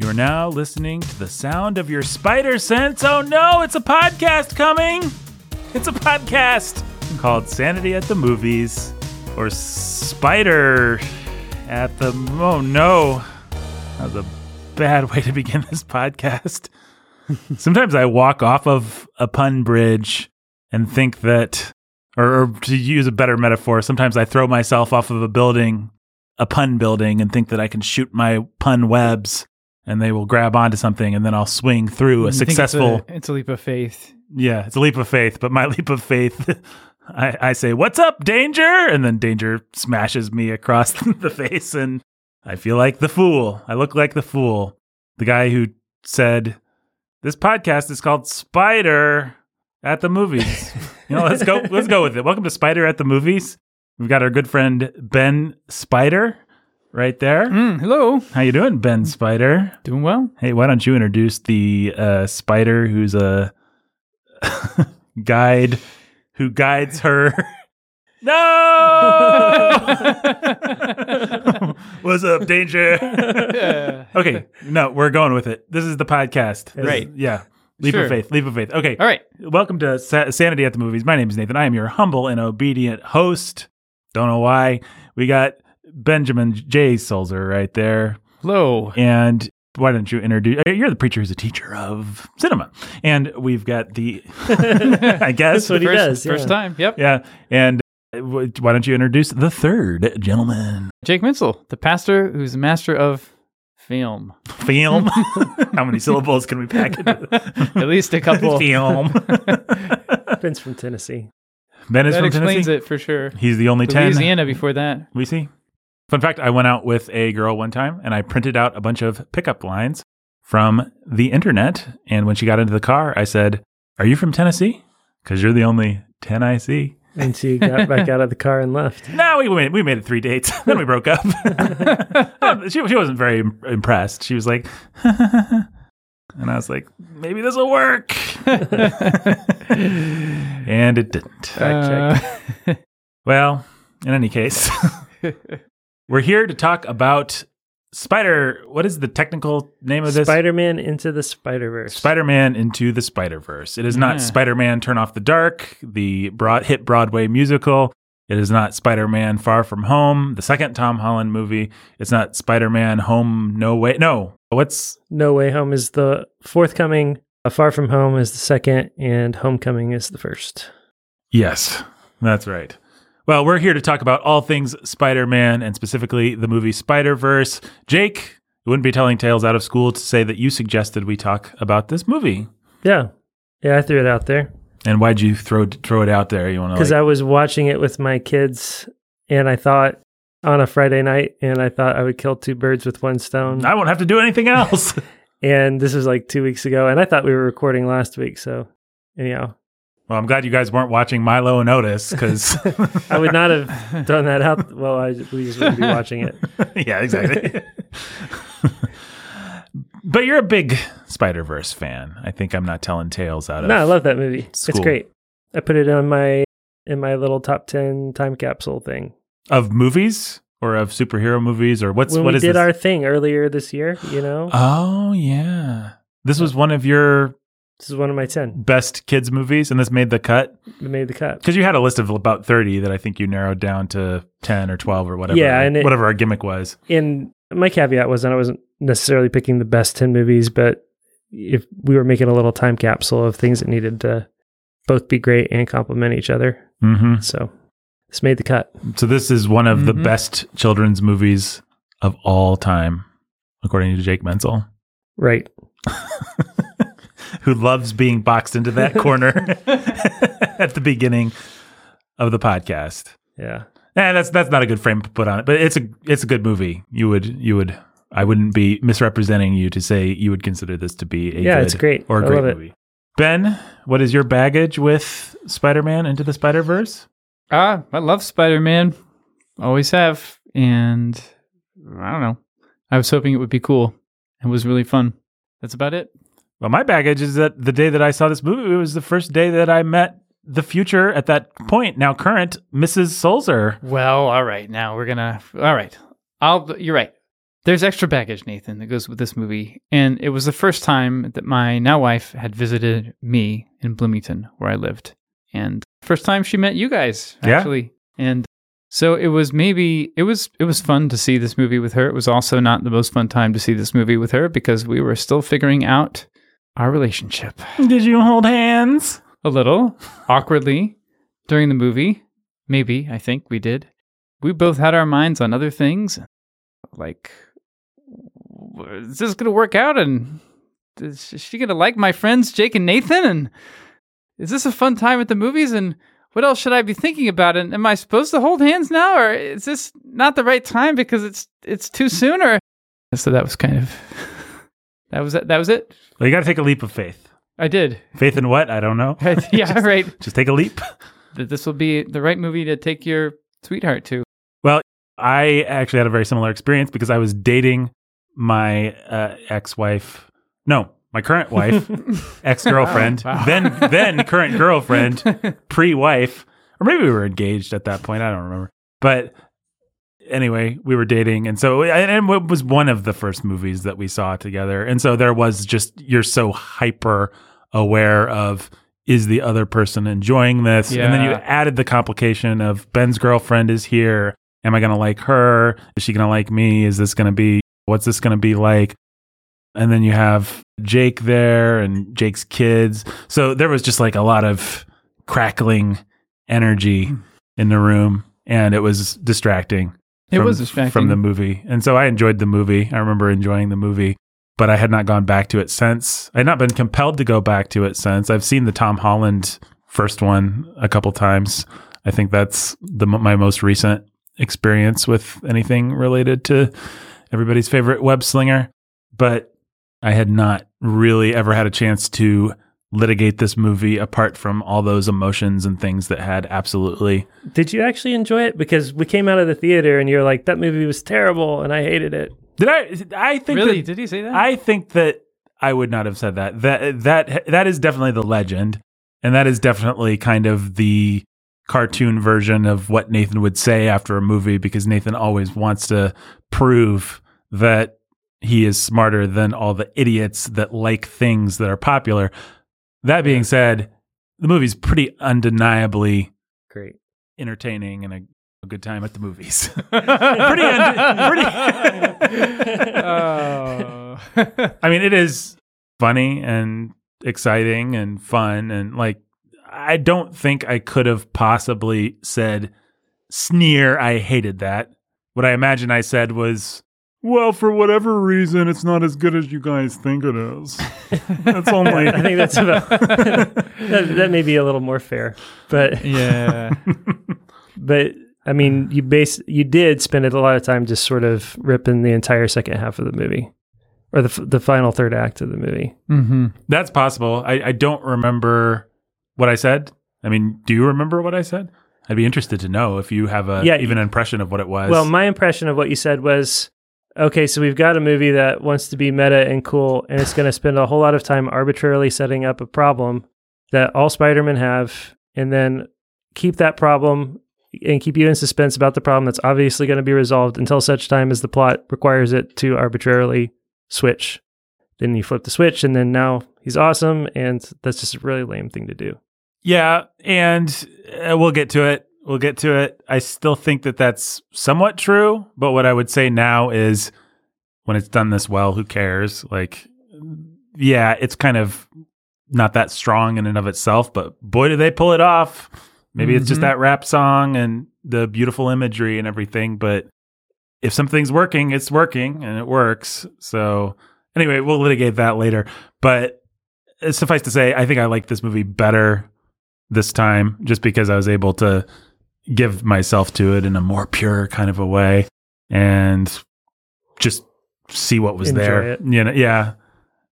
You are now listening to the sound of your spider sense. Oh no, it's a podcast coming! It's a podcast called Sanity at the Movies or Spider at the. Oh no. That was a bad way to begin this podcast. Sometimes I walk off of a pun bridge and think that, or, or to use a better metaphor, sometimes I throw myself off of a building, a pun building, and think that I can shoot my pun webs and they will grab onto something and then I'll swing through a successful. It's a, it's a leap of faith. Yeah, it's a leap of faith, but my leap of faith, I, I say, What's up, danger? And then danger smashes me across the face, and I feel like the fool. I look like the fool. The guy who said, This podcast is called Spider at the Movies. you know, let's go, let's go with it. Welcome to Spider at the Movies. We've got our good friend Ben Spider right there. Mm, hello. How you doing, Ben Spider? Doing well. Hey, why don't you introduce the uh, spider who's a guide who guides her? no! What's up, danger? Okay, no, we're going with it. This is the podcast. This Right. is- yeah. Leap Sure. of faith. Leap of faith. Okay. All right. Welcome to Sa- Sanity at the Movies. My name is Nathan. I am your humble and obedient host. Don't know why. We got Benjamin J. Sulzer right there. Hello. And why don't you introduce? uh, You're the preacher who's a teacher of cinema, and we've got the, I guess, That's what he first, does. First yeah. time. Yep. yeah. And uh, why don't you introduce the third gentleman? Jake Mintzel, the pastor who's a master of film. Film. How many syllables can we pack into At least a couple. Film. Ben's from Tennessee. Ben is that from explains Tennessee. it for sure. He's the only ten Louisiana before that. we see. Fun fact: I went out with a girl one time, and I printed out a bunch of pickup lines from the internet. And when she got into the car, I said, "Are you from Tennessee? Because you're the only ten I see." And she got back out of the car and left. No, we made, we made it three dates. then we broke up. She, she wasn't very impressed. She was like, and I was like, maybe this will work. and it didn't. Fact Uh, Well, in any case, we're here to talk about Spider. What is the technical name of this? Spider Man into the Spider Verse. Spider Man into the Spider Verse. It is not mm-hmm. Yeah. Spider Man Turn Off the Dark, the broad, hit Broadway musical. It is not Spider Man Far From Home, the second Tom Holland movie. It's not Spider Man Home No Way. No. What's. No Way Home is the forthcoming. A Far From Home is the second, and Homecoming is the first. Yes, that's right. Well, we're here to talk about all things Spider Man and specifically the movie Spider Verse. Jake, you wouldn't be telling tales out of school to say that you suggested we talk about this movie. Yeah. Yeah, I threw it out there And why'd you throw throw it out there? You want to because like, I was watching it with my kids, and I thought on a Friday night, and I thought I would kill two birds with one stone. I won't have to do anything else. And this was like two weeks ago, and I thought we were recording last week. So, anyhow, Well, I'm glad you guys weren't watching Milo and Otis because, I would not have done that out. Well, I, we just wouldn't be watching it. yeah, exactly. but you're a big Spider Verse fan. I think I'm not telling tales out of. No, I love that movie. It's It's great. I put it on my in my little top ten time capsule thing. of movies or of superhero movies or what's when what we is did this? our thing earlier this year, you know, Oh yeah, this was one of your this is one of my ten. best kids movies, and this made the cut that made the cut. because you had a list of about thirty that I think you narrowed down to ten or twelve or whatever. Yeah, and it- whatever our gimmick was. And my caveat was that I wasn't necessarily picking the best ten movies, but if we were making a little time capsule of things that needed to both be great and complement each other, hmm so this made the cut. So this is one of the Mhm. best children's movies of all time, according to Jake Menzel, Right. who loves being boxed into that corner at the beginning of the podcast. Yeah. Eh, that's that's not a good frame to put on it, but it's a it's a good movie. You would you would I wouldn't be misrepresenting you to say you would consider this to be a Yeah, good it's great. or a I great love it. movie. Ben, what is your baggage with Spider-Man into the Spider-Verse? ah, I love Spider Man. Always have. And I don't know. I was hoping it would be cool. It was really fun. That's about it. Well, my baggage is that the day that I saw this movie, it was the first day that I met the future at that point, now current Mrs. Sulzer. Well, all right. Now we're gonna. All right. I'll. You're right. there's extra baggage, Nathan, that goes with this movie. And it was the first time that my now wife had visited me in Bloomington, where I lived. And first time she met you guys, Yeah. actually. And so it was maybe it was it was fun to see this movie with her. It was also not the most fun time to see this movie with her because we were still figuring out our relationship Did you hold hands? a little awkwardly during the movie. Maybe, I think we did. We both had our minds on other things. Like, is this going to work out? And is she going to like my friends, Jake and Nathan? And is this a fun time at the movies? And what else should I be thinking about? And am I supposed to hold hands now? Or is this not the right time because it's it's too soon? Or so that was kind of that was it. That was it. Well, you got to take a leap of faith. I did. Faith in what? I don't know. yeah, right. Just take a leap. that this will be the right movie to take your sweetheart to. Well, I actually had a very similar experience because I was dating my uh, ex-wife. No, my current wife, ex-girlfriend, Wow. then then current girlfriend, pre-wife, or maybe we were engaged at that point. I don't remember. But anyway, we were dating, and so and it was one of the first movies that we saw together, and so there was just you're so hyper aware of is the other person enjoying this, and then you added the complication of Ben's girlfriend is here. Am I going to like her? Is she going to like me? Is this going to be what's this going to be like? And then you have Jake there and Jake's kids. So there was just like a lot of crackling energy hmm. in the room and it was distracting. It from- was distracting. from the movie. And so I enjoyed the movie. I remember enjoying the movie, but I had not gone back to it since. I had not been compelled to go back to it since. I've seen the Tom Holland first one a couple times. I think that's the my most recent experience with anything related to everybody's favorite web slinger, but I had not really ever had a chance to litigate this movie apart from all those emotions and things that had absolutely Did you actually enjoy it? Because we came out of the theater and you're like, that movie was terrible and I hated it. Did I I think really? that- Did he say that? I think that I would not have said that. That that that is definitely the legend, and that is definitely kind of the cartoon version of what Nathan would say after a movie because Nathan always wants to prove that he is smarter than all the idiots that like things that are popular. That being said, the movie's pretty undeniably Great. entertaining and a, a good time at the movies. pretty und- pretty oh. I mean, it is funny and exciting and fun. And like, I don't think I could have possibly said, sneer, I hated that. What I imagine I said was, well, for whatever reason, it's not as good as you guys think it is. That's only. I think that's about that, that may be a little more fair. But yeah. but I mean, you base you did spend a lot of time just sort of ripping the entire second half of the movie, or the f- the final third act of the movie. Mm-hmm. That's possible. I, I don't remember what I said. I mean, do you remember what I said? I'd be interested to know if you have a Yeah, even an impression of what it was. Well, my impression of what you said was okay, so we've got a movie that wants to be meta and cool, and it's going to spend a whole lot of time arbitrarily setting up a problem that all Spider Men have, and then keep that problem and keep you in suspense about the problem that's obviously going to be resolved until such time as the plot requires it to arbitrarily switch. Then you flip the switch, and then now he's awesome, and that's just a really lame thing to do. Yeah, and uh, we'll get to it. We'll get to it. I still think that that's somewhat true, but what I would say now is when it's done this well, who cares? Like, yeah, it's kind of not that strong in and of itself, but boy, do they pull it off. Maybe it's just Mhm. that rap song and the beautiful imagery and everything, but if something's working, it's working and it works. So, anyway, we'll litigate that later. But suffice to say, I think I like this movie better this time just because I was able to give myself to it in a more pure kind of a way and just see what was Enjoy there. it. You know, yeah.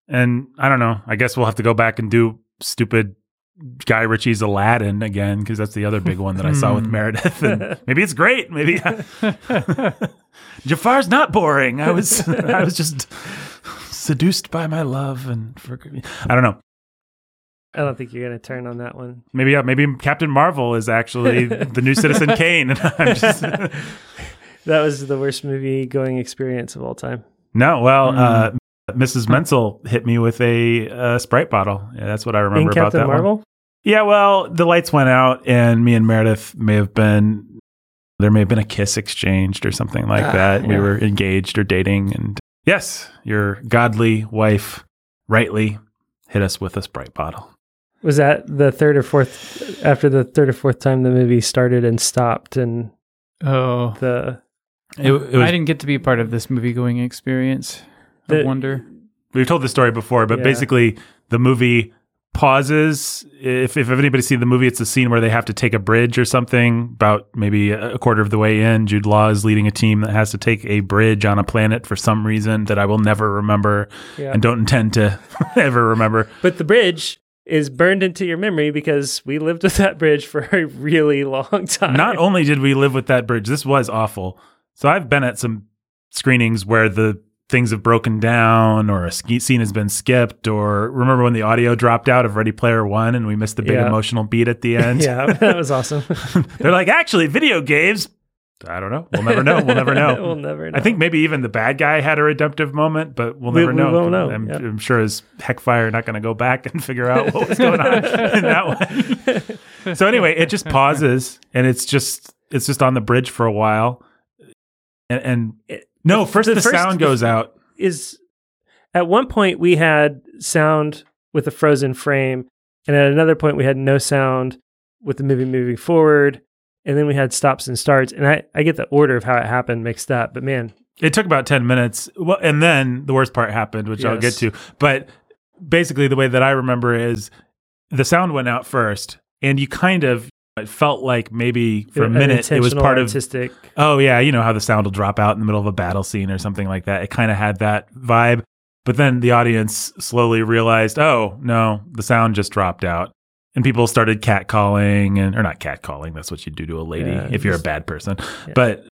And I don't know. I guess we'll have to go back and do stupid Guy Ritchie's Aladdin again because that's the other big one that I saw with Hmm. Meredith. And maybe it's great. Maybe Jafar's not boring. I was I was just seduced by my love and for, I don't know. I don't think you're going to turn on that one. Maybe maybe Captain Marvel is actually the new Citizen Kane, just that was the worst movie going experience of all time. No, well, Mm. uh, Mrs. Menzel hit me with a uh, Sprite bottle. Yeah, that's what I remember In about Captain that one. Yeah, well, the lights went out, and me and Meredith may have been there may have been a kiss exchanged or something like Ah, that. We were engaged or dating, and yes, your godly wife rightly hit us with a Sprite bottle. Was that the third or fourth after the third or fourth time the movie started and stopped and Oh, the It, it was, I didn't get to be part of this movie going experience. I wonder. we've told this story before, but Yeah. basically the movie pauses. If if anybody's seen the movie, it's a scene where they have to take a bridge or something. About maybe a quarter of the way in, Jude Law is leading a team that has to take a bridge on a planet for some reason that I will never remember yeah. and don't intend to ever remember. But the bridge is burned into your memory because we lived with that bridge for a really long time. Not only did we live with that bridge, this was awful. So I've been at some screenings where the things have broken down or a scene has been skipped or remember when the audio dropped out of Ready Player One and we missed the big Yeah. emotional beat at the end? yeah, that was awesome. They're like, actually, video games. I don't know. We'll never know. We'll never know. we'll never know. I think maybe even the bad guy had a redemptive moment, but we'll We- never we know. won't know, I'm, yeah. I'm sure his Heckfire not going to go back and figure out what was going on in that one. so anyway, it just pauses and it's just it's just on the bridge for a while, and, and It- no, first the the, first- sound goes out. is at one point we had sound with a frozen frame, and at another point we had no sound with the movie moving forward, and then we had stops and starts. And I, I get the order of how it happened mixed up, but man, It took about 10 minutes. Well, and then the worst part happened, which I'll get to. But basically, the way that I remember is the sound went out first, and you kind of, it felt like maybe for a minute it was part of, artistic. oh, yeah, you know how the sound will drop out in the middle of a battle scene or something like that. It kind of had that vibe. But then the audience slowly realized, oh, no, the sound just dropped out. And people started catcalling, and or not catcalling. That's what you do to a lady Yeah, if you're a bad person. Yeah. But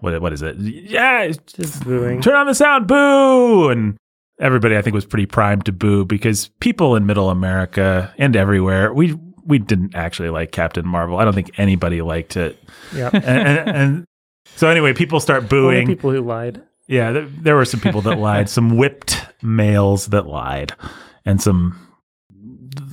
what what is it? Yeah, Just booing. turn on the sound, boo! And everybody, I think, was pretty primed to boo because people in Middle America and everywhere, we we didn't actually like Captain Marvel. I don't think anybody liked it. Yeah, And, and, and so anyway, people start booing. people who lied. Yeah, there, there were some people that lied, some whipped males that lied, and some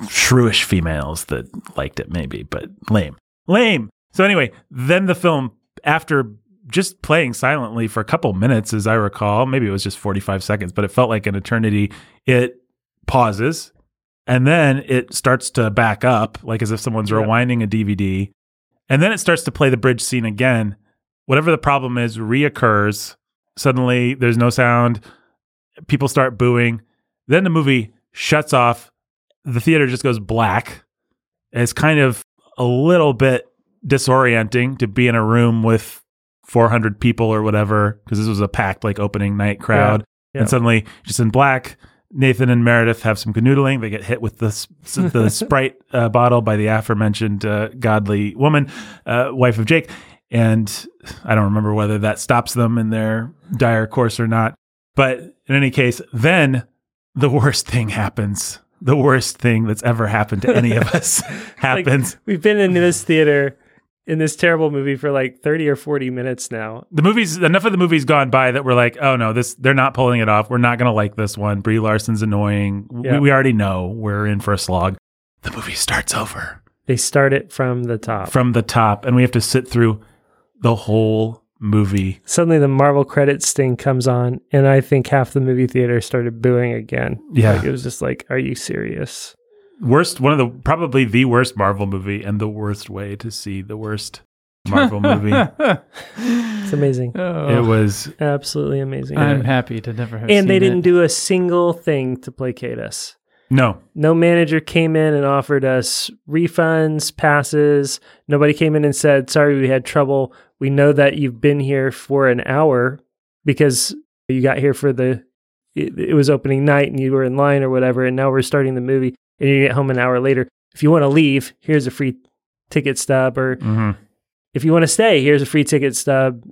shrewish females that liked it, maybe, but lame. Lame. So, anyway, then the film, after just playing silently for a couple minutes, as I recall, maybe it was just 45 seconds, but it felt like an eternity, it pauses and then it starts to back up, like as if someone's Yeah. rewinding a DVD. And then it starts to play the bridge scene again. Whatever the problem is reoccurs. Suddenly there's no sound. People start booing. Then the movie shuts off. The theater just goes black. It's kind of a little bit disorienting to be in a room with 400 people or whatever, because this was a packed, like, opening night crowd. Yeah. And suddenly, just in black, Nathan and Meredith have some canoodling. They get hit with the the Sprite uh, bottle by the aforementioned uh, godly woman, uh, wife of Jake. And I don't remember whether that stops them in their dire course or not. But in any case, then the worst thing happens. The worst thing that's ever happened to any of us happens. We've been in this theater in this terrible movie for like 30 or 40 minutes now. the movies enough of the movies gone by that we're like, oh no, this they're not pulling it off. We're not gonna like this one. Brie Larson's annoying. Yeah. We, we already know we're in for a slog. The movie starts over They start it from the top. from the top, and we have to sit through the whole movie. Suddenly the Marvel credits sting comes on, and I think half the movie theater started booing again. Yeah. Like, it was just like, are you serious? Worst, one of the probably the worst Marvel movie, and the worst way to see the worst Marvel movie. It's amazing. Oh, It was Absolutely amazing. I'm happy to never have and they didn't it. do a single thing to placate us. no, No manager came in and offered us refunds, passes. Nobody came in and said, sorry, we had trouble. We know that you've been here for an hour because you got here for the, it, it was opening night and you were in line or whatever. And now we're starting the movie and you get home an hour later. If you want to leave, here's a free ticket stub. Or hmm if you want to stay, here's a free ticket stub,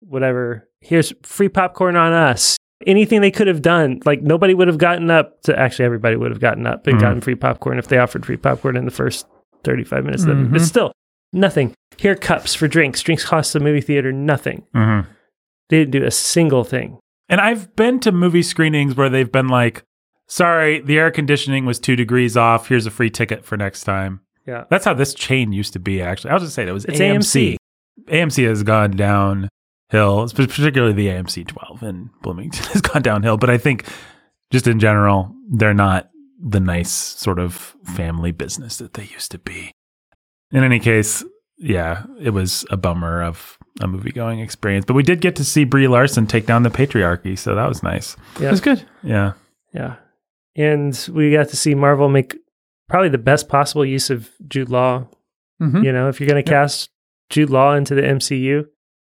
whatever. Here's free popcorn on us. Anything they could have done, like nobody would have gotten up to actually everybody would have gotten up and Mhm. gotten free popcorn if they offered free popcorn in the first 35 minutes of the. But still, Nothing. Here are cups for drinks. Drinks cost the movie theater nothing. Mm-hmm. They didn't do a single thing. And I've been to movie screenings where they've been like, sorry, the air conditioning was two degrees off. Here's a free ticket for next time. Yeah. That's how this chain used to be, actually. I was just saying it was It's AMC. AMC has gone downhill, particularly the AMC 12 in Bloomington has gone downhill. But I think just in general, they're not the nice sort of family business that they used to be. In any case, yeah, it was a bummer of a movie going experience. But we did get to see Brie Larson take down the patriarchy, so that was nice. Yeah. It was good. Yeah. Yeah. And we got to see Marvel make probably the best possible use of Jude Law. Mhm. You know, if you're going to cast Jude Law into the MCU,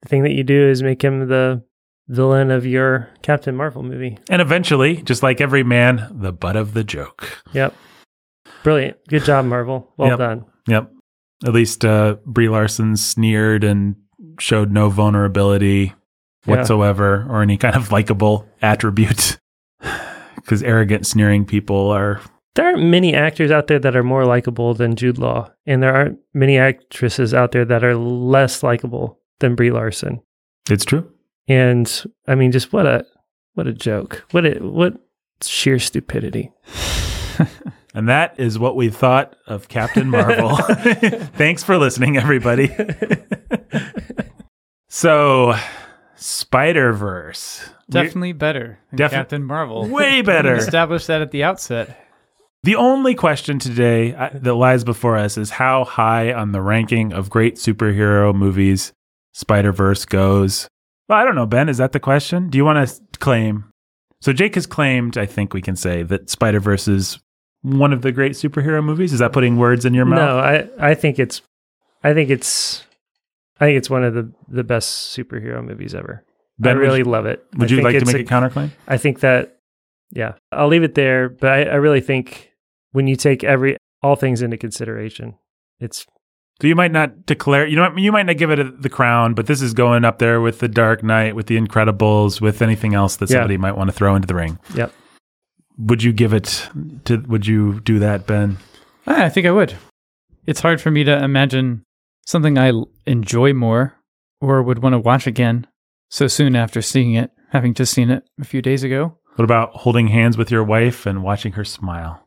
the thing that you do is make him the villain of your Captain Marvel movie. And eventually, just like every man, the butt of the joke. Yep. Brilliant. Good job, Marvel. Well Yep. done. Yep. At least uh, Brie Larson sneered and showed no vulnerability Yeah. whatsoever or any kind of likable attribute. Because arrogant, sneering people are. There aren't many actors out there that are more likable than Jude Law, and there aren't many actresses out there that are less likable than Brie Larson. It's true. And I mean, just what a what a joke! What a what sheer stupidity! And that is what we thought of Captain Marvel. Thanks for listening, everybody. so, Spider Verse. Definitely better than Captain Marvel. Way better. Established that at the outset. The only question today uh, that lies before us is how high on the ranking of great superhero movies Spider Verse goes. Well, I don't know, Ben. Is that the question? Do you want to claim? So Jake has claimed, I think we can say, that Spider Verse is one of the great superhero movies. Is that putting words in your mouth? No, I I think it's I think it's I think it's one of the the best superhero movies ever. Ben, I really love it. Would I you like to make a, a counterclaim? I think that, yeah, I'll leave it there. But I, I really think when you take every all things into consideration, it's So you might not declare, you know, you might not give it a, the crown, but this is going up there with the Dark Knight, with the Incredibles, with anything else that Yeah. somebody might want to throw into the ring. Yep. Would you give it to? Would you do that, Ben? Ah, I think I would. It's hard for me to imagine something I enjoy more or would want to watch again so soon after seeing it, having just seen it a few days ago. What about holding hands with your wife and watching her smile?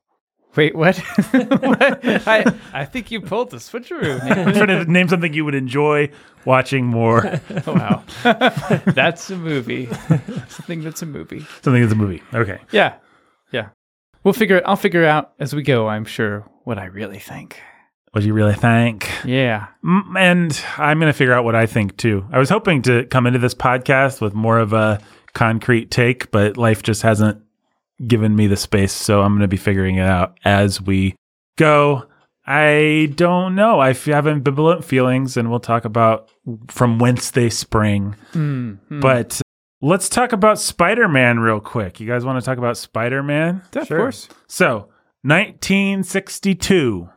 Wait, what? What? I, I think you pulled the switcheroo. I'm trying to name something you would enjoy watching more. wow. that's a movie. Something that's a movie. something that's a movie. Okay. Yeah. We'll figure it I'll figure out as we go, I'm sure, what I really think. What do you really think? Yeah. And I'm going to figure out what I think too. I was hoping to come into this podcast with more of a concrete take, but life just hasn't given me the space. So I'm going to be figuring it out as we go. I don't know. I have ambivalent feelings, and we'll talk about from whence they spring. Mm, mm. But let's talk about Spider Man real quick. You guys want to talk about Spider Man? of Sure. course. So, 1962.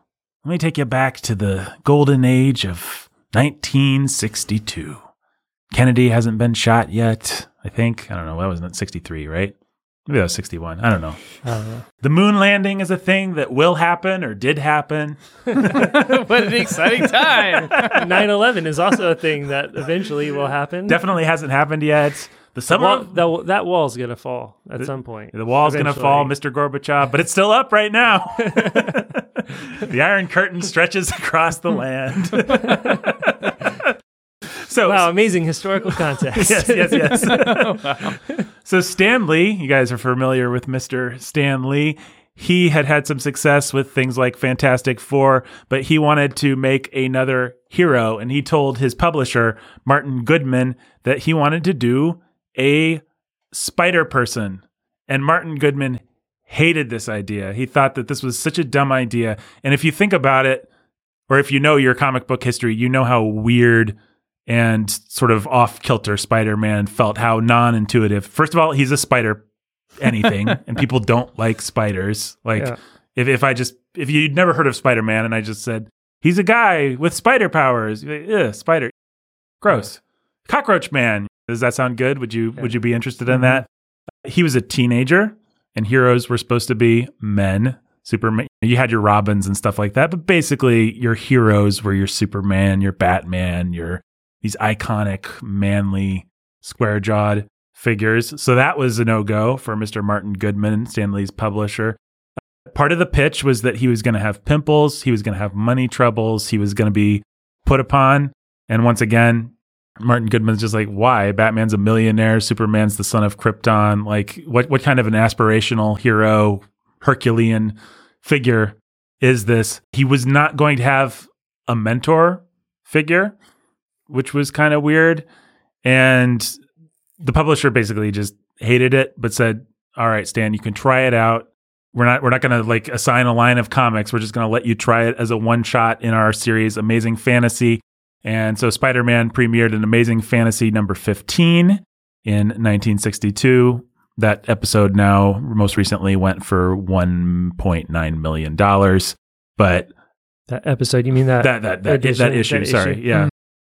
Let me take you back to the golden age of 1962. Kennedy hasn't been shot yet, I think. I don't know. That was not 63, right? Maybe that was 61. I don't know. I don't know. The moon landing is a thing that will happen or did happen. what an exciting time. 9/11 is also a thing that eventually will happen. Definitely hasn't happened yet. The summer Wall, of that, that wall's gonna fall at some point. The wall's going to fall, Mr. Gorbachev, but it's still up right now. the Iron Curtain stretches across the land. so, Wow, amazing historical context. yes, yes, yes. so, Stan Lee, you guys are familiar with Mr. Stan Lee. He had had some success with things like Fantastic Four, but he wanted to make another hero. And he told his publisher, Martin Goodman, that he wanted to do a Spider Person. And Martin Goodman hated this idea. He thought that this was such a dumb idea. And if you think about it, or if you know your comic book history, you know how weird and sort of off kilter Spider Man felt, how non intuitive. First of all, he's a spider anything, and people don't like spiders. Like, Yeah. if, if I just, if you'd never heard of Spider Man and I just said, he's a guy with spider powers, like, spider, gross. Cockroach Man. Does that sound good? Would you, would you be interested in mm-hmm. that? He was a teenager and heroes were supposed to be men. Superman. You had your Robins and stuff like that, but basically your heroes were your Superman, your Batman, your these iconic, manly, square jawed figures. So that was a no go for Mr. Martin Goodman, Stan Lee's publisher. Part of the pitch was that he was going to have pimples, he was going to have money troubles, he was going to be put upon. And once again, Martin Goodman's just like, why? Batman's a millionaire, Superman's the son of Krypton. Like, what what kind of an aspirational hero, Herculean figure is this? He was not going to have a mentor figure, which was kind of weird. And the publisher basically just hated it, but said, All right, Stan, you can try it out. We're not we're not gonna like assign a line of comics. We're just gonna let you try it as a one shot in our series, Amazing Fantasy. And so Spider Man premiered in Amazing Fantasy number 15 in 1962. That episode now, most recently, went for $1.9 million. But That episode, you mean that? that, that, that, edition, that issue, that sorry. issue. Yeah. Mhm.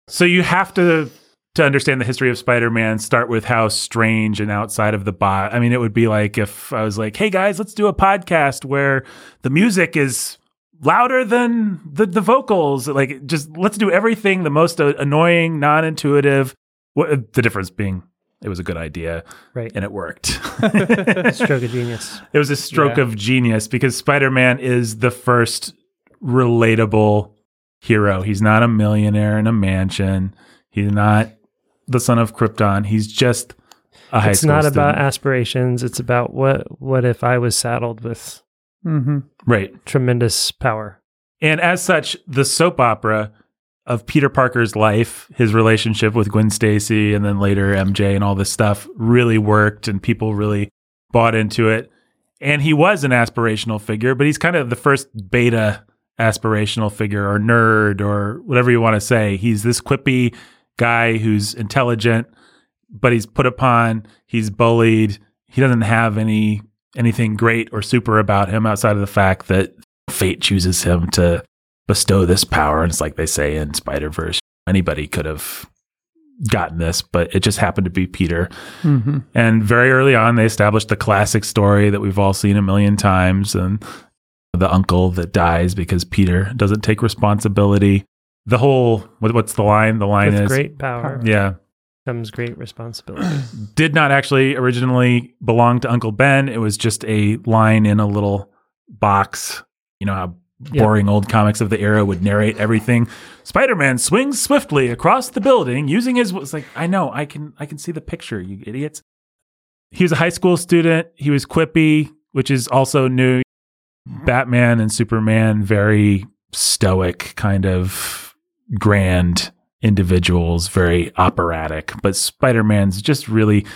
So you have to, to understand the history of Spider Man, start with how strange and outside of the box. I mean, it would be like if I was like, hey guys, let's do a podcast where the music is louder than the, the vocals. Like, just let's do everything the most uh, annoying, non intuitive. What, the difference being, it was a good idea right. and it worked. Stroke of genius. It was a stroke Yeah. of genius because Spider Man is the first relatable hero. He's not a millionaire in a mansion. He's not the son of Krypton. He's just a high It's not student. about aspirations. It's about what what if I was saddled with Mm-hmm. right. tremendous power. And as such, the soap opera of Peter Parker's life, his relationship with Gwen Stacy, and then later MJ and all this stuff really worked, and people really bought into it. And he was an aspirational figure, but he's kind of the first beta aspirational figure or nerd or whatever you want to say. He's this quippy guy who's intelligent, but he's put upon, he's bullied. He doesn't have any anything great or super about him outside of the fact that fate chooses him to bestow this power. And it's like they say in Spider Verse, anybody could have gotten this, but it just happened to be Peter. Mm-hmm. And very early on, they established the classic story that we've all seen a million times and the uncle that dies because Peter doesn't take responsibility. The whole, what, what's the line? The line With is, great power yeah, comes great responsibility. did not actually originally belong to Uncle Ben. It was just a line in a little box. You know how Yeah. boring old comics of the era would narrate everything. Spider-Man swings swiftly across the building using his it's like I know, I can I can see the picture, you idiots. He was a high school student. He was quippy, which is also new. Batman and Superman very stoic kind of grand individuals, very operatic, but Spider-Man's just really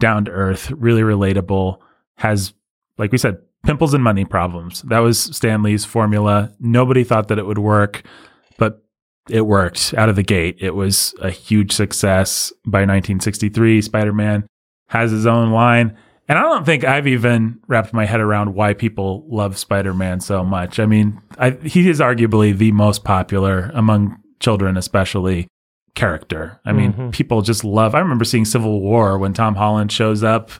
down to earth, really relatable, has like we said, pimples and money problems. That was Stan Lee's formula. Nobody thought that it would work, but it worked out of the gate. It was a huge success. By 1963, Spider-Man has his own line. And I don't think I've even wrapped my head around why people love Spider-Man so much. I mean, I, he is arguably the most popular among children, especially character. I mean, Mhm. people just love. I remember seeing Civil War when Tom Holland shows up.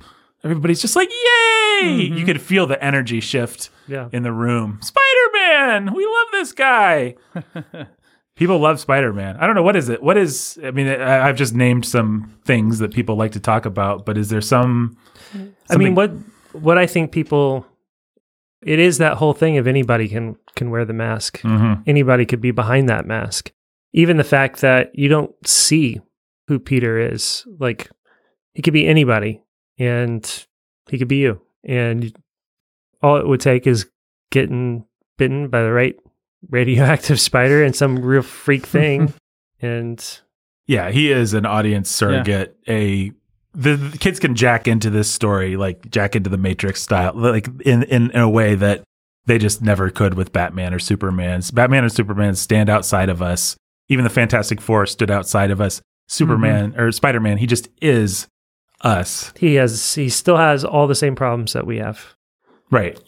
Everybody's just like, "Yay!" Mhm. You could feel the energy shift Yeah. in the room. Spider-Man, we love this guy. people love Spider-Man. I don't know what is it. What is? I mean, I, I've just named some things that people like to talk about, but is there some? I mean, what what I think people it is that whole thing of anybody can can wear the mask. Mhm. Anybody could be behind that mask. Even the fact that you don't see who Peter is, like he could be anybody and he could be you. And all it would take is getting bitten by the right radioactive spider and some real freak thing and Yeah, he is an audience surrogate. A the, the kids can jack into this story like jack into the Matrix style, like in, in in a way that they just never could with Batman or Superman. Batman or Superman stand outside of us. Even the Fantastic Four stood outside of us. Superman or Spider Man, he just is us. he has he still has all the same problems that we have. Right.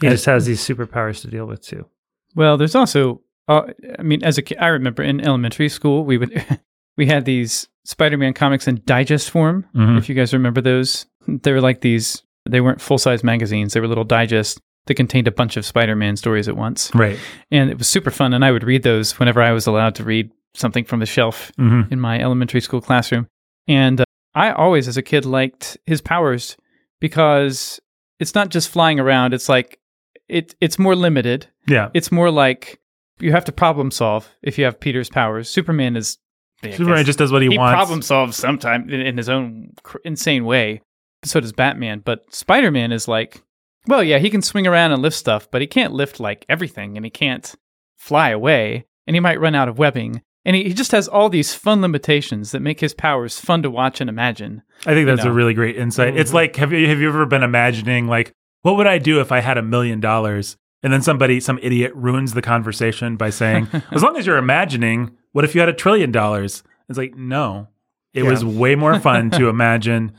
He And- just has these superpowers to deal with too. Well, there's also, uh, I mean, as a kid, I remember in elementary school, we would we had these Spider-Man comics in digest form. Mhm. If you guys remember those, they were like these. They weren't full-size magazines; they were little digest that contained a bunch of Spider-Man stories at once, Right. and it was super fun. And I would read those whenever I was allowed to read something from the shelf hmm in my elementary school classroom. And uh, I always, as a kid, liked his powers because it's not just flying around. It's like it it's more limited. Yeah. It's more like you have to problem solve if you have Peter's powers. Superman is Superman just does what he, he wants. problem solves sometime in, in his own cr- insane way. So does Batman. But Spider Man is like, well, yeah, he can swing around and lift stuff, but he can't lift like everything, and he can't fly away, and he might run out of webbing. And he, he just has all these fun limitations that make his powers fun to watch and imagine. I think that's know. a really great insight. It's Mhm. like have you have you ever been imagining like what would I do if I had a million dollars? And then somebody, some idiot, ruins the conversation by saying, "As long as you're imagining, what if you had a trillion dollars?" It's like, no, it Yeah. was way more fun to imagine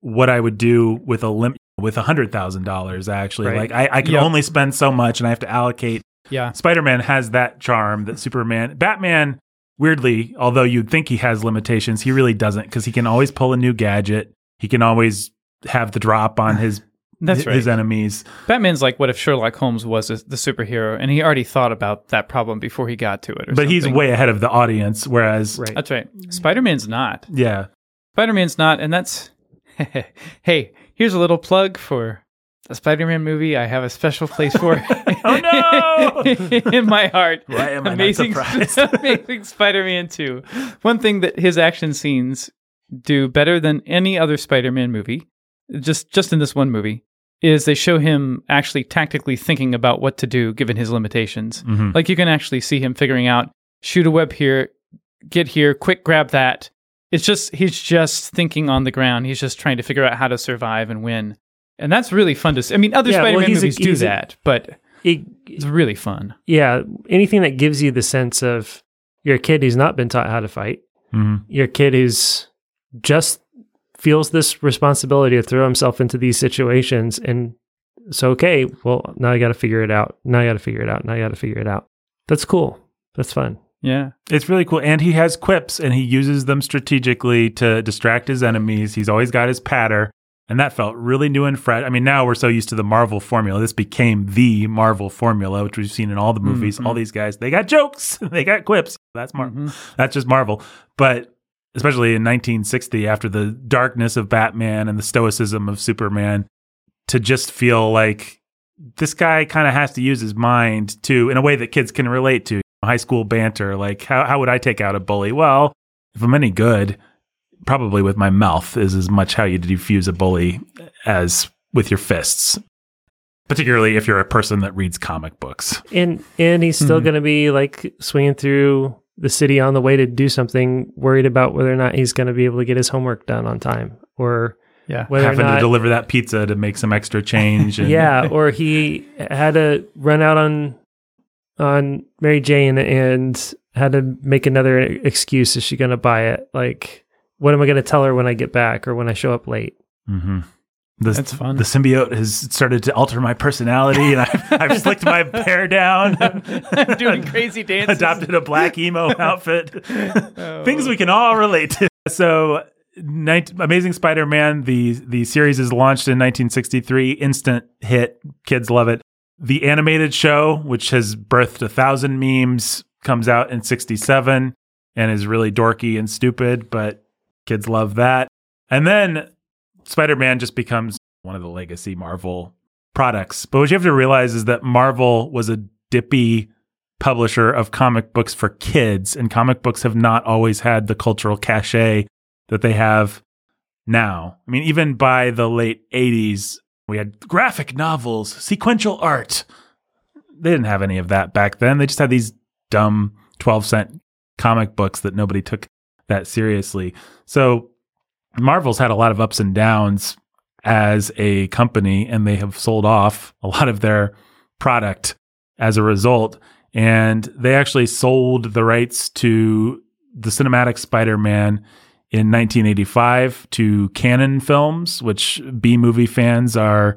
what I would do with a limit with a hundred thousand dollars. Actually, Right. like I, I can Yep. only spend so much, and I have to allocate Yeah. Spider Man has that charm that Superman, Batman, weirdly, although you'd think he has limitations, he really doesn't because he can always pull a new gadget. He can always have the drop on his That's his right. enemies. Batman's like, what if Sherlock Holmes was a, the superhero, and he already thought about that problem before he got to it? Or But he's way ahead of the audience. Whereas, Right. That's right. Spider Man's not. yeah, Spider Man's not, and that's. hey, here's a little plug for a Spider Man movie I have a special place for. Oh, no! in my heart. Why am I not amazing, surprised? amazing Spider Man 2. One thing that his action scenes do better than any other Spider Man movie, just just in this one movie, is they show him actually tactically thinking about what to do given his limitations. Mhm. Like you can actually see him figuring out shoot a web here, get here, quick grab that. It's just he's just thinking on the ground. He's just trying to figure out how to survive and win. And that's really fun to see. I mean, other Yeah, Spider-Man he's a- movies do he's a- that, but It, it's really fun. yeah, anything that gives you the sense of you're a kid who's not been taught how to fight. Mhm. You're a kid who's just feels this responsibility to throw himself into these situations and so okay, well now I got to figure it out. Now I got to figure it out. Now I got to figure it out. That's cool. That's fun. Yeah. it's really cool. And he has quips, and he uses them strategically to distract his enemies. He's always got his patter. And that felt really new and fresh. I mean, now we're so used to the Marvel formula. This became the Marvel formula, which we've seen in all the movies. Mhm. All these guys, they got jokes, they got quips. That's Marvel. Mhm. That's just Marvel. But especially in 1960, after the darkness of Batman and the stoicism of Superman, to just feel like this guy kind of has to use his mind to, in a way that kids can relate to. High school banter, like how how would I take out a bully? Well, if I'm any good, probably with my mouth is as much how you defuse a bully as with your fists. Particularly if you're a person that reads comic books. And and he's still Mhm. going to be like swinging through the city on the way to do something, worried about whether or not he's going to be able to get his homework done on time, or Yeah. whether having or not to deliver that pizza to make some extra change. And, yeah, or he had to run out on on Mary Jane and had to make another excuse. Is she going to buy it? Like, what am I going to tell her when I get back or when I show up late? hmm The, That's fun. The symbiote has started to alter my personality, and I've, I've slicked my hair down. I'm doing crazy dances. Adopted a black emo outfit. Oh. Things we can all relate to. So, 19, Amazing Spider-Man, the the series is launched in 1963, instant hit. Kids love it. The animated show, which has birthed a thousand memes, comes out in 67 and is really dorky and stupid, but kids love that. And then Spider-Man just becomes one of the legacy Marvel products. But what you have to realize is that Marvel was a dippy publisher of comic books for kids, and comic books have not always had the cultural cachet that they have now. I mean, even by the late 80s, we had graphic novels, sequential art. They didn't have any of that back then. They just had these dumb 12 cent comic books that nobody took that seriously. So Marvel's had a lot of ups and downs as a company, and they have sold off a lot of their product as a result. And they actually sold the rights to the cinematic Spider Man in 1985 to Cannon Films, which B movie fans are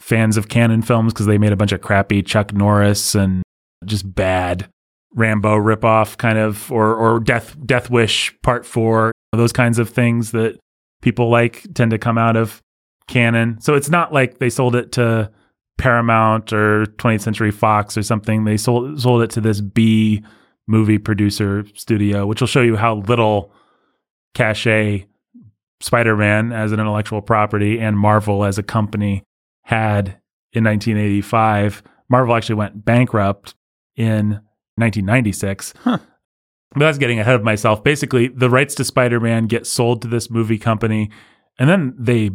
fans of Cannon Films because they made a bunch of crappy Chuck Norris and just bad Rambo ripoff kind of, or or Death Death Wish Part Four, those kinds of things that people like tend to come out of Cannon. So it's not like they sold it to Paramount or 20th Century Fox or something. They sold sold it to this B movie producer studio, which will show you how little cachet Spider-Man as an intellectual property and Marvel as a company had in 1985. Marvel actually went bankrupt in 1996. Huh. But that's getting ahead of myself. Basically, the rights to Spider-Man get sold to this movie company, and then they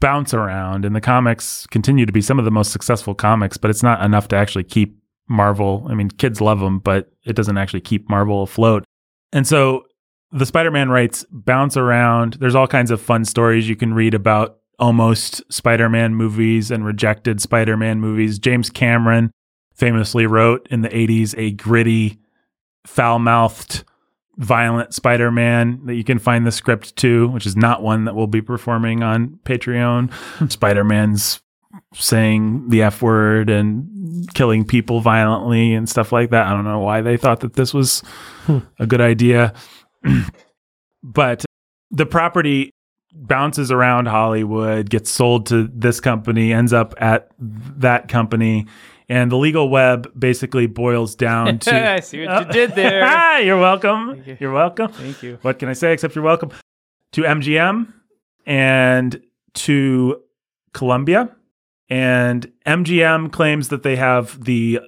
bounce around. And the comics continue to be some of the most successful comics, but it's not enough to actually keep Marvel. I mean, kids love them, but it doesn't actually keep Marvel afloat. And so the Spider-Man rights bounce around. There's all kinds of fun stories you can read about almost Spider-Man movies and rejected Spider-Man movies. James Cameron famously wrote in the 80s a gritty, foul-mouthed, violent Spider-Man that you can find the script to, which is not one that we'll be performing on Patreon. Spider-Man's saying the F word and killing people violently and stuff like that. I don't know why they thought that this was hmm. a good idea. but the property bounces around Hollywood, gets sold to this company, ends up at that company. And the legal web basically boils down to. I see what you oh, did there. You're welcome. You. You're welcome. Thank you. What can I say except you're welcome? To MGM and to Columbia. And MGM claims that they have the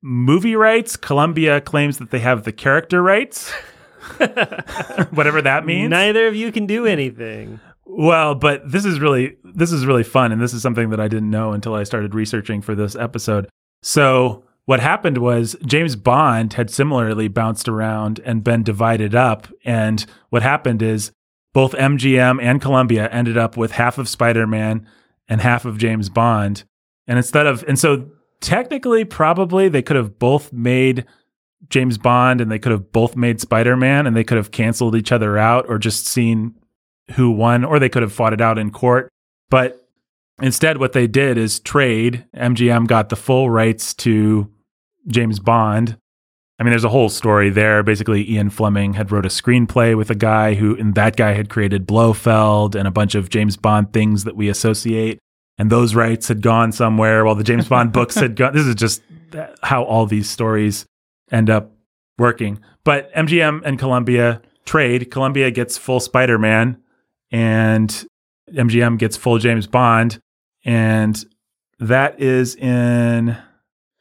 movie rights. Columbia claims that they have the character rights. Whatever that means. Neither of you can do anything. Well, but this is really this is really fun and this is something that I didn't know until I started researching for this episode. So, what happened was James Bond had similarly bounced around and been divided up and what happened is both MGM and Columbia ended up with half of Spider-Man and half of James Bond. And instead of and so technically probably they could have both made James Bond and they could have both made Spider-Man and they could have canceled each other out or just seen who won, or they could have fought it out in court. But instead, what they did is trade. MGM got the full rights to James Bond. I mean, there's a whole story there. Basically, Ian Fleming had wrote a screenplay with a guy who, and that guy had created Blofeld and a bunch of James Bond things that we associate. And those rights had gone somewhere while the James Bond books had gone. This is just how all these stories end up working. But MGM and Columbia trade. Columbia gets full Spider Man and MGM gets full James Bond, and that is in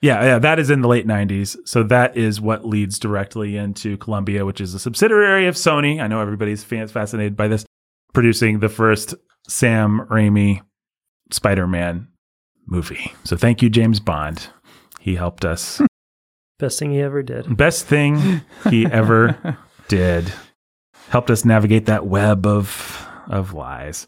yeah yeah that is in the late '90s. So that is what leads directly into Columbia, which is a subsidiary of Sony. I know everybody's fascinated by this, producing the first Sam Raimi Spider-Man movie. So thank you, James Bond. He helped us. Best thing he ever did. Best thing he ever did. Helped us navigate that web of of lies.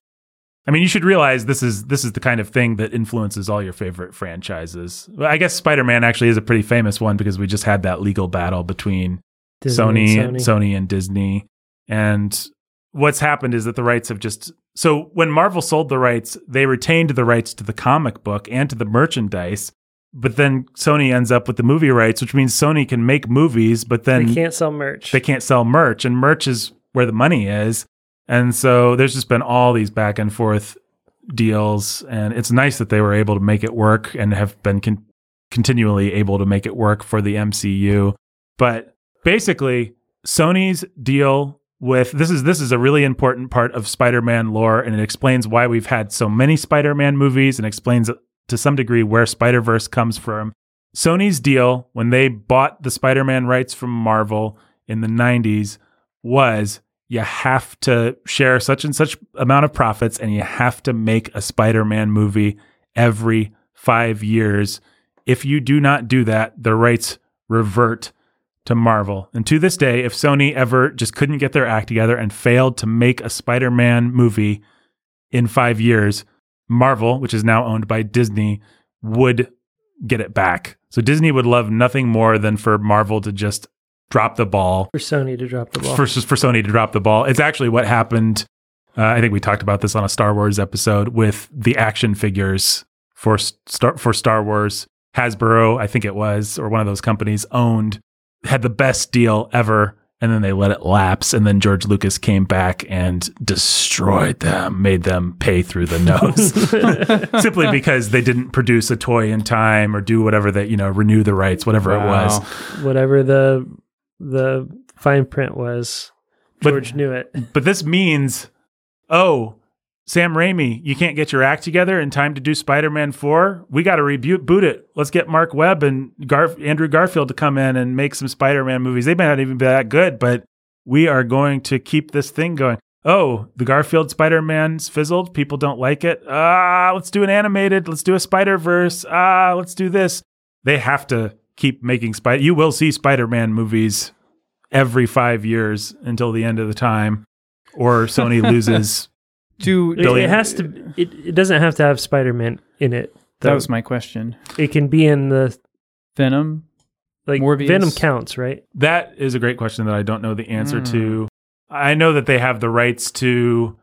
I mean, you should realize this is this is the kind of thing that influences all your favorite franchises. Well, I guess Spider-Man actually is a pretty famous one because we just had that legal battle between Disney Sony, and Sony and Disney. And what's happened is that the rights have just so when Marvel sold the rights, they retained the rights to the comic book and to the merchandise. But then Sony ends up with the movie rights, which means Sony can make movies, but then They can't sell merch. they can't sell merch, and merch is where the money is. And so there's just been all these back and forth deals, and it's nice that they were able to make it work and have been con- continually able to make it work for the MCU. But basically, Sony's deal with this is this is a really important part of Spider-Man lore, and it explains why we've had so many Spider-Man movies, and explains to some degree where Spider-Verse comes from. Sony's deal when they bought the Spider-Man rights from Marvel in the 90s was you have to share such and such amount of profits and you have to make a Spider-Man movie every 5 years. If you do not do that, the rights revert to Marvel. And to this day, if Sony ever just couldn't get their act together and failed to make a Spider-Man movie in 5 years, Marvel, which is now owned by Disney, would get it back. So Disney would love nothing more than for Marvel to just drop the ball for Sony to drop the ball. for for Sony to drop the ball. It's actually what happened. Uh, I think we talked about this on a Star Wars episode with the action figures for Star for Star Wars. Hasbro, I think it was, or one of those companies owned had the best deal ever and then they let it lapse. And then George Lucas came back and destroyed them, made them pay through the nose simply because they didn't produce a toy in time or do whatever that, you know, renew the rights, whatever it was. Whatever the the fine print was, But- George knew it. But this means, oh, Sam Raimi, you can't get your act together in time to do Spider Man 4. We got to reboot it. Let's get Mark Webb and Andrew Garfield to come in and make some Spider Man movies. They may not even be that good, but we are going to keep this thing going. Oh, the Garfield Spider Man's fizzled. People don't like it. Ah, let's do an animated. Let's do a Spider Verse. Ah, let's do this. They have to keep making Spider. You will see Spider Man movies every five years until the end of the time, or Sony loses. Do It, Billion- it has to. It, it doesn't have to have Spider Man in it. that was my question. It can be in the Venom. like Morbius? Venom counts, right? That is a great question that I don't know the answer Hmm. to. I know that they have the rights to.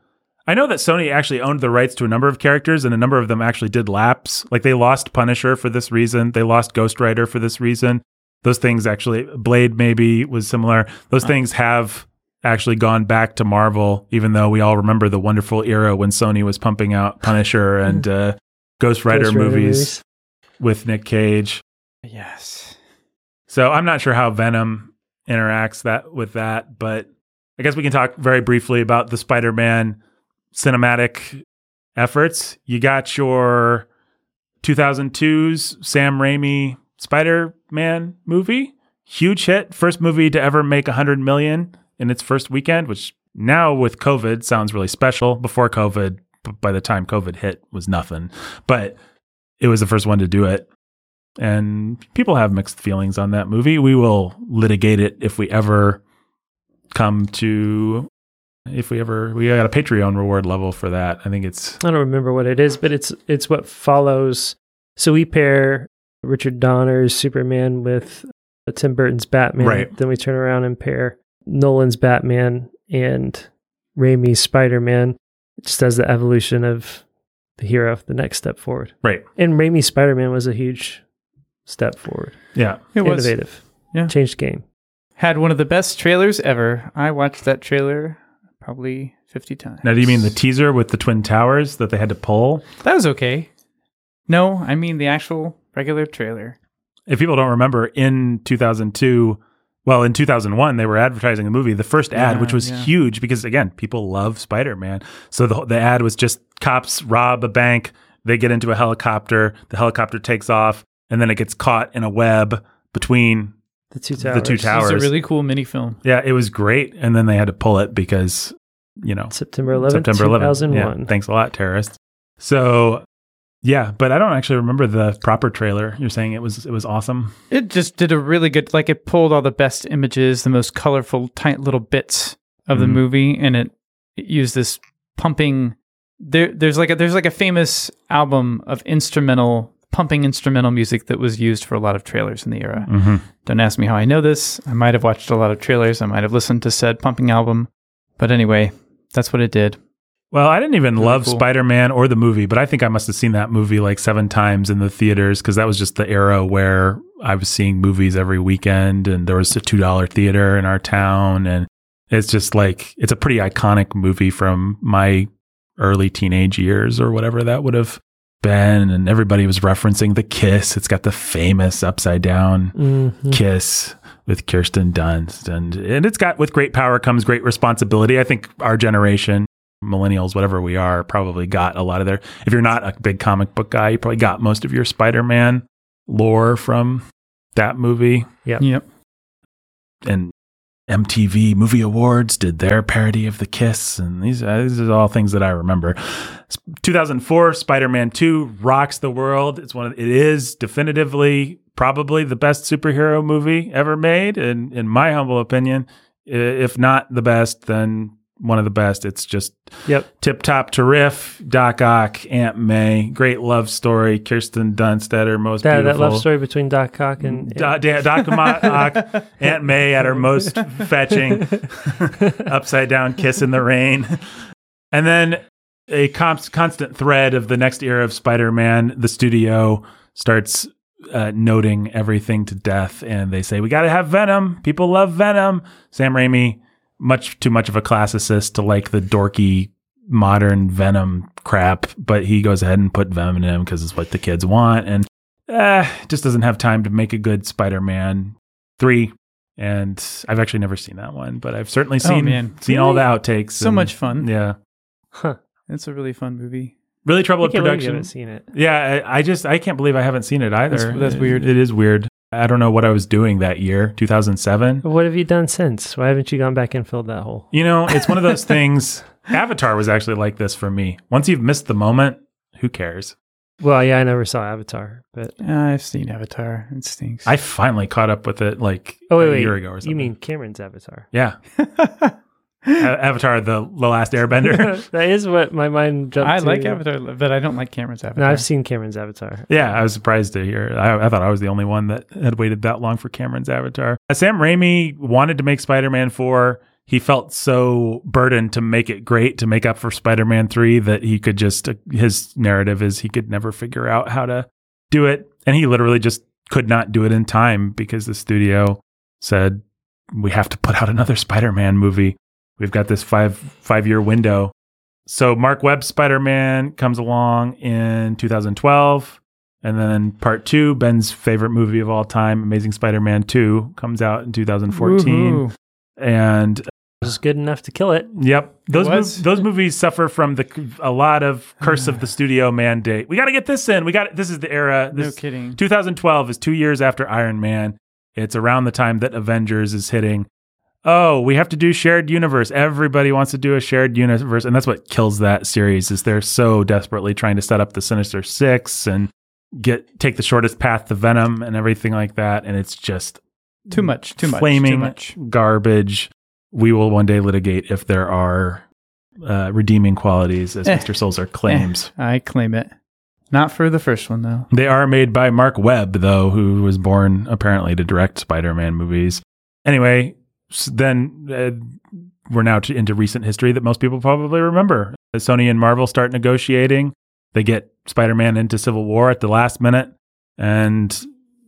I know that Sony actually owned the rights to a number of characters, and a number of them actually did lapse. Like they lost Punisher for this reason. They lost Ghost Rider for this reason. Those things actually, Blade maybe was similar. Those things have actually gone back to Marvel, even though we all remember the wonderful era when Sony was pumping out Punisher and uh, Ghost Rider Ghost Rider movies with Nick Cage. Yes. So I'm not sure how Venom interacts that with that, but I guess we can talk very briefly about the Spider-Man cinematic efforts. You got your 2002's Sam Raimi Spider-Man movie, huge hit, first movie to ever make 100 million in its first weekend, which now with COVID sounds really special. Before COVID, by the time COVID hit, was nothing, but it was the first one to do it and people have mixed feelings on that movie. We will litigate it if we ever come to if we ever we got a Patreon reward level for that. I think it's I don't remember what it is, but it's it's what follows. So we pair Richard Donner's Superman with Tim Burton's Batman. Right. Then we turn around and pair Nolan's Batman and Raimi's Spider Man. Just as the evolution of the hero, the next step forward. right. And Raimi's Spider Man was a huge step forward. Yeah. It was. Innovative. Yeah. Changed the game. Had one of the best trailers ever. I watched that trailer probably 50 times. Now do you mean the teaser with the twin towers that they had to pull? That was okay. No, I mean the actual regular trailer. If people don't remember in 2002 well, in 2001, they were advertising the movie. The first ad, Yeah, which was yeah. huge because, again, people love Spider Man. So the, the ad was just cops rob a bank, they get into a helicopter, the helicopter takes off, and then it gets caught in a web between The two towers. The towers. two It's towers. a really cool mini film. Yeah, it was great, and then they had to pull it because you know September 11th, September 11th. 2001. Yeah, thanks a lot, terrorists. So, yeah, but I don't actually remember the proper trailer. You're saying it was it was awesome. It just did a really good, like it pulled all the best images, the most colorful, tight little bits of the Mhm. movie, and it, it used this pumping. There, there's like a there's like a famous album of instrumental pumping instrumental music that was used for a lot of trailers in the era. Mm-hmm. Don't ask me how I know this. I might have watched a lot of trailers. I might have listened to said pumping album, but anyway, that's what it did. Well, I didn't even Really love cool. Spider Man or the movie, but I think I must have seen that movie like seven times in the theaters because that was just the era where I was seeing movies every weekend, and there was a two dollar theater in our town, and it's just like it's a pretty iconic movie from my early teenage years or whatever that would have been, and everybody was referencing the kiss. It's got the famous upside down Mhm. Kiss with Kirsten Dunst, and and it's got with great power comes great responsibility. I think our generation, millennials, whatever we are, probably got a lot of their. If you're not a big comic book guy, you probably got most of your Spider-Man lore from that movie. Yep. And MTV Movie Awards did their parody of the Kiss, and these uh, these are all things that I remember. 2004, Spider-Man 2 rocks the world. It's one of it is definitively probably the best superhero movie ever made, and in my humble opinion, if not the best, then one of the best. It's just Yep. tip top to riff. Doc Ock, Aunt May, great love story. Kirsten Dunst at her most That, that beautiful. love story between Doc Ock and, Da- da- Doc Ock, Aunt May at her most fetching, upside down kiss in the rain. And then a const- constant thread of the next era of Spider Man, the studio starts uh, noting everything to death, and they say we got to have Venom. People love Venom. Sam Raimi, much too much of a classicist to like the dorky modern Venom crap, but he goes ahead and put Venom in him because it's what the kids want, and uh, just doesn't have time to make a good Spider-Man three. And I've actually never seen that one, but I've certainly Oh, seen man. seen all the outtakes. So and- much fun. yeah, Huh. It's a really fun movie. really I troubled can't believe you production. haven't seen it. Yeah, I, I just I can't believe I haven't seen it either. That's- that's It- weird. It is weird. I don't know what I was doing that year, 2007. What have you done since? Why haven't you gone back and filled that hole? You know, it's one of those things. Avatar was actually like this for me. Once you've missed the moment, who cares? Well, yeah, I never saw Avatar, but I've seen Avatar. It stinks. I finally caught up with it like oh wait, a wait, year ago or something. you mean Cameron's Avatar? yeah, A- Avatar, the, the last Airbender. that is what my mind jumped. I to. I like Avatar, but I don't like Cameron's No, Avatar. I've seen Cameron's Avatar. Yeah, I was surprised to hear. I, I thought I was the only one that had waited that long for Cameron's Avatar. Uh, Sam Raimi wanted to make Spider Man 4. He felt so burdened to make it great, to make up for Spider Man 3, that he could just, uh, his narrative is he could never figure out how to do it. And he literally just could not do it in time because the studio said, we have to put out another Spider Man movie. We've got this five five year window. So Mark Webb's Spider Man comes along in 2012. And then part two, Ben's favorite movie of all time, Amazing Spider Man 2, comes out in 2014. Woohoo. And It was good enough to kill it. yep, those was? mov- those movies suffer from the a lot of curse of the studio mandate. We got to get this in. We got this is the era. No kidding. 2012 is two years after Iron Man. It's around the time that Avengers is hitting. Oh, we have to do shared universe. Everybody wants to do a shared universe, and that's what kills that series. Is they're so desperately trying to set up the Sinister Six and get take the shortest path to Venom and everything like that, and it's just Too much. Too much. flaming Too much. garbage. We will one day litigate if there are uh, redeeming qualities, as Eh. Mr. Sulzer claims. I claim it. Not for the first one though. They are made by Mark Webb, though, who was born apparently to direct Spider-Man movies. Anyway, then uh, we're now to, into recent history that most people probably remember. As Sony and Marvel start negotiating. They get Spider-Man into Civil War at the last minute, and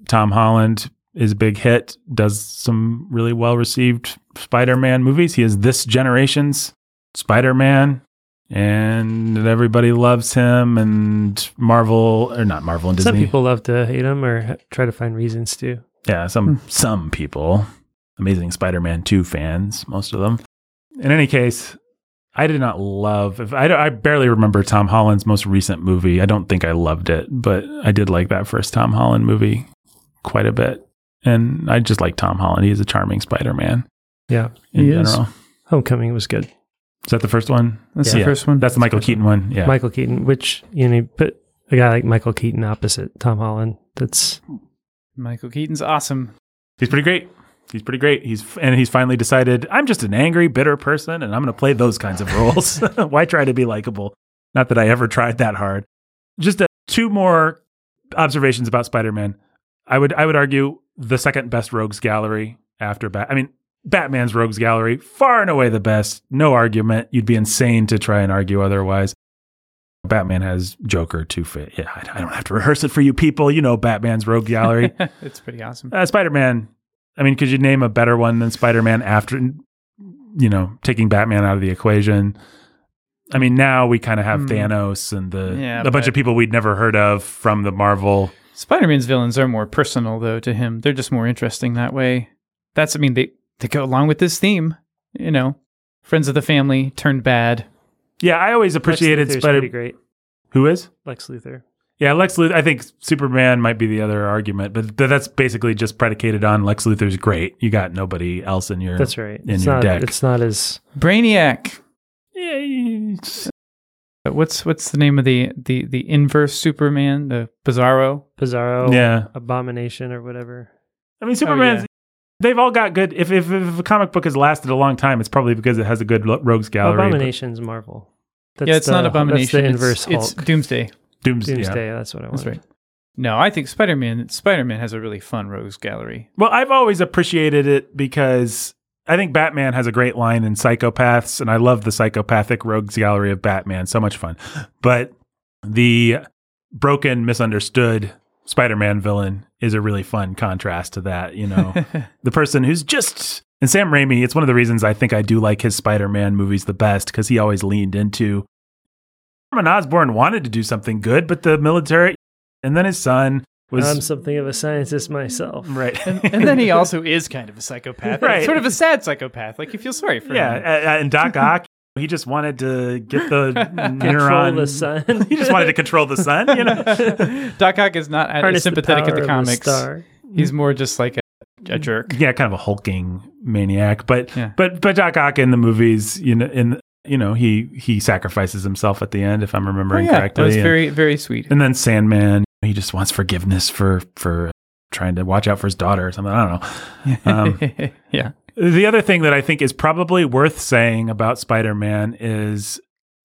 Tom Holland is a big hit. Does some really well-received Spider-Man movies. He is this generation's Spider-Man. And everybody loves him, and Marvel, or not Marvel and Disney. Some people love to hate him or try to find reasons to. Yeah, some some people, Amazing Spider-Man two fans, most of them. In any case, I did not love. If I, I barely remember Tom Holland's most recent movie. I don't think I loved it, but I did like that first Tom Holland movie quite a bit, and I just like Tom Holland. He's a charming Spider-Man Yeah. in He is. general. Homecoming was good. Is that the first one? That's Yeah. the first one. That's the Michael Keaton one. Yeah, Michael Keaton, which, you know, put a guy like Michael Keaton opposite Tom Holland. That's Michael Keaton's awesome. he's pretty great. He's pretty great. He's and he's finally decided I'm just an angry, bitter person, and I'm going to play those kinds of roles. Why try to be likable? Not that I ever tried that hard. Just uh, two more observations about Spider-Man. I would I would argue the second best rogues gallery after Bat. I mean, Batman's rogues gallery far and away the best. No argument. You'd be insane to try and argue otherwise. Batman has Joker, Two Face. Yeah, I I don't have to rehearse it for you people. You know Batman's rogue gallery. it's pretty awesome. Uh, Spider Man. I mean, could you name a better one than Spider Man after, you know, taking Batman out of the equation? I mean, now we kind of have Hmm. Thanos and the Yeah, a bunch of people we'd never heard of from the Marvel. Spider-Man's villains are more personal though to him. They're just more interesting that way. That's I mean they they go along with this theme, you know. Friends of the family turned bad. Yeah, I always appreciated Spider. pretty great. Who is? Lex Luthor. Yeah, Lex Luthor. I think Superman might be the other argument, but th- that's basically just predicated on Lex Luthor's great. You got nobody else in your. That's right. in it's your not, deck. It's not as Brainiac. Yeah, What's what's the name of the the the inverse Superman, the Bizarro? Bizarro, yeah. Abomination, or whatever. I mean, Superman's. yeah. They've all got good. If, if if a comic book has lasted a long time, it's probably because it has a good lo- rogues gallery. but Abomination's Marvel. That's yeah, it's not Abomination. That's the inverse it's Hulk. Doomsday. Dooms, yeah. Doomsday. That's what I want. That's right. No, I think Spider Man Spider Man has a really fun rogues gallery. Well, I've always appreciated it because I think Batman has a great line in Psychopaths, and I love the psychopathic rogues gallery of Batman. So much fun. But the broken, misunderstood Spider-Man villain is a really fun contrast to that. You know, the person who's just and Sam Raimi. It's one of the reasons I think I do like his Spider-Man movies the best because he always leaned into. Norman Osborn wanted to do something good, but the military, and then his son was I'm something of a scientist myself. right. and then he also is kind of a psychopath. Right. Sort of a sad psychopath. Like you feel sorry for yeah, him. a- a- and Doc Ock, he just wanted to get the Control the sun. he just wanted to control the sun. You know. Doc Ock is not as Harness the sympathetic in power the comics. star. He's more just like a, a jerk. yeah, kind of a hulking maniac. But Yeah. but but Doc Ock in the movies, you know, in you know, he he sacrifices himself at the end, if I'm Oh, remembering yeah, that was and, very very sweet. and then Sandman, he just wants forgiveness for for trying to watch out for his daughter or something. I don't know. Um, yeah. The other thing that I think is probably worth saying about Spider Man is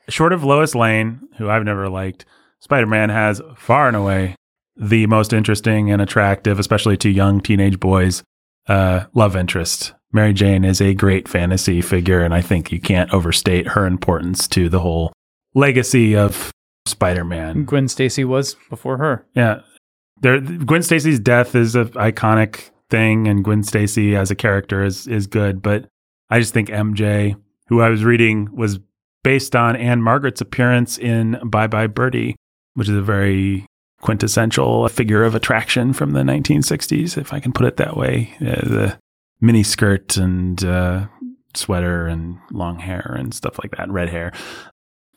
short of Lois Lane, who I've never liked, Spider Man has far and away the most interesting and attractive, especially to young teenage boys, uh, love interest. Mary Jane is a great fantasy figure, and I think you can't overstate her importance to the whole legacy of Spider Man. Gwen Stacy was before her. Yeah. There Gwen Stacy's death is an iconic thing and Gwen Stacy as a character is is good, but I just think MJ, who I was reading was based on Ann-Margret's appearance in Bye Bye Birdie, which is a very quintessential figure of attraction from the 1960s, if I can put it that way. Uh, the mini skirt and uh, sweater and long hair and stuff like that, red hair.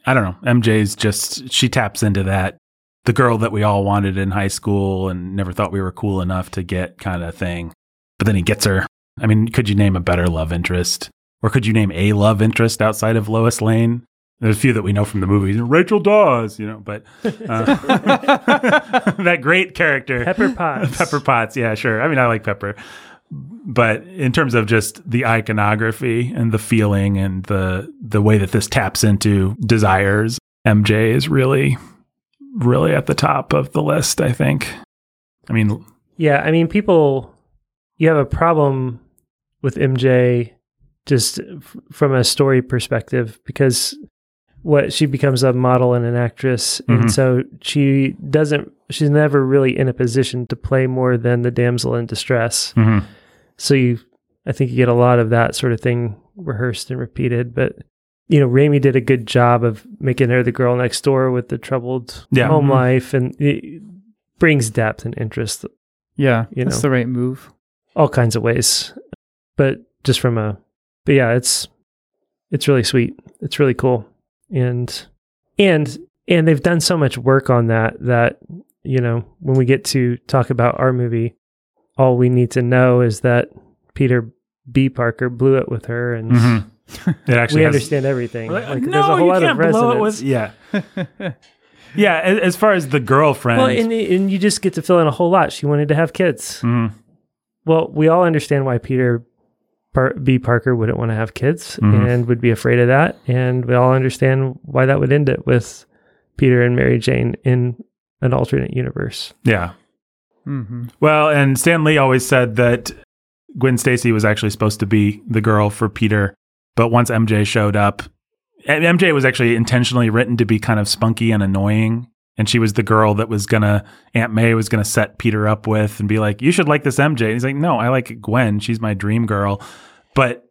I don't know. MJ's just, she taps into that the girl that we all wanted in high school and never thought we were cool enough to get kind of thing. But then he gets her. I mean, could you name a better love interest? Or could you name a love interest outside of Lois Lane? There's a few that we know from the movies. Rachel Dawes, you know, but uh, that great character. Pepper Potts. Pepper Potts, yeah, sure. I mean, I like Pepper. But in terms of just the iconography and the feeling and the the way that this taps into desires, MJ is really really at the top of the list, I think. I mean, Yeah, I mean, people, you have a problem with MJ just f- from a story perspective because what she becomes a model and an actress, Mhm. and so she doesn't. She's never really in a position to play more than the damsel in distress. mhm. So you, I think you get a lot of that sort of thing rehearsed and repeated. But you know, Raimi did a good job of making her the girl next door with the troubled Yeah. home Mhm. life, and it brings depth and interest Yeah, You that's know. the right move. all kinds of ways. But just from a, but yeah, it's it's really sweet. It's really cool, and and and they've done so much work on that that you know when we get to talk about our movie, all we need to know is that Peter B. Parker blew it with her, and Mhm. It actually we has- understand everything. Like, Like, no, there's a whole you lot can't of blow it resonance. with- yeah. Yeah, as far as the girlfriend. Well, and and you just get to fill in a whole lot. She wanted to have kids. Mhm. Well, we all understand why Peter Par- B. Parker wouldn't want to have kids Mhm. and would be afraid of that. And we all understand why that would end it with Peter and Mary Jane in an alternate universe. yeah. hmm Well, and Stan Lee always said that Gwen Stacy was actually supposed to be the girl for Peter, but once MJ showed up, and MJ was actually intentionally written to be kind of spunky and annoying, and she was the girl that was gonna Aunt May was gonna set Peter up with and be like, "You should like this MJ." And he's like, "No, I like Gwen. She's my dream girl." But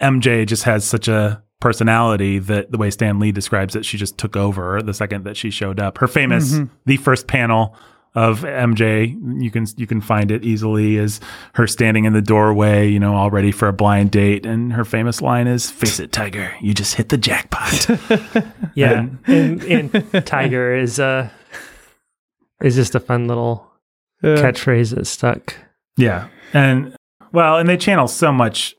MJ just has such a personality that the way Stan Lee describes it, she just took over the second that she showed up. Her famous, Mhm. the first panel of MJ, you can you can find it easily is her standing in the doorway, you know, all ready for a blind date, and her famous line is "Face it, Tiger, you just hit the jackpot." Yeah, and, and Tiger is uh is just a fun little catchphrase that stuck. Yeah. And well, and they channel so much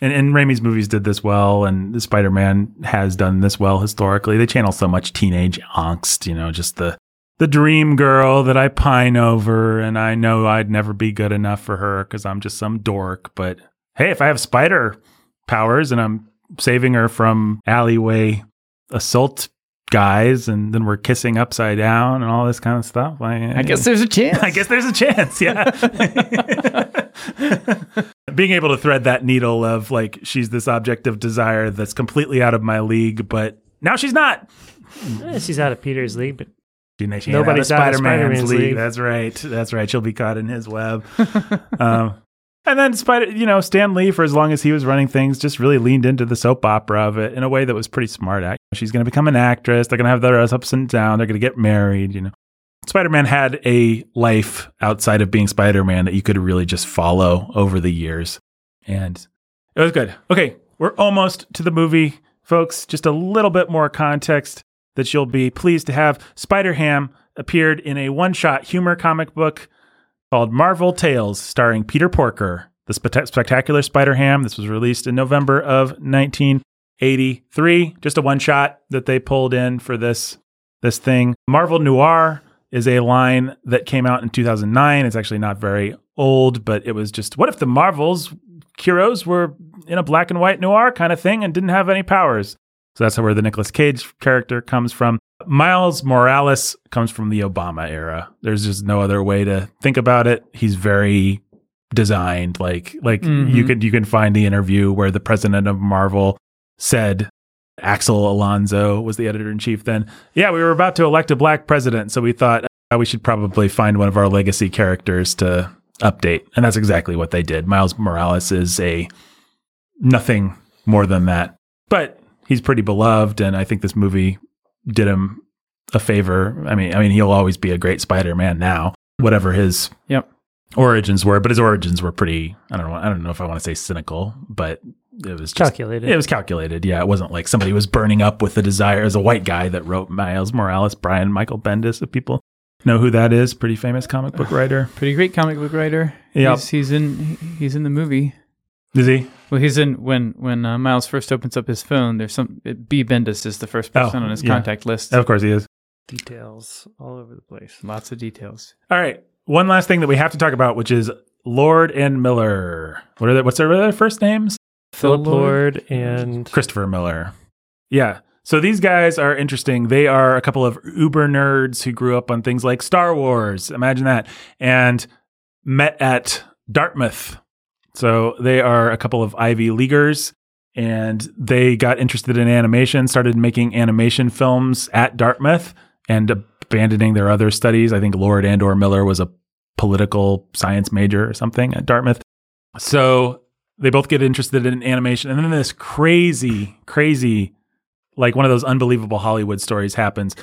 and, and Raimi's movies did this well and the Spider-Man has done this well historically. They channel so much teenage angst, you know, just the the dream girl that I pine over and I know I'd never be good enough for her cuz I'm just some dork, but hey, if I have spider powers and I'm saving her from alleyway assault guys and then we're kissing upside down and all this kind of stuff. I, I guess there's a chance. I guess there's a chance, yeah. Being able to thread that needle of like she's this object of desire that's completely out of my league, but now she's not. Eh, she's out of Peter's league, but She, she Nobody's out out of of Spider-Man's, Spider-Man's league. league. That's right. That's right. She'll be caught in his web. um, and then Spider, you know, Stan Lee, for as long as he was running things, just really leaned into the soap opera of it in a way that was pretty smart. Act- She's going to become an actress. They're going to have their ups and downs. They're going to get married. You know, Spider-Man had a life outside of being Spider-Man that you could really just follow over the years, and it was good. Okay, we're almost to the movie, folks. Just a little bit more context that you'll be pleased to have. Spider Ham appeared in a one-shot humor comic book called Marvel Tales, starring Peter Porker, the Spect- spectacular Spider Ham. This was released in November of 1983. Just a one shot that they pulled in for this this thing. Marvel Noir is a line that came out in 2009. It's actually not very old, but it was just what if the Marvels heroes were in a black and white noir kind of thing and didn't have any powers? So that's where the Nicolas Cage character comes from. Miles Morales comes from the Obama era. There's just no other way to think about it. He's very designed like like Mhm. you could you can find the interview where the president of Marvel said Axel Alonso was the editor in chief then. Yeah, we were about to elect a black president, so we thought uh, we should probably find one of our legacy characters to update. And that's exactly what they did. Miles Morales is a nothing more than that. But he's pretty beloved and I think this movie did him a favor. I mean, I mean he'll always be a great Spider-Man now, whatever his Yep. origins were, but his origins were pretty I don't know, I don't know if I want to say cynical, but it was just Calculated. it was calculated. Yeah, it wasn't like somebody was burning up with the desire as a white guy that wrote Miles Morales, Brian Michael Bendis. If people know who that is, pretty famous comic book writer. Pretty great comic book writer. Yeah, He's, he's in he's in the movie. Is he? Well, he's in when when uh, Miles first opens up his phone. There's some it, B. Bendis is the first Oh, person on his yeah. contact list. Of course he is. Details all over the place. Lots of details. All right. One last thing that we have to talk about, which is Lord and Miller. What are their, what's their, what are their first names? Philip Lord and Christopher Miller. Yeah. So these guys are interesting. They are a couple of uber nerds who grew up on things like Star Wars. Imagine that. And met at Dartmouth. So they are a couple of Ivy Leaguers and they got interested in animation, started making animation films at Dartmouth and abandoning their other studies. I think Lord and or Miller was a political science major or something at Dartmouth. So they both get interested in animation and then this crazy crazy like one of those unbelievable hollywood stories happens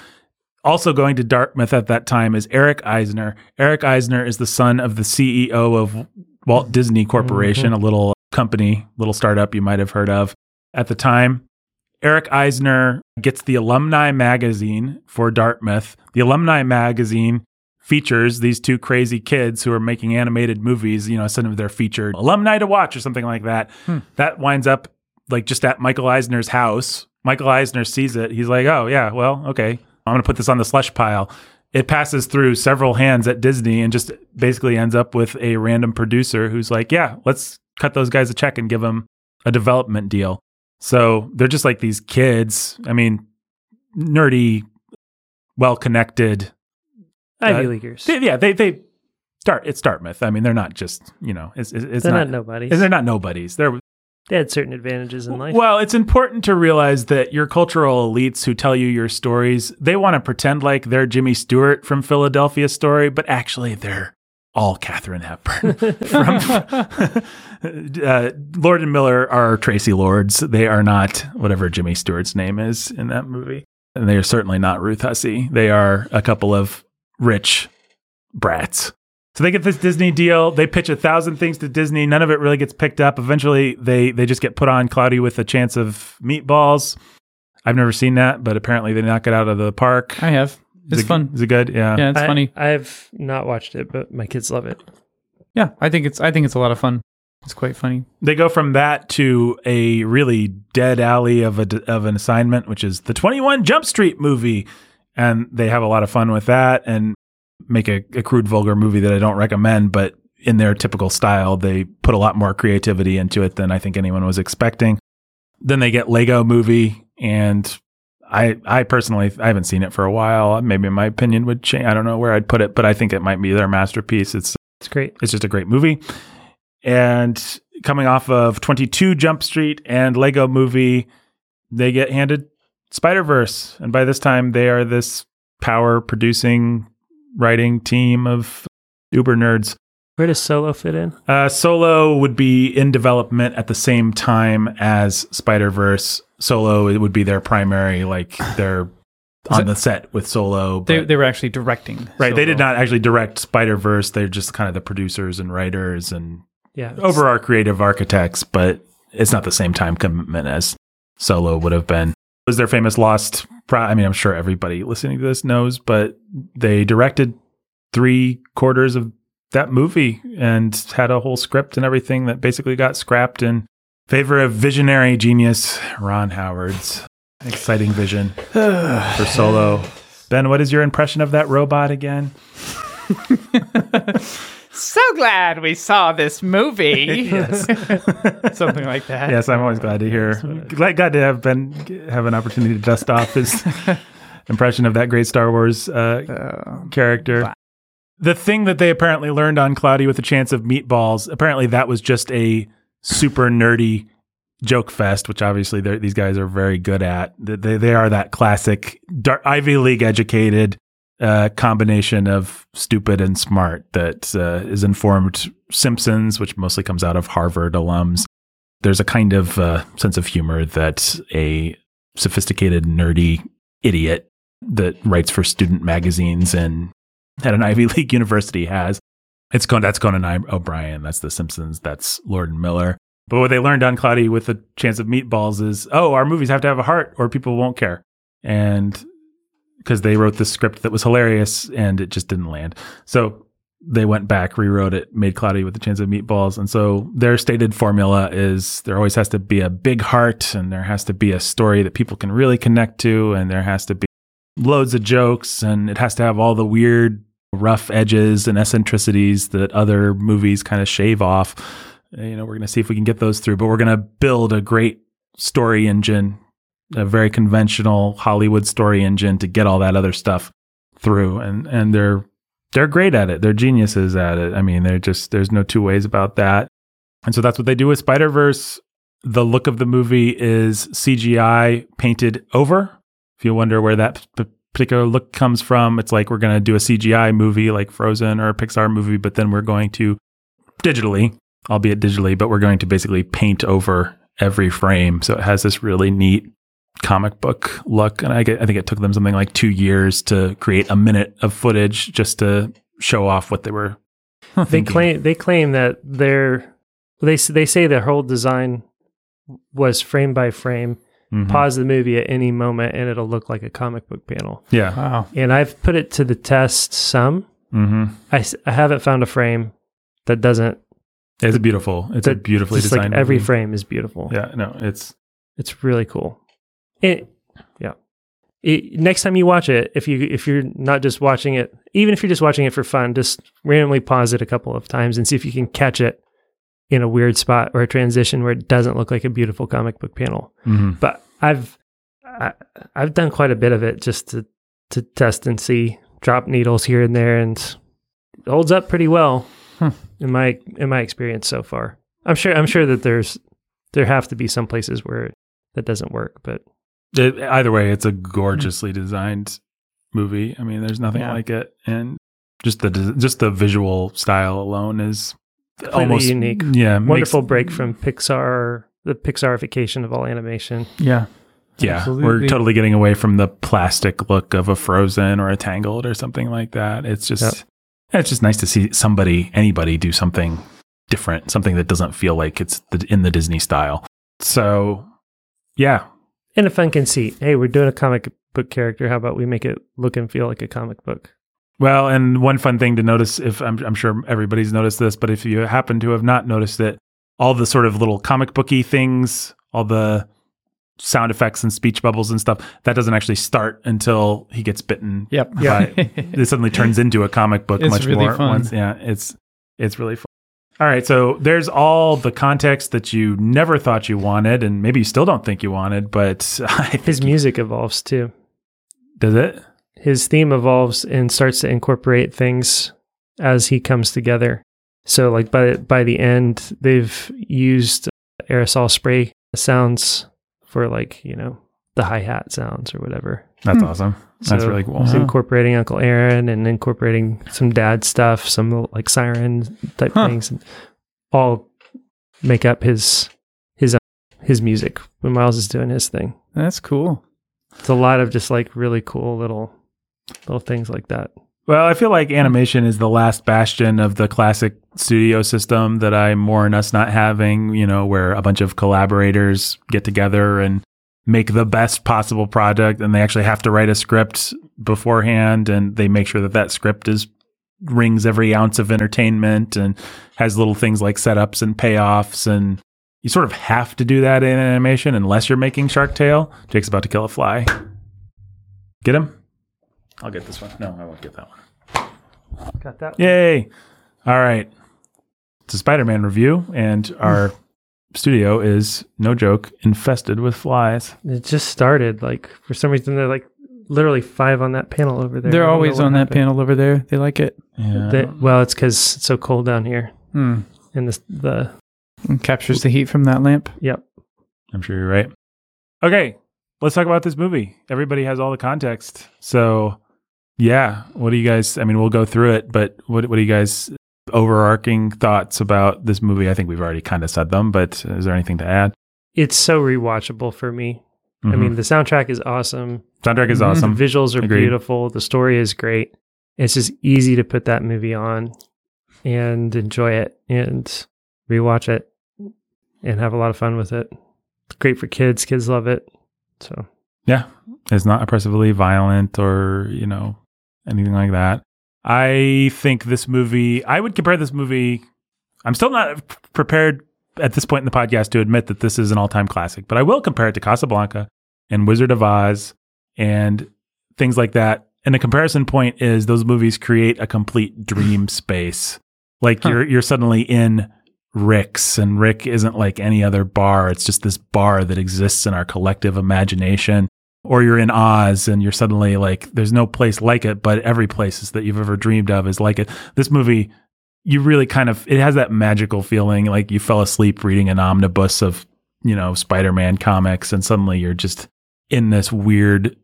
also going to dartmouth at that time is eric eisner eric eisner is the son of the ceo of walt disney corporation a little company little startup you might have heard of at the time eric eisner gets the alumni magazine for dartmouth the alumni magazine features these two crazy kids who are making animated movies, you know, some of their featured alumni to watch or something like that. Hmm. That winds up like just at Michael Eisner's house. Michael Eisner sees it. He's like, oh, yeah, well, okay. I'm going to put this on the slush pile. It passes through several hands at Disney and just basically ends up with a random producer who's like, yeah, let's cut those guys a check and give them a development deal. So they're just like these kids. I mean, nerdy, well connected Ivy Uh, Leaguers. they, yeah, they they start it's Dartmouth. I mean, they're not just you know, it's it's, it's They're not, not, nobodies. they're not nobodies. They're they had certain advantages in life. well, it's important to realize that your cultural elites who tell you your stories, they want to pretend like they're Jimmy Stewart from Philadelphia Story, but actually they're all Katharine Hepburn from uh, Lord and Miller are Tracy Lords. They are not whatever Jimmy Stewart's name is in that movie, and they are certainly not Ruth Hussey. They are a couple of rich brats. So they get this Disney deal. They pitch a thousand things to Disney. None of it really gets picked up. Eventually, they they just get put on Cloudy with a Chance of Meatballs. I've never seen that, but apparently they knock it out of the park. I have. Is It's it, fun. Is it good? Yeah. Yeah, it's I, funny. I've not watched it, but my kids love it. Yeah, I think it's I think it's a lot of fun. It's quite funny. They go from that to a really dead alley of a of an assignment, which is the Twenty One Jump Street movie, and they have a lot of fun with that and make a, a crude, vulgar movie that I don't recommend, but in their typical style, they put a lot more creativity into it than I think anyone was expecting. Then they get Lego Movie, and I I personally I haven't seen it for a while. Maybe my opinion would change. I don't know where I'd put it, but I think it might be their masterpiece. It's It's great. it's just a great movie. And coming off of 22 Jump Street and Lego Movie, they get handed Spider Verse, and by this time they are this power producing writing team of uber nerds. Where does Solo fit in? Uh, Solo would be in development at the same time as Spider Verse. Solo it would be their primary, like they're on the set with Solo. They, but- they were actually directing. right, they did not actually direct Spider Verse. They're just kind of the producers and writers and Yeah. over our creative architects, but it's not the same time commitment as Solo would have been. It was their famous Lost? I mean, I'm sure everybody listening to this knows, but they directed three quarters of that movie and had a whole script and everything that basically got scrapped in favor of visionary genius Ron Howard's exciting vision for Solo. Ben, what is your impression of that robot again? So glad we saw this movie. Something like that. Yes, I'm always glad to hear. Glad, glad to have been have an opportunity to dust off his impression of that great Star Wars uh, character. The thing that they apparently learned on Cloudy with a Chance of Meatballs, apparently that was just a super nerdy joke fest, which obviously these guys are very good at. They, they, are that classic dar- Ivy League educated uh, combination of stupid and smart that uh, is informed Simpsons, which mostly comes out of Harvard alums. There's a kind of uh, sense of humor that a sophisticated, nerdy idiot that writes for student magazines and at an Ivy League university has. It's Con- that's Conan O'Brien. That's The Simpsons. That's Lord and Miller. But what they learned on Cloudy with a Chance of Meatballs is, oh, our movies have to have a heart or people won't care. And because they wrote this script that was hilarious and it just didn't land. So they went back, rewrote it, made Cloudy with a Chance of Meatballs. And so their stated formula is there always has to be a big heart and there has to be a story that people can really connect to and there has to be loads of jokes and it has to have all the weird rough edges and eccentricities that other movies kind of shave off. You know, we're going to see if we can get those through, but we're going to build a great story engine, a very conventional Hollywood story engine to get all that other stuff through. And, and they're, they're great at it. They're geniuses at it. I mean, they're just, there's no two ways about that. And so that's what they do with Spider Verse. The look of the movie is CGI painted over. If you wonder where that p- particular look comes from, it's like we're going to do a CGI movie like Frozen or a Pixar movie, but then we're going to digitally, albeit digitally, but we're going to basically paint over every frame. So it has this really neat comic book look. And I, get, I think it took them something like two years to create a minute of footage just to show off what they were. They thinking. claim they claim that their they s- they say their whole design was frame by frame. Mhm. Pause the movie at any moment and it'll look like a comic book panel. Yeah. Wow. And I've put it to the test some. hmm I, s- I haven't found a frame that doesn't. It's beautiful. It's a beautifully just designed. like every movie. frame is beautiful. Yeah. No, it's It's really cool. It, yeah. It, next time you watch it, if you if you're not just watching it, even if you're just watching it for fun, just randomly pause it a couple of times and see if you can catch it in a weird spot or a transition where it doesn't look like a beautiful comic book panel. mhm. But I've I, I've done quite a bit of it just to to test and see, drop needles here and there, and it holds up pretty well Hmm. in my in my experience so far. I'm sure I'm sure that there's there have to be some places where that doesn't work, but It, either way, it's a mm-hmm. gorgeously designed movie. I mean, there's nothing Yeah. like it, and just the just the visual style alone is Completely almost unique. Yeah, makes- wonderful break from Pixar, the Pixarification of all animation. Yeah. Yeah, Absolutely. we're totally getting away from the plastic look of a Frozen or a Tangled or something like that. It's just Yep. it's just nice to see somebody, anybody, do something different, something that doesn't feel like it's the, in the Disney style. So, yeah, And a fun conceit. Hey, we're doing a comic book character. How about we make it look and feel like a comic book? Well, and one fun thing to notice, if I'm, I'm sure everybody's noticed this, but if you happen to have not noticed it, all the sort of little comic booky things, all the sound effects and speech bubbles and stuff, that doesn't actually start until he gets bitten. Yep. Yeah. It suddenly turns into a comic book It's much really more. fun. Once, yeah, it's it's really fun. All right, so there's all the context that you never thought you wanted, and maybe you still don't think you wanted, but His music evolves too. does it? his theme evolves and starts to incorporate things as he comes together. So like by by the end they've used aerosol spray sounds for like, you know, the hi hat sounds or whatever. That's Hmm. awesome. That's So really cool. He's Wow. incorporating Uncle Aaron and incorporating some dad stuff, some like siren type Huh. things, and all make up his his uh, his music when Miles is doing his thing. That's cool. It's a lot of just like really cool little little things like that. Well, I feel like animation is the last bastion of the classic studio system that I mourn us not having, you know, where a bunch of collaborators get together and make the best possible product and they actually have to write a script beforehand and they make sure that that script is rings every ounce of entertainment and has little things like setups and payoffs and you sort of have to do that in animation unless you're making Shark Tale. Jake's about to kill a fly. Get him? I'll get this one. No, I won't get that one. Got that. One. Yay! All right. It's a Spider Man review, and our studio is, no joke, infested with flies. It just started. Like for some reason, they're like literally five on that panel over there. They're always what on that panel over there. They like it. Yeah. They- well, it's because it's so cold down here, Hmm. and this the And captures the heat from that lamp. yep. I'm sure you're right. Okay, let's talk about this movie. Everybody has all the context. So, yeah, what do you guys, I mean, we'll go through it, but what, what do you guys, overarching thoughts about this movie? I think we've already kind of said them, but is there anything to add? It's so rewatchable for me. I Mhm. mean, the soundtrack is awesome. soundtrack is Mhm. awesome. The visuals are Agreed. beautiful. The story is great. It's just easy to put that movie on and enjoy it and rewatch it and have a lot of fun with it. It's great for kids. Kids love it. So Yeah, it's not oppressively violent or you know anything like that. I think this movie. I would compare this movie. I'm still not prepared at this point in the podcast to admit that this is an all-time classic, but I will compare it to Casablanca and Wizard of Oz and things like that. And the comparison point is those movies create a complete dream space. Like Huh. you're you're suddenly in Rick's, and Rick isn't like any other bar. It's just this bar that exists in our collective imagination. Or you're in Oz and you're suddenly like, there's no place like it, but every place that you've ever dreamed of is like it. This movie, you really kind of, it has that magical feeling like you fell asleep reading an omnibus of, you know, Spider Man comics, and suddenly you're just in this weird,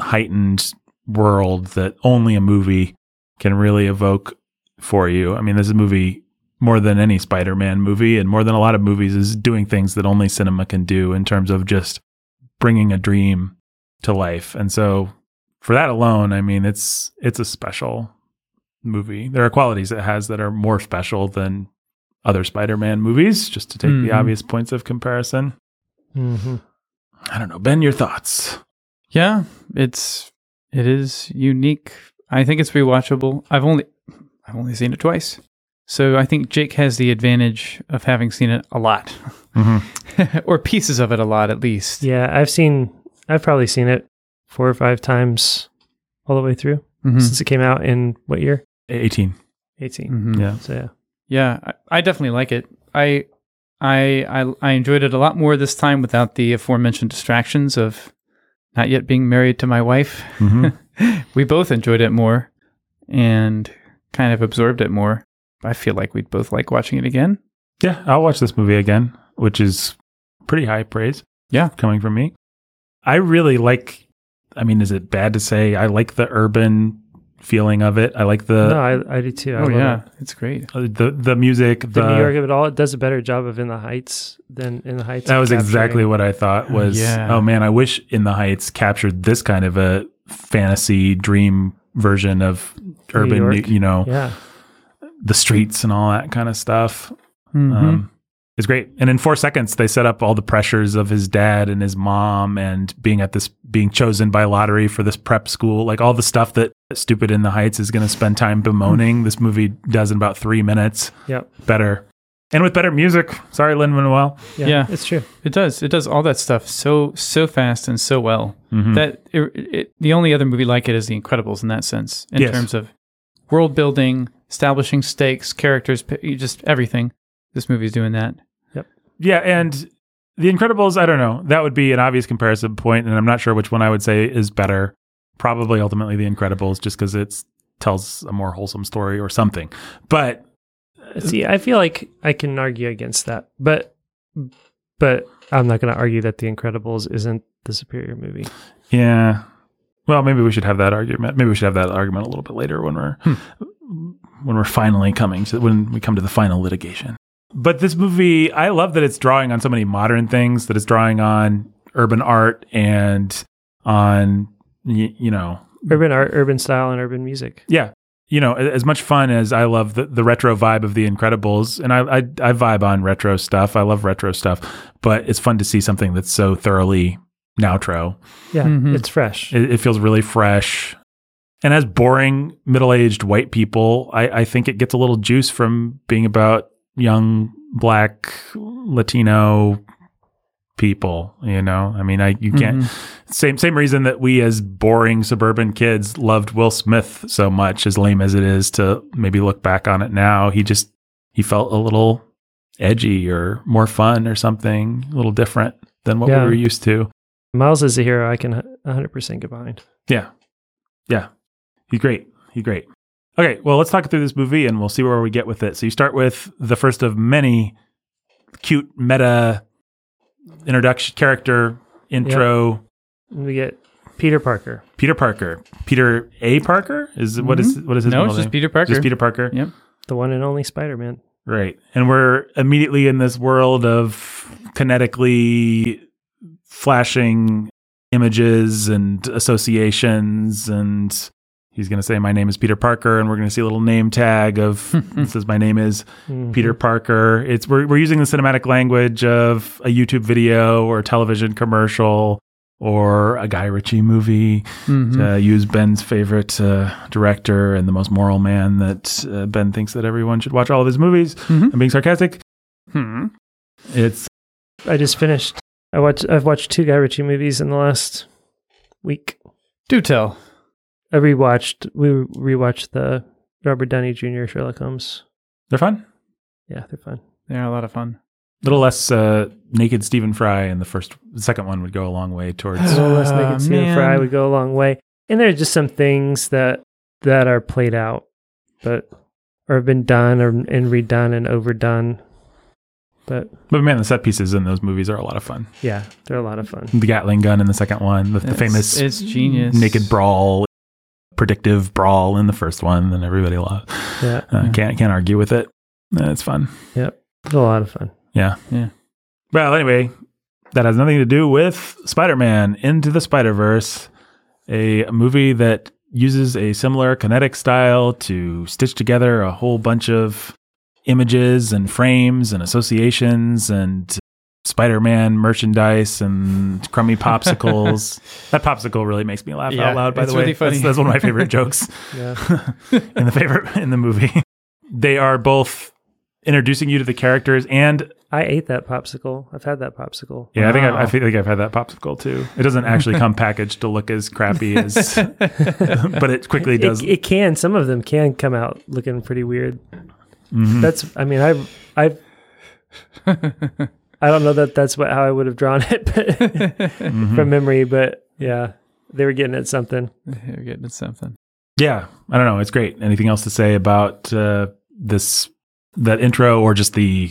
heightened world that only a movie can really evoke for you. I mean, this movie more than any Spider-Man movie and more than a lot of movies is doing things that only cinema can do in terms of just bringing a dream to life. And so for that alone, I mean, it's it's a special movie. There are qualities it has that are more special than other Spider-Man movies, just to take the Mhm. obvious points of comparison. mhm. I don't know. Ben, your thoughts? Yeah, it's it is unique. I think it's rewatchable. I've only I've only seen it twice. So I think Jake has the advantage of having seen it a lot. Mm-hmm. or pieces of it a lot at least. yeah, I've seen, I've probably seen it four or five times all the way through Mhm. since it came out in what year? 18. 18. Mhm. Yeah. So yeah. Yeah, I, I definitely like it. I, I, I, I enjoyed it a lot more this time without the aforementioned distractions of not yet being married to my wife. Mhm. we both enjoyed it more and kind of absorbed it more. I feel like we'd both like watching it again. yeah, I'll watch this movie again, which is pretty high praise. Yeah. coming from me. I really like. I mean, is it bad to say I like the urban feeling of it? I like the no, I, I do too. I oh love yeah, it. it's great. uh, the the music. The, The New York of it all, it does a better job of In the Heights than In the Heights. That of was exactly what I thought was. yeah. Oh man, I wish In the Heights captured this kind of a fantasy dream version of urban. York. You know, Yeah. the streets and all that kind of stuff. Mhm. Um, it's great. And in four seconds, they set up all the pressures of his dad and his mom and being at this, being chosen by lottery for this prep school, like all the stuff that Stupid in the Heights is going to spend time bemoaning. this movie does in about three minutes Yep. better. And with better music. Sorry, Lin Manuel. Yeah. Yeah. It's true. it does. It does all that stuff so so fast and so well. Mhm. that it, it, the only other movie like it is The Incredibles in that sense, in Yes. terms of world building, establishing stakes, characters, just everything. This movie's doing that. Yep. Yeah, and The Incredibles, I don't know. That would be an obvious comparison point, and I'm not sure which one I would say is better. Probably ultimately The Incredibles, just because it tells a more wholesome story or something. But uh, See, I feel like I can argue against that, but but I'm not going to argue that The Incredibles isn't the superior movie. Yeah. Well, maybe we should have that argument. Maybe we should have that argument a little bit later when we're hmm. when we're finally coming to when we come to the final litigation. But this movie, I love that it's drawing on so many modern things. That it's drawing on urban art and on y- you know Urban art, urban style, and urban music. yeah you know as much fun as i love the, the retro vibe of the incredibles and I, I i vibe on retro stuff i love retro stuff but it's fun to see something that's so thoroughly nowtro Yeah, Mhm. it's fresh. it, it feels really fresh and as boring middle-aged white people I, I think it gets a little juice from being about young black latino people you know i mean i you can't Mhm. same same reason that we as boring suburban kids loved Will Smith so much, as lame as it is to maybe look back on it now. He just he felt a little edgy or more fun or something, a little different than what Yeah. we were used to. Miles is a hero I can 100% get behind. Yeah. Yeah. He's great. He's great. Okay, well, let's talk through this movie and we'll see where we get with it. So you start with the first of many cute meta introduction character intro And we get Peter Parker. Peter Parker. Peter A. Parker is what is what is his Mm-hmm. No, it's just name? Peter Parker. Just Peter Parker. Yep. the one and only Spider-Man. Right. And we're immediately in this world of kinetically flashing images and associations and he's going to say my name is Peter Parker and we're going to see a little name tag of it says my name is Mhm. Peter Parker. It's we're we're using the cinematic language of a YouTube video or a television commercial or a Guy Ritchie movie Mhm. to use Ben's favorite uh, director and the most moral man that uh, Ben thinks that everyone should watch all of his movies. Mhm. I'm being sarcastic. Hmm. It's I just finished. I watched. I've watched two Guy Ritchie movies in the last week. Do tell. I rewatched. We rewatched the Robert Downey Jr. Sherlock Holmes. they're fun. Yeah, they're fun. They're a lot of fun. A little less uh, naked Stephen Fry, in the first, the second one would go a long way towards. A little less Ah, naked Stephen man. Fry would go a long way. And there are just some things that that are played out, but or have been done or and redone and overdone. But but man, the set pieces in those movies are a lot of fun. yeah, they're a lot of fun. The Gatling gun in the second one, the, the famous It's genius. naked brawl, predictive brawl in the first one, and everybody loves. Yeah, Uh, can't can't argue with it. Uh, It's fun. Yep. It's a lot of fun. Yeah. Yeah. Well, anyway, that has nothing to do with Spider Man Into the Spider Verse, a movie that uses a similar kinetic style to stitch together a whole bunch of images and frames and associations and Spider Man merchandise and crummy popsicles. that popsicle really makes me laugh Yeah, out loud, by it's the way. really funny. That's, that's one of my favorite jokes Yeah, in the favorite in the movie. They are both introducing you to the characters and I ate that popsicle. I've had that popsicle. Yeah, I think I've, I feel like I've had that popsicle too. It doesn't actually come packaged to look as crappy as, but it quickly does. It, it can. Some of them can come out looking pretty weird. Mhm. That's. I mean, I. I. I don't know that that's what how I would have drawn it but Mhm. from memory, but yeah, they were getting at something. You're getting at something. yeah, I don't know. It's great. Anything else to say about uh, this that intro or just the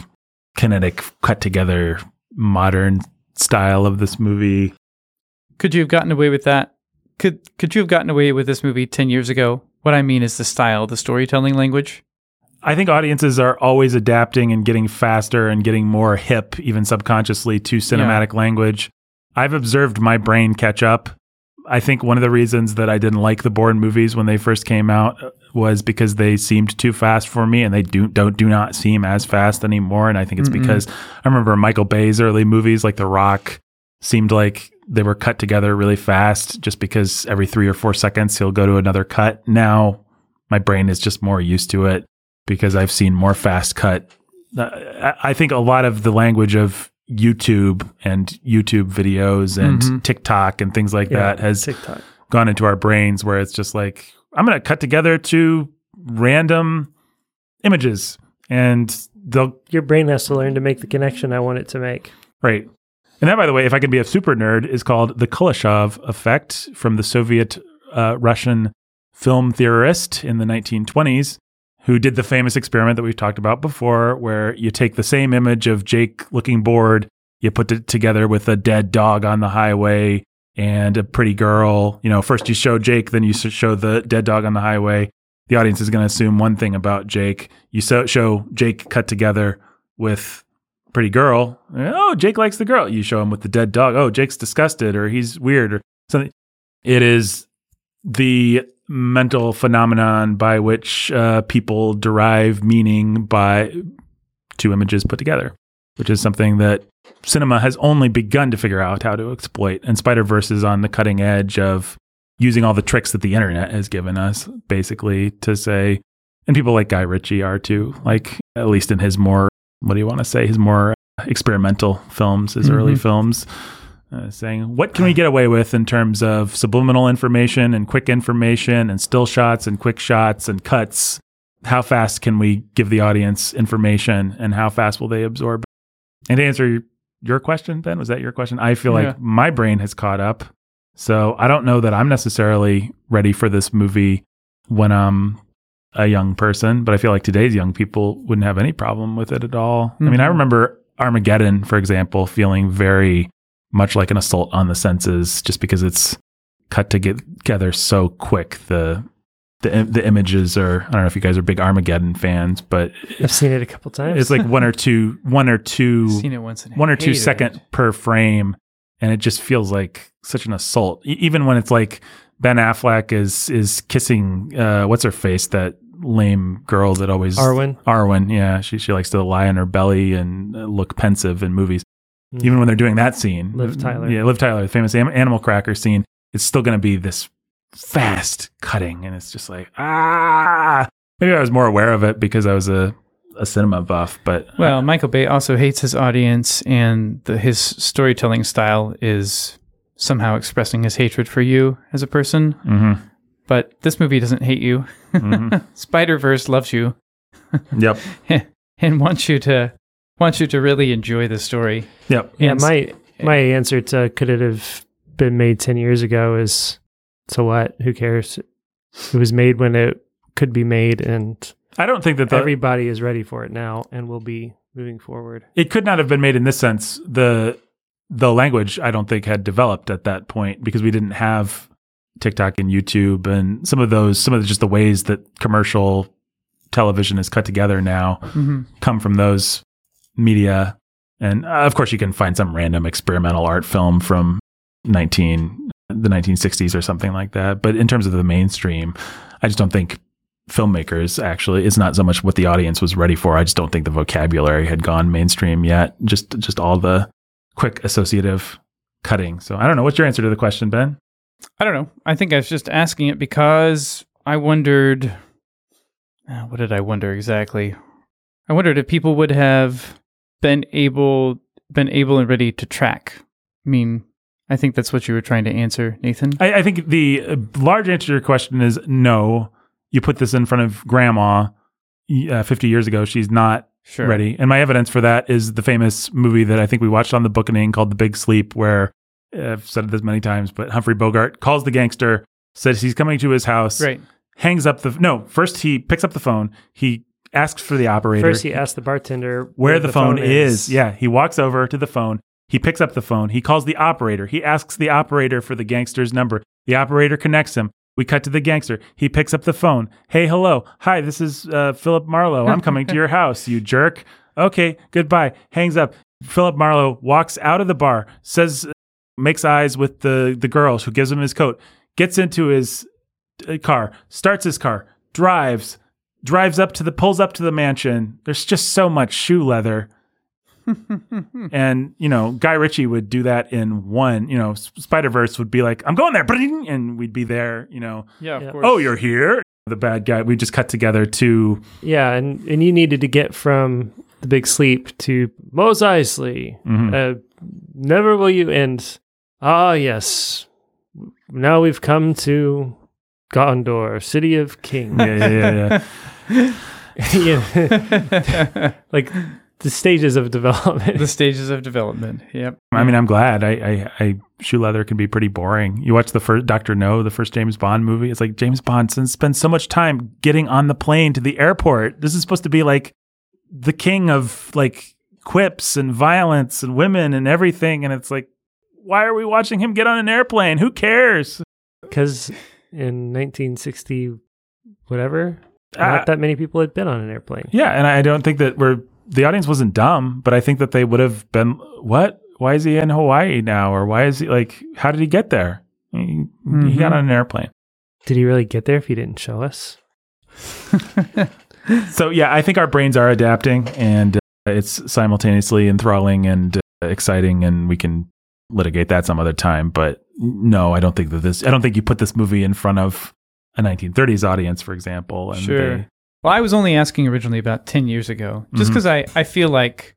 kinetic cut together modern style of this movie? Could you have gotten away with that? Could could you have gotten away with this movie ten years ago? What I mean is the style, the storytelling language. I think audiences are always adapting and getting faster and getting more hip, even subconsciously, to cinematic language. I've observed my brain catch up. I think one of the reasons that I didn't like the Bourne movies when they first came out uh, was because they seemed too fast for me, and they do don't do not seem as fast anymore. And I think it's Mm-mm. because I remember Michael Bay's early movies, like The Rock, seemed like they were cut together really fast, just because every three or four seconds he'll go to another cut. Now my brain is just more used to it because I've seen more fast cut. Uh, I think a lot of the language of YouTube and YouTube videos and Mhm. TikTok and things like Yeah, that has TikTok. gone into our brains where it's just like, I'm going to cut together two random images and they'll, Your brain has to learn to make the connection I want it to make. right. And that, by the way, if I can be a super nerd, is called the Kuleshov effect from the Soviet uh, Russian film theorist in the 1920s who did the famous experiment that we've talked about before, where you take the same image of Jake looking bored, you put it together with a dead dog on the highway and a pretty girl. You know, first you show Jake, then you show the dead dog on the highway. The audience is going to assume one thing about Jake. You so, show Jake cut together with pretty girl. Oh, Jake likes the girl. You show him with the dead dog. Oh, Jake's disgusted or he's weird or something. It is the mental phenomenon by which uh, people derive meaning by two images put together, which is something that cinema has only begun to figure out how to exploit. And Spider Verse is on the cutting edge of using all the tricks that the internet has given us, basically, to say, and people like Guy Ritchie are too, like, at least in his more, what do you want to say, his more experimental films, his early Mhm. films. Uh, saying what can we get away with in terms of subliminal information and quick information and still shots and quick shots and cuts? How fast can we give the audience information and how fast will they absorb and to answer your, question ben was that your question? I feel Yeah. like my brain has caught up. So i don't know that i'm necessarily ready for this movie when i'm a young person but i feel like today's young people wouldn't have any problem with it at all. I mean i Mhm. remember armageddon for example feeling very much like an assault on the senses just because it's cut together so quick the the the images are I don't know if you guys are big Armageddon fans, but I've seen it a couple times. it's like one or two one or two Seen it once one or two second it. per frame and it just feels like such an assault E- even when it's like Ben Affleck is is kissing uh what's her face that lame girl that always Arwen. Arwen yeah she she likes to lie on her belly and uh, look pensive in movies Mm. even when they're doing that scene Liv Tyler. yeah Liv Tyler the famous am- animal cracker scene it's still going to be this fast cutting and it's just like ah maybe I was more aware of it because I was a a cinema buff but Well, Michael Bay also hates his audience, and the, his storytelling style is somehow expressing his hatred for you as a person. hmm But this movie doesn't hate you. Mhm. Spider Verse loves you yep and wants you to wants you to really enjoy the story. yep Yeah, And- my my answer to could it have been made ten years ago is so what? Who cares? It was made when it could be made, and I don't think that the, everybody is ready for it now, and will be moving forward. it could not have been made in this sense. The the language I don't think had developed at that point because we didn't have TikTok and YouTube and some of those some of the, just the ways that commercial television is cut together now Mm-hmm. come from those media. And uh, of course, you can find some random experimental art film from 19 the 1960s or something like that. But in terms of the mainstream, I just don't think filmmakers actually it's not so much what the audience was ready for. I just don't think the vocabulary had gone mainstream yet. Just just all the quick associative cutting. So I don't know. What's your answer to the question, Ben? I don't know. I think I was just asking it because I wondered. uh, what did I wonder exactly? I wondered if people would have been able been able and ready to track. I mean, I think that's what you were trying to answer, Nathan. I, I think the uh, large answer to your question is no. You put this in front of grandma uh, 50 years ago. She's not Sure. ready. And my evidence for that is the famous movie that I think we watched on the booking called The Big Sleep, where uh, I've said this many times, but Humphrey Bogart calls the gangster, says he's coming to his house, Right. hangs up the no. First, he picks up the phone. He asks for the operator. First, he asks the bartender where the, phone, is. Yeah, he walks over to the phone. He picks up the phone. He calls the operator. He asks the operator for the gangster's number. The operator connects him. We cut to the gangster. He picks up the phone. Hey, hello. Hi, this is uh, Philip Marlowe. I'm coming to your house, you jerk. Okay, goodbye. Hangs up. Philip Marlowe walks out of the bar, says, makes eyes with the, the girls who gives him his coat, gets into his uh, car, starts his car, drives, drives up to the, pulls up to the mansion. There's just so much shoe leather and you know guy ritchie would do that in one you know spider verse would be like i'm going there and we'd be there you know Yeah, of Yeah. course. oh you're here the bad guy we just cut together to Yeah, and and you needed to get from the big sleep to Mos Eisley. Mhm. Uh, never will you end. Ah, yes. Now we've come to Gondor, city of kings. yeah yeah yeah, yeah. Yeah. like the stages of development. the stages of development. Yep. i mean i'm glad I, I i shoe leather can be pretty boring you watch the first dr no the first james bond movie it's like james bond spends so much time getting on the plane to the airport this is supposed to be like the king of like quips and violence and women and everything. And it's like, why are we watching him get on an airplane? Who cares? Because in 1960, whatever, not that many people had been on an airplane. Yeah, and I don't think that we're the audience wasn't dumb, but I think that they would have been what? Why is he in Hawaii now? Or why is he like how did he get there? He, he Mhm. got on an airplane. Did he really get there if he didn't show us? So yeah, I think our brains are adapting and uh, it's simultaneously enthralling and uh, exciting and we can litigate that some other time, but no, I don't think that this I don't think you put this movie in front of a 1930s audience for example and Sure. they- Well, I was only asking originally about 10 years ago, just because I, I feel like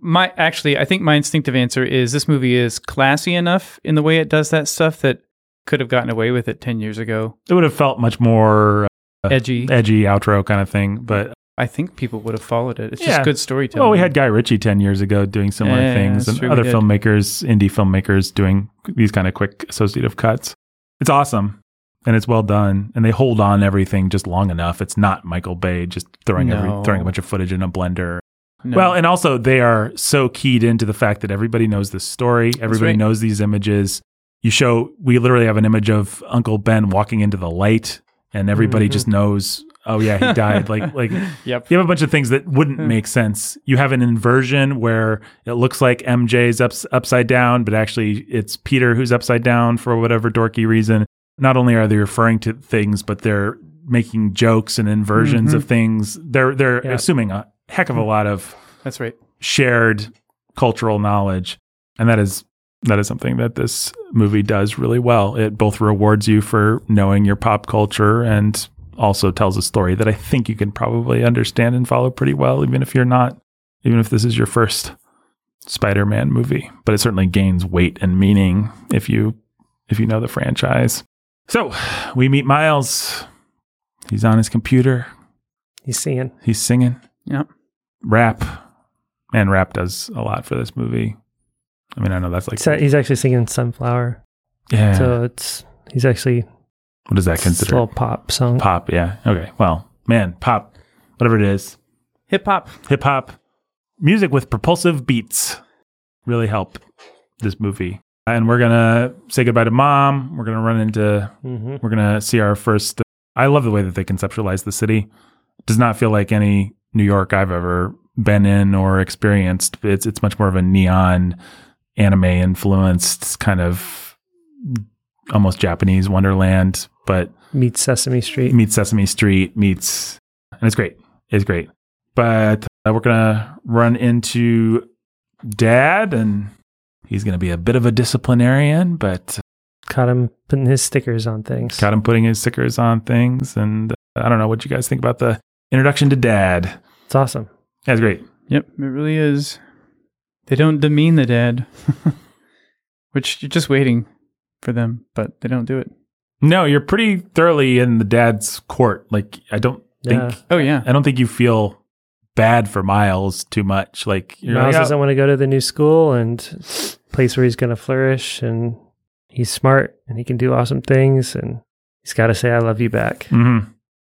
my actually, I think my instinctive answer is this movie is classy enough in the way it does that stuff that could have gotten away with it 10 years ago. it would have felt much more Uh, Edgy. edgy outro kind of thing, but I think people would have followed it. It's Yeah. just good storytelling. Well, we had Guy Ritchie 10 years ago doing similar Yeah, things and true, other filmmakers, indie filmmakers doing these kind of quick associative cuts. It's awesome and it's well done and they hold on everything just long enough. It's not Michael Bay just throwing every, throwing a bunch of footage in a blender. No. Well, and also they are so keyed into the fact that everybody knows this story, everybody right. knows these images. You show we literally have an image of Uncle Ben walking into the light and everybody Mhm. just knows, oh yeah, he died like like yep. you have a bunch of things that wouldn't Hmm. make sense. You have an inversion where it looks like MJ's ups, upside down, but actually it's Peter who's upside down for whatever dorky reason. Not only are they referring to things, but they're making jokes and inversions Mhm. of things. They're they're Yeah. assuming a heck of a lot of That's right. shared cultural knowledge, and that is that is something that this movie does really well. It both rewards you for knowing your pop culture and also tells a story that I think you can probably understand and follow pretty well, even if you're not, even if this is your first Spider-Man movie. But it certainly gains weight and meaning if you if you know the franchise. So we meet Miles. He's on his computer. He's singing. He's singing Yep. rap. Man, rap does a lot for this movie. I mean, I know that's like So he's actually singing Sunflower. yeah. So it's he's actually what does that it's a consider? little pop song. Pop, yeah. Okay. Well, man, pop, whatever it is, Hip hop. hip hop, music with propulsive beats really help this movie. And we're gonna say goodbye to mom. We're gonna run into. hmm We're gonna see our first. I love the way that they conceptualize the city. It Does not feel like any New York I've ever been in or experienced. It's it's much more of a neon, anime influenced kind of almost Japanese Wonderland, but Meets Sesame Street. meets Sesame Street, meets, and it's great. It's great. But uh, we're gonna run into Dad, and he's gonna be a bit of a disciplinarian, but Caught him putting his stickers on things. Caught him putting his stickers on things. And uh, I don't know what you guys think about the introduction to Dad. It's awesome. That's great. Yep. It really is. They don't demean the dad, which you're just waiting for them, but they don't do it. No, you're pretty thoroughly in the dad's court. Like I don't think Oh, yeah. I don't think you feel bad for Miles too much. Like you're Miles like, doesn't want to go to the new school and place where he's going to flourish, and he's smart and he can do awesome things, and he's got to say "I love you" back. hmm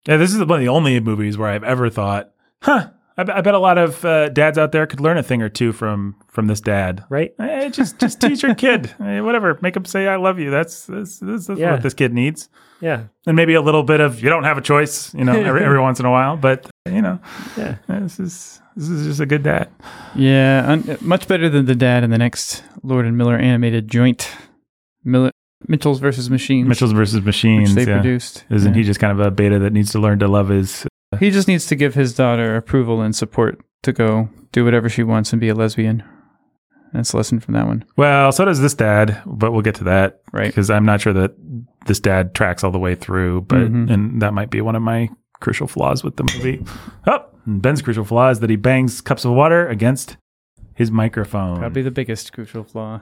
Yeah, this is one of the only movies where I've ever thought, huh, I, bet- I bet a lot of uh, dads out there could learn a thing or two from from this dad. Right? Eh, just just teach your kid, Eh, whatever, make him say I love you. That's that's, that's, that's Yeah. what this kid needs, Yeah. and maybe a little bit of you don't have a choice, you know, every, every once in a while. But you know, Yeah. eh, this is this is just a good dad. Yeah. Un- much better than the dad in the next Lord and Miller animated joint. Mil- Mitchell's versus Machines. Mitchell's versus Machines. which they yeah. produced. Isn't Yeah. he just kind of a beta that needs to learn to love his? He just needs to give his daughter approval and support to go do whatever she wants and be a lesbian. That's a lesson from that one, Well, so does this dad, but we'll get to that. right? because I'm not sure that this dad tracks all the way through, but Mhm. and that might be one of my crucial flaws with the movie. Oh, and Ben's crucial flaw is that he bangs cups of water against his microphone. Probably the biggest crucial flaw.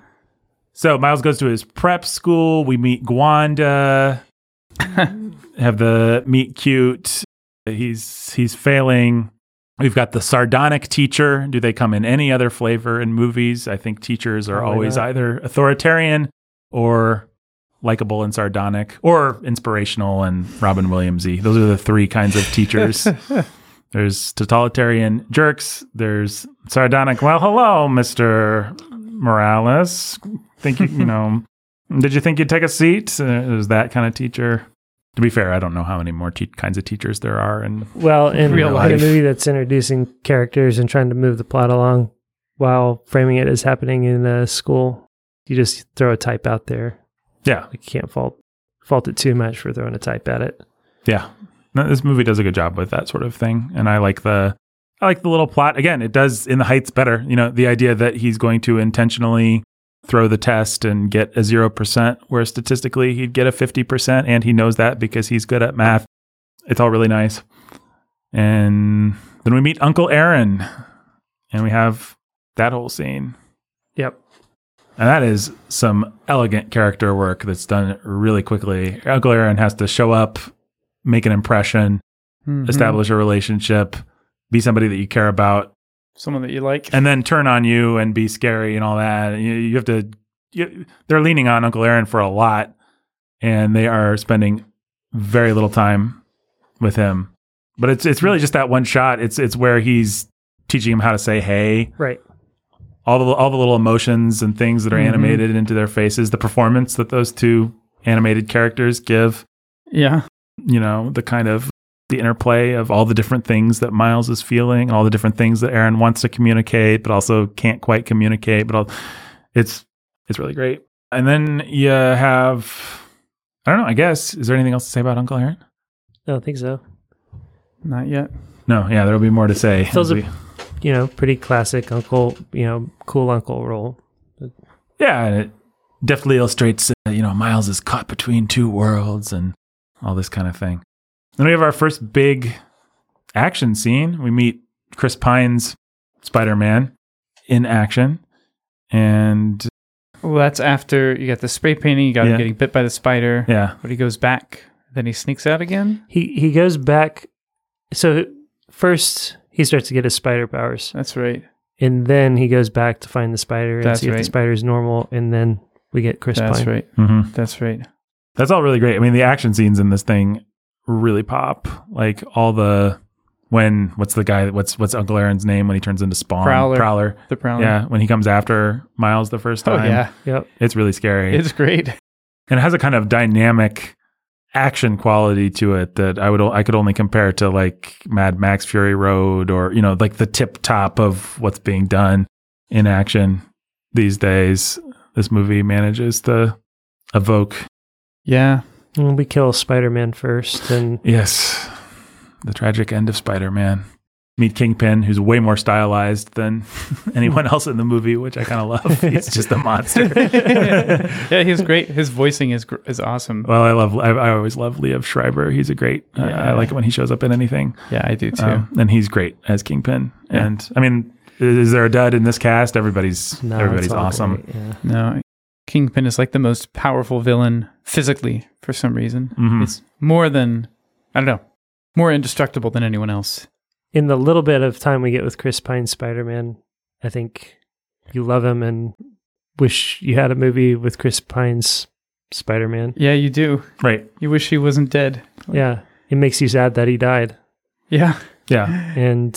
So Miles goes to his prep school. We meet Gwanda. have the meet cute. He's he's failing. We've got the sardonic teacher. Do they come in any other flavor in movies? I think teachers are Probably always not. either authoritarian or likable and sardonic or inspirational and Robin Williamsy. Those are the three kinds of teachers There's totalitarian jerks. There's sardonic. Well, hello, Mister Morales. Think you, you know? Did you think you'd take a seat? Uh, there's that kind of teacher. To be fair, I don't know how many more te- kinds of teachers there are, and Well, in, Real in life. a movie that's introducing characters and trying to move the plot along while framing it as happening in a school, you just throw a type out there. Yeah, you can't fault fault it too much for throwing a type at it. Yeah. No, this movie does a good job with that sort of thing. And I like the I like the little plot. Again, it does in the heights better. You know, the idea that he's going to intentionally throw the test and get a 0% where statistically he'd get a 50% and he knows that because he's good at math. It's all really nice. And then we meet Uncle Aaron and we have that whole scene. Yep. And that is some elegant character work that's done really quickly. Uncle Aaron has to show up, make an impression, Mhm. establish a relationship, be somebody that you care about, someone that you like. and then turn on you and be scary and all that. You, you have to. You, they're leaning on Uncle Aaron for a lot, and they are spending very little time with him. But it's it's really just that one shot. It's it's where he's teaching him how to say hey, Right. All the all the little emotions and things that are Mhm. animated into their faces, the performance that those two animated characters give yeah. you know, the kind of the interplay of all the different things that Miles is feeling, and all the different things that Aaron wants to communicate, but also can't quite communicate. But all, it's it's really great. And then you have, I don't know. I guess is there anything else to say about Uncle Aaron? I don't think so. Not yet. No. Yeah, there'll be more to say. Fills as a- we- You know, pretty classic uncle, you know, cool uncle role. yeah, and it definitely illustrates, uh, you know, Miles is caught between two worlds and all this kind of thing. Then we have our first big action scene. We meet Chris Pine's Spider Man in action. And Well, that's after you got the spray painting. You got Yeah. him getting bit by the spider. yeah, But he goes back. Then he sneaks out again. He he goes back so first he starts to get his spider powers. That's right. And then he goes back to find the spider and That's see if the spider is normal. And then we get Chris That's Pine. right. hmm That's right. that's all really great. I mean, the action scenes in this thing really pop. Like all the when what's the guy? What's what's Uncle Aaron's name when he turns into Spawn? Prowler. Prowler. The Prowler. Yeah, when he comes after Miles the first time Oh time. yeah. Yep. it's really scary. It's great. and it has a kind of dynamic action quality to it that I would I could only compare to like Mad Max Fury Road or you know like the tip top of what's being done in action these days. This movie manages to evoke Yeah. We kill Spider Man first and yes the tragic end of Spider Man. Meet Kingpin, who's way more stylized than anyone else in the movie, which I kind of love. He's just a monster. yeah, he's great. His voicing is gr- is awesome. Well, I love. I, I always love Liev Schreiber. He's a great. I- I like it when he shows up in anything. Yeah, I do too. Um, and he's great as Kingpin. Yeah. And I mean, is there a dud in this cast? Everybody's no, everybody's awesome. great, Yeah. no, Kingpin is like the most powerful villain physically for some reason. Mhm. It's more than I don't know, more indestructible than anyone else. In the little bit of time we get with Chris Pine's Spider Man, I think you love him and wish you had a movie with Chris Pine's Spider Man. Yeah, you do. Right. You wish he wasn't dead. Yeah. It makes you sad that he died. Yeah. Yeah, And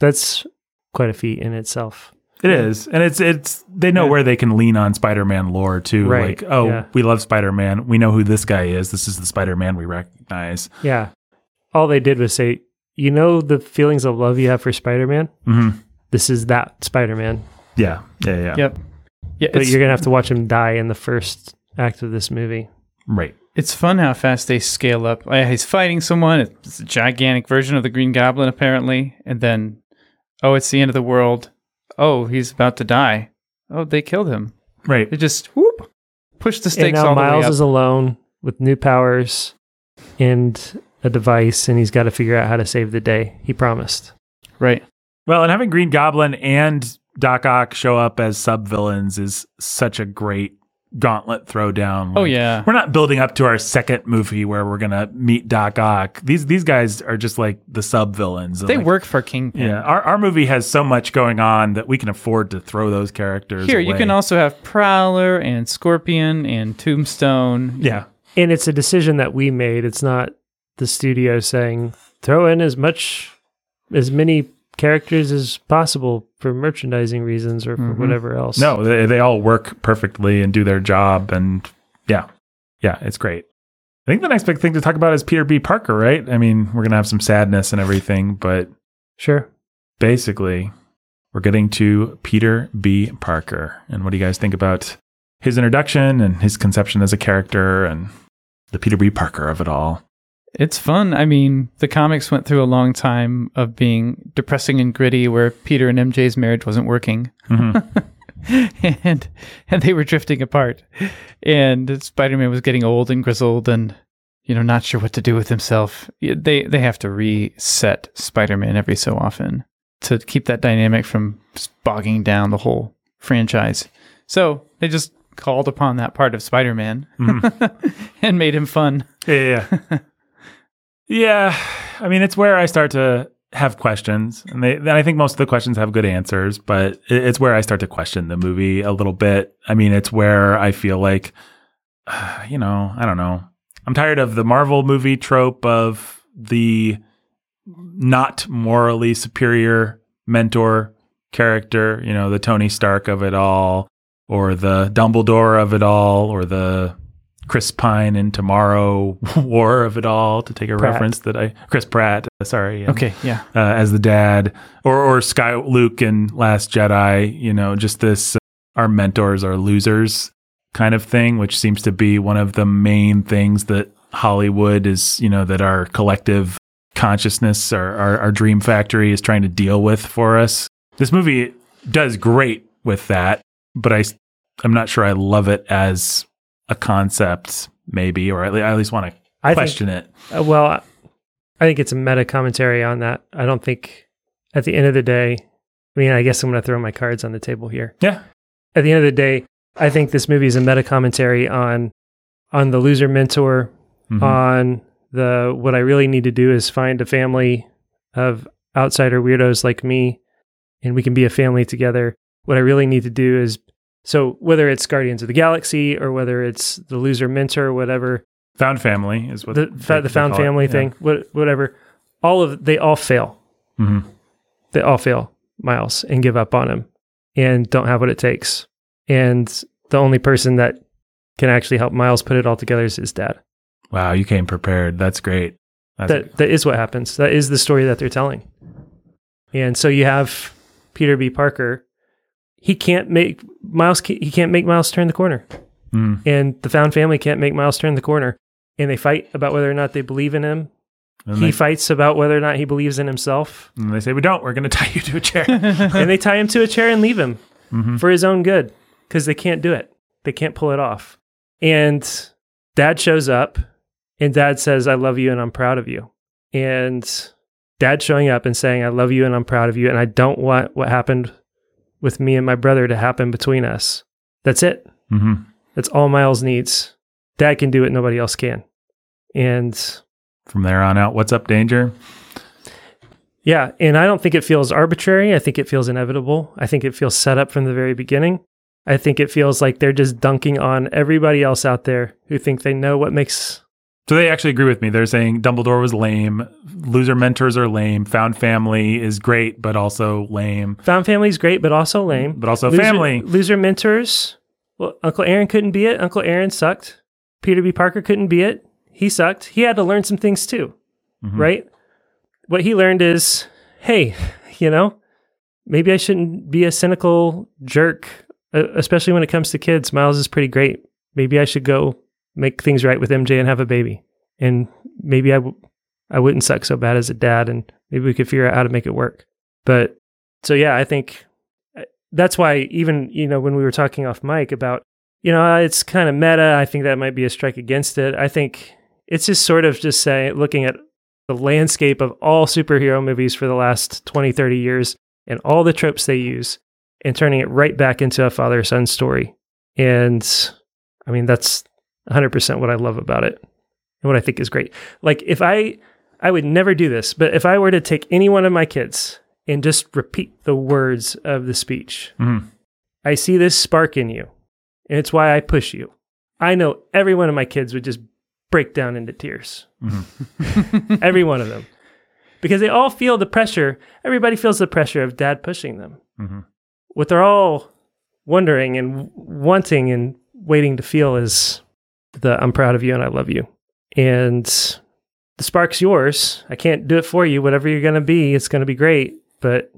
that's quite a feat in itself. it is, and it's it's they know Yeah. where they can lean on Spider-Man lore too. Right, Like, oh, yeah. we love Spider-Man. We know who this guy is. This is the Spider-Man we recognize. Yeah. All they did was say, you know, the feelings of love you have for Spider Man? hmm This is that Spider Man. Yeah, yeah, yeah. Yep. Yeah, But you're going to have to watch him die in the first act of this movie. Right. it's fun how fast they scale up. Uh, He's fighting someone. It's a gigantic version of the Green Goblin, apparently. And then, oh, it's the end of the world. Oh, he's about to die. Oh, they killed him. Right. They just whoop, push the And now all the way Miles up. is alone with new powers and a device, and he's got to figure out how to save the day. He promised. right. Well, and having Green Goblin and Doc Ock show up as sub villains is such a great gauntlet throwdown. Oh yeah. We're not building up to our second movie where we're gonna meet Doc Ock. These these guys are just like the sub villains. They work for Kingpin. Yeah, our our movie has so much going on that we can afford to throw those characters. Here, you can also have Prowler and Scorpion and Tombstone. yeah, And it's a decision that we made. It's not the studio saying, throw in as much as many characters as possible for merchandising reasons or for Mhm. whatever else. No, they, they all work perfectly and do their job. And yeah, yeah, it's great. I think the next big thing to talk about is Peter B. Parker, right? I mean, we're going to have some sadness and everything, but Sure. basically, we're getting to Peter B. Parker. And what do you guys think about his introduction and his conception as a character and the Peter B. Parker of it all? It's fun. I mean, the comics went through a long time of being depressing and gritty where Peter and MJ's marriage wasn't working. Mhm. and and they were drifting apart. And Spider-Man was getting old and grizzled and you know, not sure what to do with himself. They they have to reset Spider-Man every so often to keep that dynamic from bogging down the whole franchise. So, they just called upon that part of Spider-Man and made him fun. Yeah, yeah. yeah. I mean, it's where I start to have questions, and they. I think most of the questions have good answers, but it's where I start to question the movie a little bit. I mean, it's where I feel like, you know, I don't know. I'm tired of the Marvel movie trope of the not morally superior mentor character. You know, the Tony Stark of it all, or the Dumbledore of it all, or the Chris Pine in Tomorrow War of it all, to take a Pratt. reference that I Chris Pratt, uh, sorry, and, Okay, yeah. uh, as the dad, or or Sky Luke and Last Jedi. You know, just this uh, our mentors are losers kind of thing, which seems to be one of the main things that Hollywood is. You know, that our collective consciousness, our our, our dream factory is trying to deal with for us. This movie does great with that, but I I'm not sure I love it as a concept, maybe, or at least, I at least want to I think question it. Uh, well, I think it's a meta commentary on that. I don't think at the end of the day, I mean, I guess I'm going to throw my cards on the table here. Yeah. At the end of the day, I think this movie is a meta commentary on on the loser mentor, Mhm. on the what I really need to do is find a family of outsider weirdos like me and we can be a family together. What I really need to do is so whether it's Guardians of the Galaxy or whether it's the loser mentor, or whatever, Found family is what the they- the found it. family Yeah. thing, what, whatever. All of they all fail. Mhm. They all fail Miles and give up on him and don't have what it takes. And the only person that can actually help Miles put it all together is his dad. Wow, you came prepared. That's great. That's That that is what happens. That is the story that they're telling. And so you have Peter B. Parker. He can't make Miles. He can't make Miles turn the corner, mm, and the found family can't make Miles turn the corner. And they fight about whether or not they believe in him. and, he they, fights about whether or not he believes in himself. and they say we don't. We're going to tie you to a chair. and they tie him to a chair and leave him Mhm. for his own good because they can't do it. They can't pull it off. And dad shows up and dad says, I love you and I'm proud of you. And dad showing up and saying, I love you and I'm proud of you. And I don't want what happened with me and my brother to happen between us. That's it. Mhm. That's all Miles needs. Dad can do it, nobody else can. And From there on out, what's up, danger? Yeah, and I don't think it feels arbitrary. I think it feels inevitable. I think it feels set up from the very beginning. I think it feels like they're just dunking on everybody else out there who think they know what makes So they actually agree with me. They're saying Dumbledore was lame. Loser mentors are lame. Found family is great, but also lame. found family is great, but also lame. But also loser, family. loser mentors. Well, Uncle Aaron couldn't be it. Uncle Aaron sucked. Peter B. Parker couldn't be it. He sucked. He had to learn some things too, Mhm. right? What he learned is, hey, you know, maybe I shouldn't be a cynical jerk, uh, especially when it comes to kids. Miles is pretty great. Maybe I should go make things right with MJ and have a baby. And maybe I, w- I wouldn't suck so bad as a dad, and maybe we could figure out how to make it work. But so yeah, I think uh, that's why even you know when we were talking off mic about you know uh, it's kind of meta. I think that might be a strike against it. I think it's just sort of just saying looking at the landscape of all superhero movies for the last 20, 30 years and all the tropes they use and turning it right back into a father son story. And I mean, that's 100% what I love about it and what I think is great. Like, if I, I would never do this, but if I were to take any one of my kids and just repeat the words of the speech, Mhm. I see this spark in you, and it's why I push you. I know every one of my kids would just break down into tears. Mhm. every one of them. because they all feel the pressure. Everybody feels the pressure of dad pushing them. Mhm. What they're all wondering and wanting and waiting to feel is the I'm proud of you and I love you. And the spark's yours. I can't do it for you. Whatever you're going to be, it's going to be great. But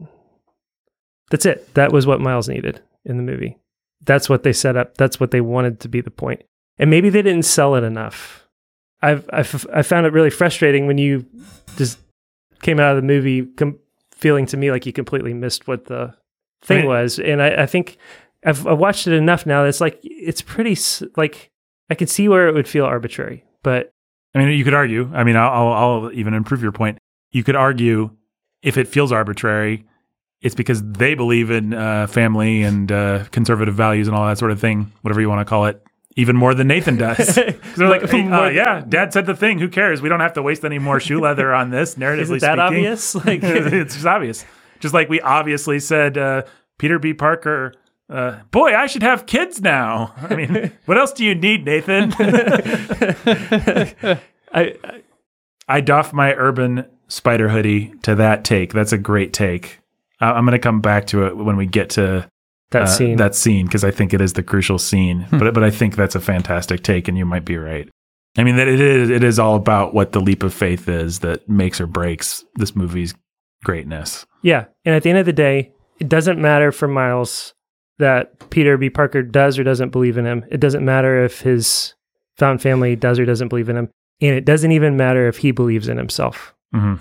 that's it. That was what Miles needed in the movie. That's what they set up. That's what they wanted to be the point. And maybe they didn't sell it enough. I've, I've I found it really frustrating when you just came out of the movie com- feeling to me like you completely missed what the thing Right. was. And I, I think I've, I've watched it enough now. That it's like it's pretty like I could see where it would feel arbitrary, but I mean, you could argue. I mean, I'll, I'll, even improve your point. You could argue if it feels arbitrary, it's because they believe in uh, family and uh, conservative values and all that sort of thing, whatever you want to call it, even more than Nathan does. they're like, hey, uh, yeah, Dad said the thing. Who cares? We don't have to waste any more shoe leather on this. Narratively isn't that speaking, obvious? Like it's just obvious. Just like we obviously said, uh, Peter B. Parker. Uh, boy, I should have kids now. I mean, what else do you need, Nathan? I, I I doff my urban spider hoodie to that take. That's a great take. I- I'm going to come back to it when we get to that uh, scene. That scene because I think it is the crucial scene. But but I think that's a fantastic take, and you might be right. I mean that it is it is all about what the leap of faith is that makes or breaks this movie's greatness. Yeah. And at the end of the day, it doesn't matter for Miles that Peter B. Parker does or doesn't believe in him. It doesn't matter if his found family does or doesn't believe in him. And it doesn't even matter if he believes in himself. hmm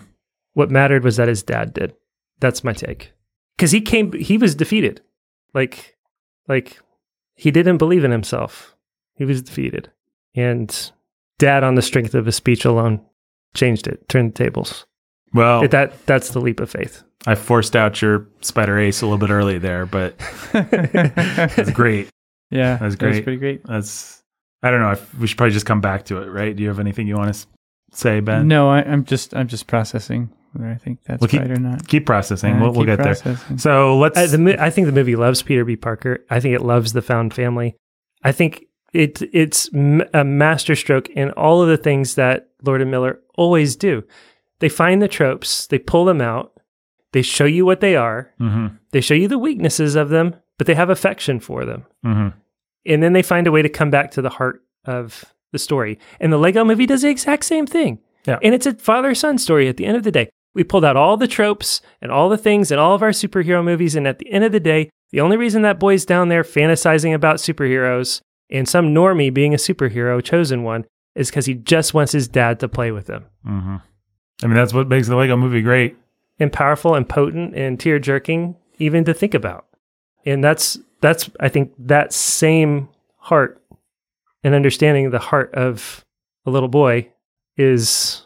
What mattered was that his dad did. That's my take. Cuz he came he was defeated. Like like he didn't believe in himself. He was defeated. And dad on the strength of his speech alone changed it, turned the tables. Well, That that's the leap of faith. I forced out your spider ace a little bit early there, but it's great. Yeah, That's That was great. pretty great. That's I don't know. if- We should probably just come back to it, right? Do you have anything you want to say, Ben? No, I, I'm just I'm just processing whether I think that's Well, keep- right or not. Keep processing. Yeah, we'll, we'll keep get there. So let's. I, the, I think the movie loves Peter B. Parker. I think it loves the found family. I think it it's m- a masterstroke in all of the things that Lord and Miller always do. They find the tropes, they pull them out, they show you what they are, Mhm, they show you the weaknesses of them, but they have affection for them. mhm. And then they find a way to come back to the heart of the story. And the Lego movie does the exact same thing. Yeah. And it's a father son story at the end of the day. We pulled out all the tropes and all the things in all of our superhero movies. And at the end of the day, the only reason that boy's down there fantasizing about superheroes and some normie being a superhero, chosen one, is because he just wants his dad to play with him. hmm I mean, that's what makes the Lego movie great. And powerful and potent and tear jerking, even to think about. And that's that's I think that same heart and understanding the heart of a little boy is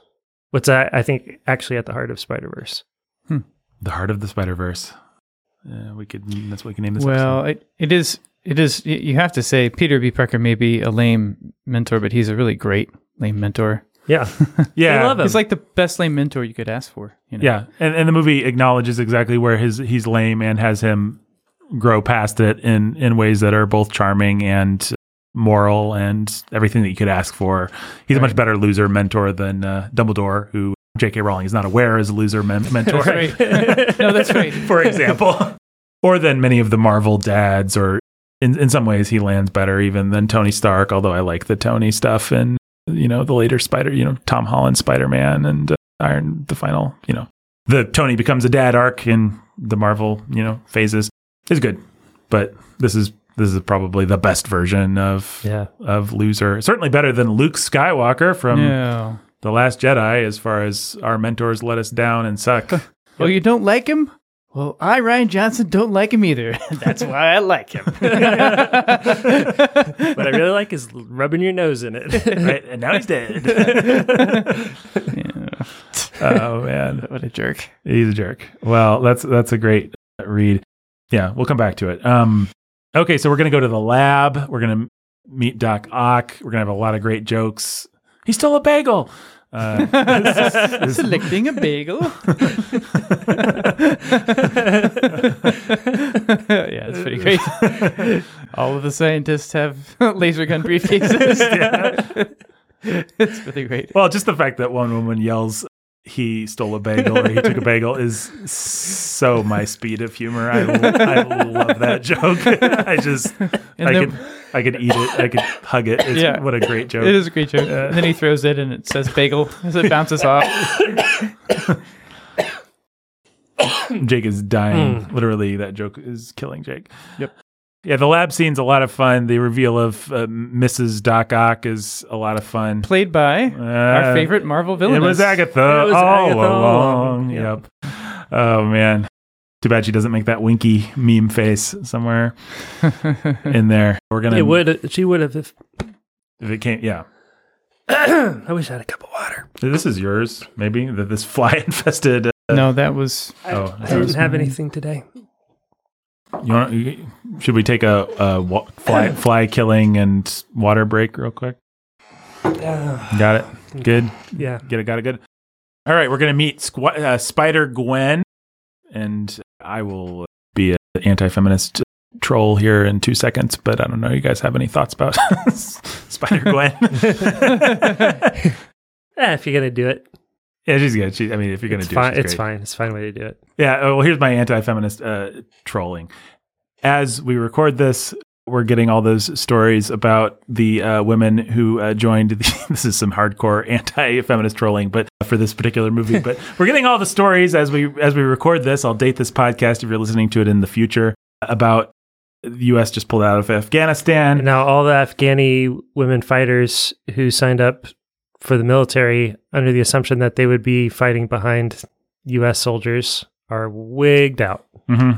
what's I, I think actually at the heart of Spider Verse. The Heart of the Spider Verse. Uh, we could. That's what we can name this. Well, it, it is it is you have to say Peter B. Parker may be a lame mentor, but he's a really great lame mentor. Yeah, episode. yeah, I love him. He's like the best lame mentor you could ask for. You know? Yeah, and, and the movie acknowledges exactly where his he's lame and has him grow past it in in ways that are both charming and moral and everything that you could ask for. He's a much better loser mentor than uh, Dumbledore, who J.K. Rowling is not aware is a loser men- mentor. That's right. no, that's right. for example, or than many of the Marvel dads, or in in some ways he lands better even than Tony Stark. Although I like the Tony stuff and you know the later Spider, you know Tom Holland Spider Man and uh, Iron, the final, you know the Tony becomes a dad arc in the Marvel, you know phases is good, but this is this is probably the best version of yeah. of loser. Certainly better than Luke Skywalker from No. the Last Jedi, as far as our mentors let us down and suck. Oh, you don't like him? Well, I, Rian Johnson, don't like him either. That's why I like him. What I really like is rubbing your nose in it. right? And now he's dead. Yeah. oh man, What a jerk. he's a jerk. Well, that's that's a great read. Yeah, we'll come back to it. Um, okay, so we're gonna go to the lab. We're gonna meet Doc Ock. We're gonna have a lot of great jokes. He stole a bagel. Uh, Selecting a bagel. yeah, it's pretty great. All of the scientists have laser gun briefcases. yeah. it's really great. well, just the fact that one woman yells he stole a bagel or he took a bagel is so my speed of humor. I, I love that joke. I just And I then- could I could eat it. I could hug it. It's, Yeah. what a great joke. It is a great joke. and then he throws it and it says bagel as it bounces off. Jake is dying. Hmm. Literally, that joke is killing Jake. Yep. Yeah, the lab scene's a lot of fun. The reveal of uh, Mrs. Doc Ock is a lot of fun. Played by our Uh, favorite Marvel villain. It was Agatha It was all Agatha along. along. Yeah. Yep. Oh man. Too bad she doesn't make that winky meme face somewhere in there. We're gonna. It would. She would have. If, If it came, yeah. I wish I had a cup of water. This is yours, maybe. That this fly infested. Uh, No, that was oh, I didn't have anything today. You want? you- Should we take a, a wa- fly fly killing and water break real quick? Uh, Got it. Good. yeah. Get it. Got it. Good. All right, we're gonna meet Squ- uh, Spider Gwen, and I will be an anti-feminist troll here in two seconds. But I don't know. You guys have any thoughts about Spider Gwen? Eh, if you're gonna do it, yeah, she's good. She, I mean, if you're gonna it's do fine. it, It's great. fine. It's a fine way to do it. Yeah. oh, Well, here's my anti-feminist uh, trolling. As we record this, we're getting all those stories about the uh, women who uh, joined. The, this is some hardcore anti-feminist trolling, but for this particular movie. but we're getting all the stories as we as we record this. I'll date this podcast if you're listening to it in the future about the U.S. just pulled out of Afghanistan. Now all the Afghani women fighters who signed up for the military under the assumption that they would be fighting behind U.S. soldiers are wigged out. hmm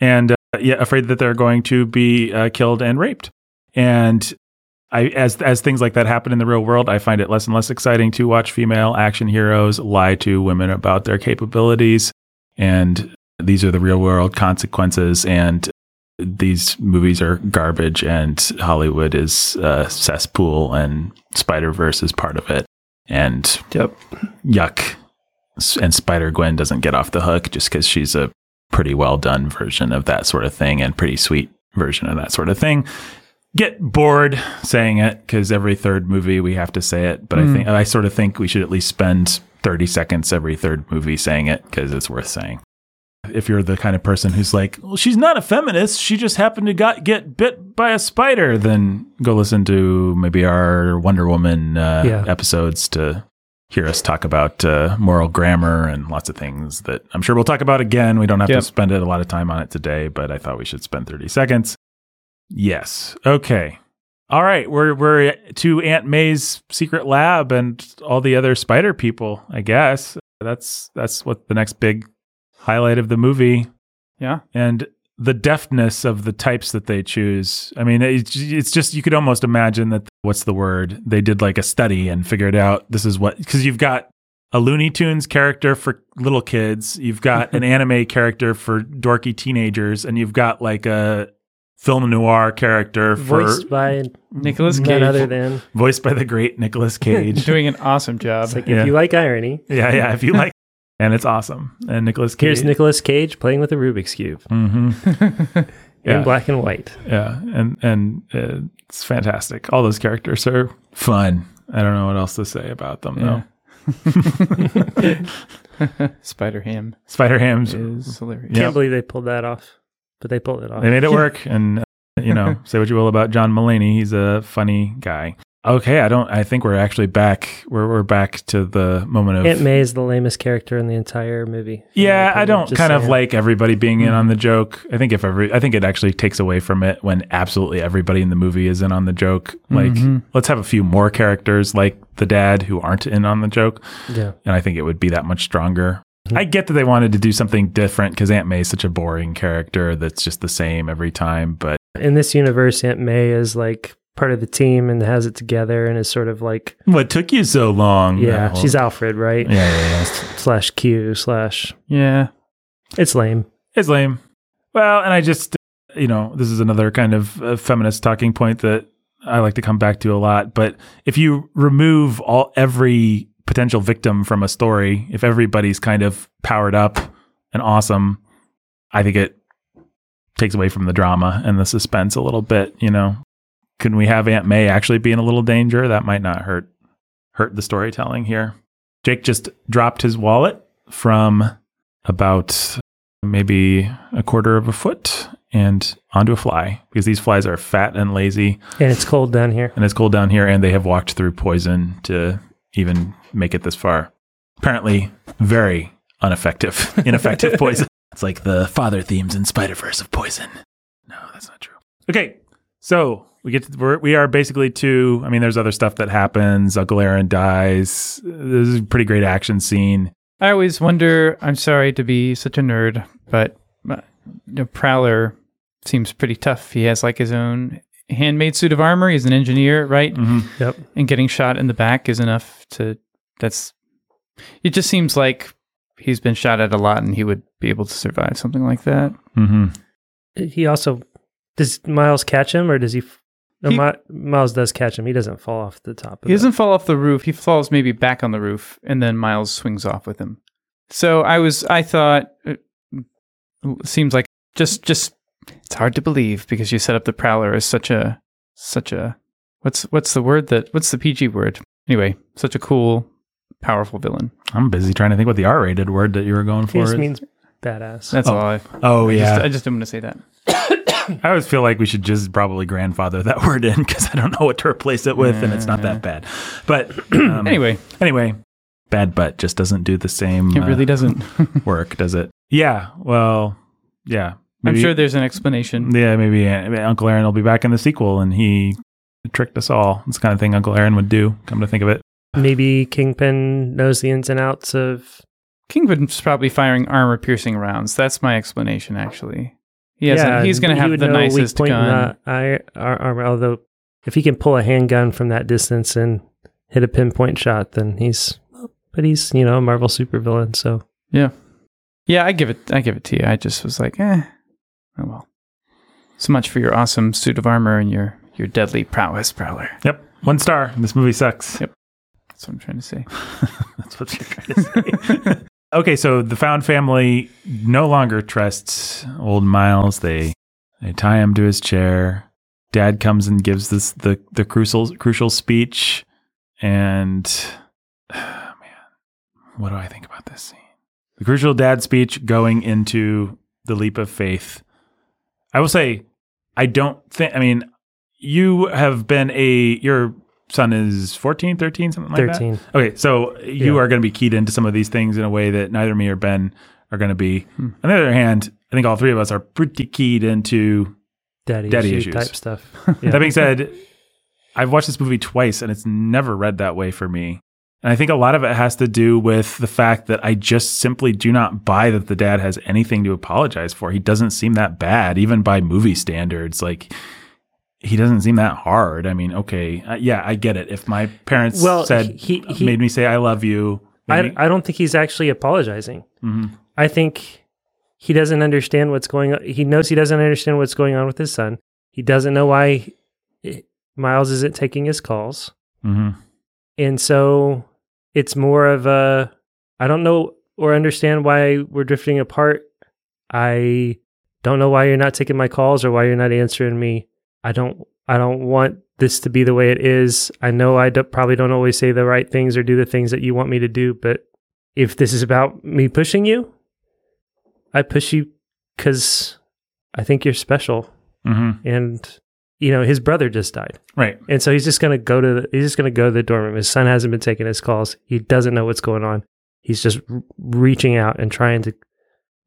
And uh, yeah, afraid that they're going to be uh, killed and raped. And I, as as things like that happen in the real world, I find it less and less exciting to watch female action heroes lie to women about their capabilities. And these are the real world consequences. And these movies are garbage, and Hollywood is a cesspool, and Spider Verse is part of it. And Yep. yuck. And Spider Gwen doesn't get off the hook just because she's a pretty well done version of that sort of thing and pretty sweet version of that sort of thing. Get bored saying it because every third movie we have to say it. But I hmm. think I sort of think we should at least spend 30 seconds every third movie saying it because it's worth saying. If you're the kind of person who's like, well, she's not a feminist, she just happened to got, get bit by a spider, then go listen to maybe our Wonder Woman uh, Yeah. episodes to hear us talk about uh, moral grammar and lots of things that I'm sure we'll talk about again. We don't have Yep. to spend a lot of time on it today, but I thought we should spend 30 seconds. Yes. Okay. All right. We're we're to Aunt May's secret lab and all the other spider people. I guess that's that's what the next big highlight of the movie yeah. and the deftness of the types that they choose. I mean, it's, it's just you could almost imagine that what's the word? They did like a study and figured out this is what because you've got a Looney Tunes character for little kids, you've got an anime character for dorky teenagers, and you've got like a film noir character for Voiced by Nicolas none Cage. other than. voiced by the great Nicolas Cage. Doing an awesome job. It's like Yeah. if you like irony, yeah, yeah. If you like, and it's awesome. And Nicolas Cage. here's Nicolas Cage playing with a Rubik's cube hmm Yeah. in black and white. Yeah, and and uh, it's fantastic. All those characters are fun. I don't know what else to say about them though. Spider Ham Spider Ham's is hilarious. Yeah. Can't believe they pulled that off, but they pulled it off. they made it work, and uh, you know, say what you will about John Mulaney, he's a funny guy. Okay, I don't. I think we're actually back. We're we're back to the moment of Aunt May is the lamest character in the entire movie. Yeah, I don't kind of like everybody being in on the joke. I think if every, I think it actually takes away from it when absolutely everybody in the movie is in on the joke. Like, Mhm. let's have a few more characters like the dad who aren't in on the joke, Yeah. and I think it would be that much stronger. Mhm. I get that they wanted to do something different because Aunt May is such a boring character that's just the same every time. But In this universe, Aunt May is like part of the team and has it together and is sort of like, what took you so long? yeah, she's Alfred, right? yeah, yeah, yeah. Slash Q slash. Yeah. It's lame. It's lame. Well, and I just, you know, this is another kind of uh, feminist talking point that I like to come back to a lot. But if you remove all every potential victim from a story, if everybody's kind of powered up and awesome, I think it takes away from the drama and the suspense a little bit. You know, can we have Aunt May actually be in a little danger? That might not hurt hurt the storytelling here. Jake just dropped his wallet from about maybe a quarter of a foot and onto a fly because these flies are fat and lazy And it's cold down here. and it's cold down here and they have walked through poison to even make it this far. Apparently, very ineffective, ineffective poison. It's like the father themes in Spider Verse of poison. No, that's not true. Okay, so we get to, we're, we are basically two. I mean, there's other stuff that happens. Uncle Aaron dies. This is a pretty great action scene. I always wonder. I'm sorry to be such a nerd, but uh, you know, Prowler seems pretty tough. He has like his own handmade suit of armor. He's an engineer, right? Yep. And getting shot in the back is enough to. That's. It just seems like he's been shot at a lot, and he would be able to survive something like that. Mm-hmm. He also does Miles catch him or does he? f- No, He- Mi- Miles does catch him. He doesn't fall off the top. Of He it. doesn't fall off the roof. He falls maybe back on the roof, and then Miles swings off with him. So I was, I thought, uh, it seems like just, just it's hard to believe because you set up the Prowler as such a, such a, what's what's the word that what's the PG word? Anyway, such a cool, powerful villain. I'm busy trying to think what the R-rated word that you were going for. just is. means badass. That's Oh, all. I, oh I yeah, just, I just didn't want to say that. I always feel like we should just probably grandfather that word in because I don't know what to replace it with, and it's not that bad. But um, Anyway, anyway, bad butt just doesn't do the same it uh, really doesn't. work, does it? Yeah. Well, yeah. I'm sure there's an explanation. Yeah, maybe, uh, Uncle Aaron will be back in the sequel, and he tricked us all. It's the kind of thing Uncle Aaron would do. Come to think of it. Maybe Kingpin knows the ins and outs of. Kingpin's probably firing armor piercing rounds. That's my explanation, actually. He has yeah, he's going to have the know a weak nicest point in gun. the eye- ar- armor. Although, if he can pull a handgun from that distance and hit a pinpoint shot, then he's. But he's you know a Marvel supervillain, so yeah, Yeah, I give it. I give it to you. I just was like, eh, oh well. So much for your awesome suit of armor and your your deadly prowess, Prowler. Yep. One star. This movie sucks. Yep. That's what I'm trying to say. That's what you're trying to say. okay, so the found family no longer trusts old Miles. They they tie him to his chair. Dad comes and gives this the the crucial crucial speech, and man, what do I think about this scene? The crucial dad speech going into the leap of faith. I will say, I don't think. I mean, you have been a your son is 14, 13, something like that. thirteen. Okay, so you Yeah. are going to be keyed into some of these things in a way that neither me or Ben are going to be. Hmm. On the other hand, I think all three of us are pretty keyed into. Daddy, Daddy issue issues. type stuff. Yeah. That being said, I've watched this movie twice and it's never read that way for me. And I think a lot of it has to do with the fact that I just simply do not buy that the dad has anything to apologize for. He doesn't seem that bad, even by movie standards. Like, he doesn't seem that hard. I mean, okay, uh, yeah, I get it. If my parents Well, said, he- he- made me say, I love you. I, I don't think he's actually apologizing. Mhm. I think he doesn't understand what's going on. He knows he doesn't understand what's going on with his son. He doesn't know why Miles isn't taking his calls. Mhm. And so it's more of a I don't know or understand why we're drifting apart. I don't know why you're not taking my calls or why you're not answering me. I don't I don't want this to be the way it is. I know I do, probably don't always say the right things or do the things that you want me to do, but if this is about me pushing you, I push you cuz I think you're special Mhm. and you know his brother just died. Right. And so he's just going to go to the, he's just going to go to the dorm room. His son hasn't been taking his calls. He doesn't know what's going on. He's just r- reaching out and trying to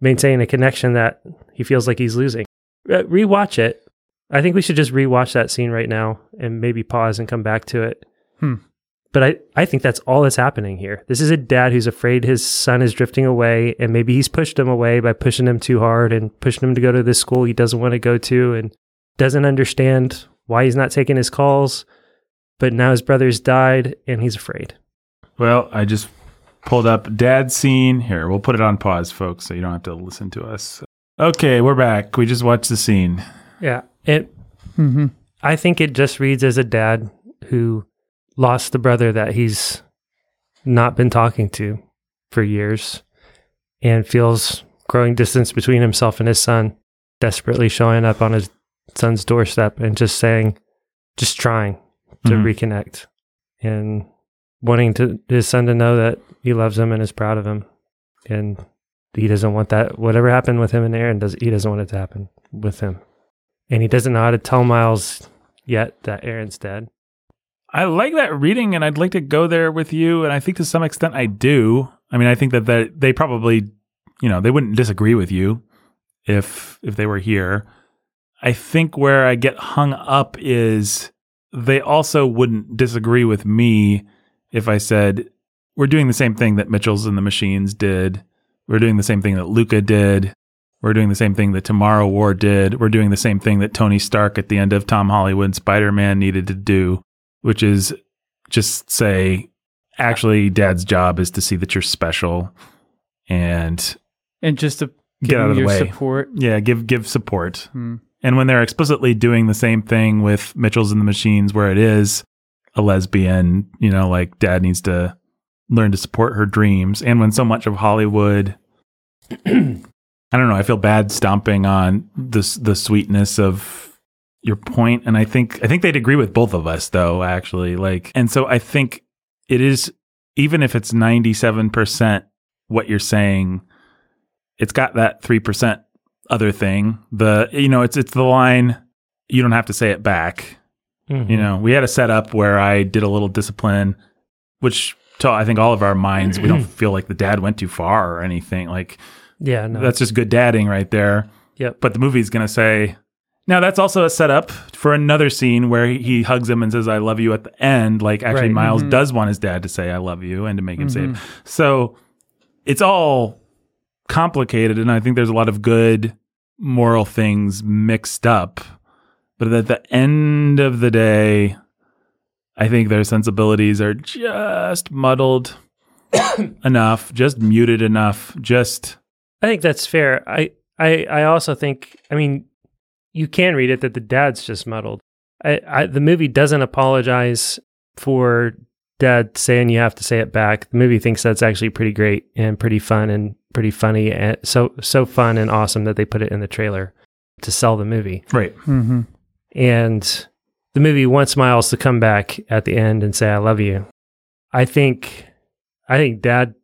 maintain a connection that he feels like he's losing. Uh, rewatch it. I think we should just rewatch that scene right now and maybe pause and come back to it. Hmm. But I, I think that's all that's happening here. This is a dad who's afraid his son is drifting away, and maybe he's pushed him away by pushing him too hard and pushing him to go to this school he doesn't want to go to and doesn't understand why he's not taking his calls. But now his brother's died and he's afraid. Well, I just pulled up dad's scene. Here, we'll put it on pause, folks, so you don't have to listen to us. Okay, we're back. We just watched the scene. Yeah. It, Mm-hmm. I think it just reads as a dad who lost the brother that he's not been talking to for years and feels growing distance between himself and his son, desperately showing up on his son's doorstep and just saying, just trying to Mhm. reconnect. And wanting to his son to know that he loves him and is proud of him, and he doesn't want that whatever happened with him and Aaron does he doesn't want it to happen with him, and he doesn't know how to tell Miles yet that Aaron's dead. I like that reading, and I'd like to go there with you. And I think to some extent I do. I mean, I think that that they probably, you know, they wouldn't disagree with you if if they were here. I think where I get hung up is they also wouldn't disagree with me if I said we're doing the same thing that Mitchells and the Machines did. We're doing the same thing that Luca did. We're doing the same thing that Tomorrow War did. We're doing the same thing that Tony Stark at the end of Tom Hollywood Spider Man needed to do, which is just say, actually, dad's job is to see that you're special and And just to Get out of the way. support. yeah, give give support. Hmm. And when they're explicitly doing the same thing with Mitchells and the Machines, where it is a lesbian, you know, like dad needs to learn to support her dreams. And when so much of Hollywood, I don't know, I feel bad stomping on the the sweetness of your point, and I think I think they'd agree with both of us, though. Actually, like, and so I think it is even if it's ninety seven percent what you're saying, it's got that three percent other thing. The you know, it's it's the line you don't have to say it back. Mhm. You know, we had a setup where I did a little discipline, which to I think all of our minds, we don't feel like the dad went too far or anything. Like yeah, no, that's just good dadding right there. Yep. But the movie's gonna say now that's also a setup for another scene where he, hugs him and says "I love you" at the end. Like actually, Right. Miles Mhm. does want his dad to say "I love you" and to make him say it. Mhm. So it's all complicated, and I think there's a lot of good moral things mixed up. But at the end of the day, I think their sensibilities are just muddled enough, just muted enough, just I think that's fair. I, I, I also think, I mean, you can read it that the dad's just muddled. I, I, the movie doesn't apologize for dad saying you have to say it back. The movie thinks that's actually pretty great and pretty fun and pretty funny and so so fun and awesome that they put it in the trailer to sell the movie. right. Mm-hmm. And the movie wants Miles to come back at the end and say I love you. I think I think dad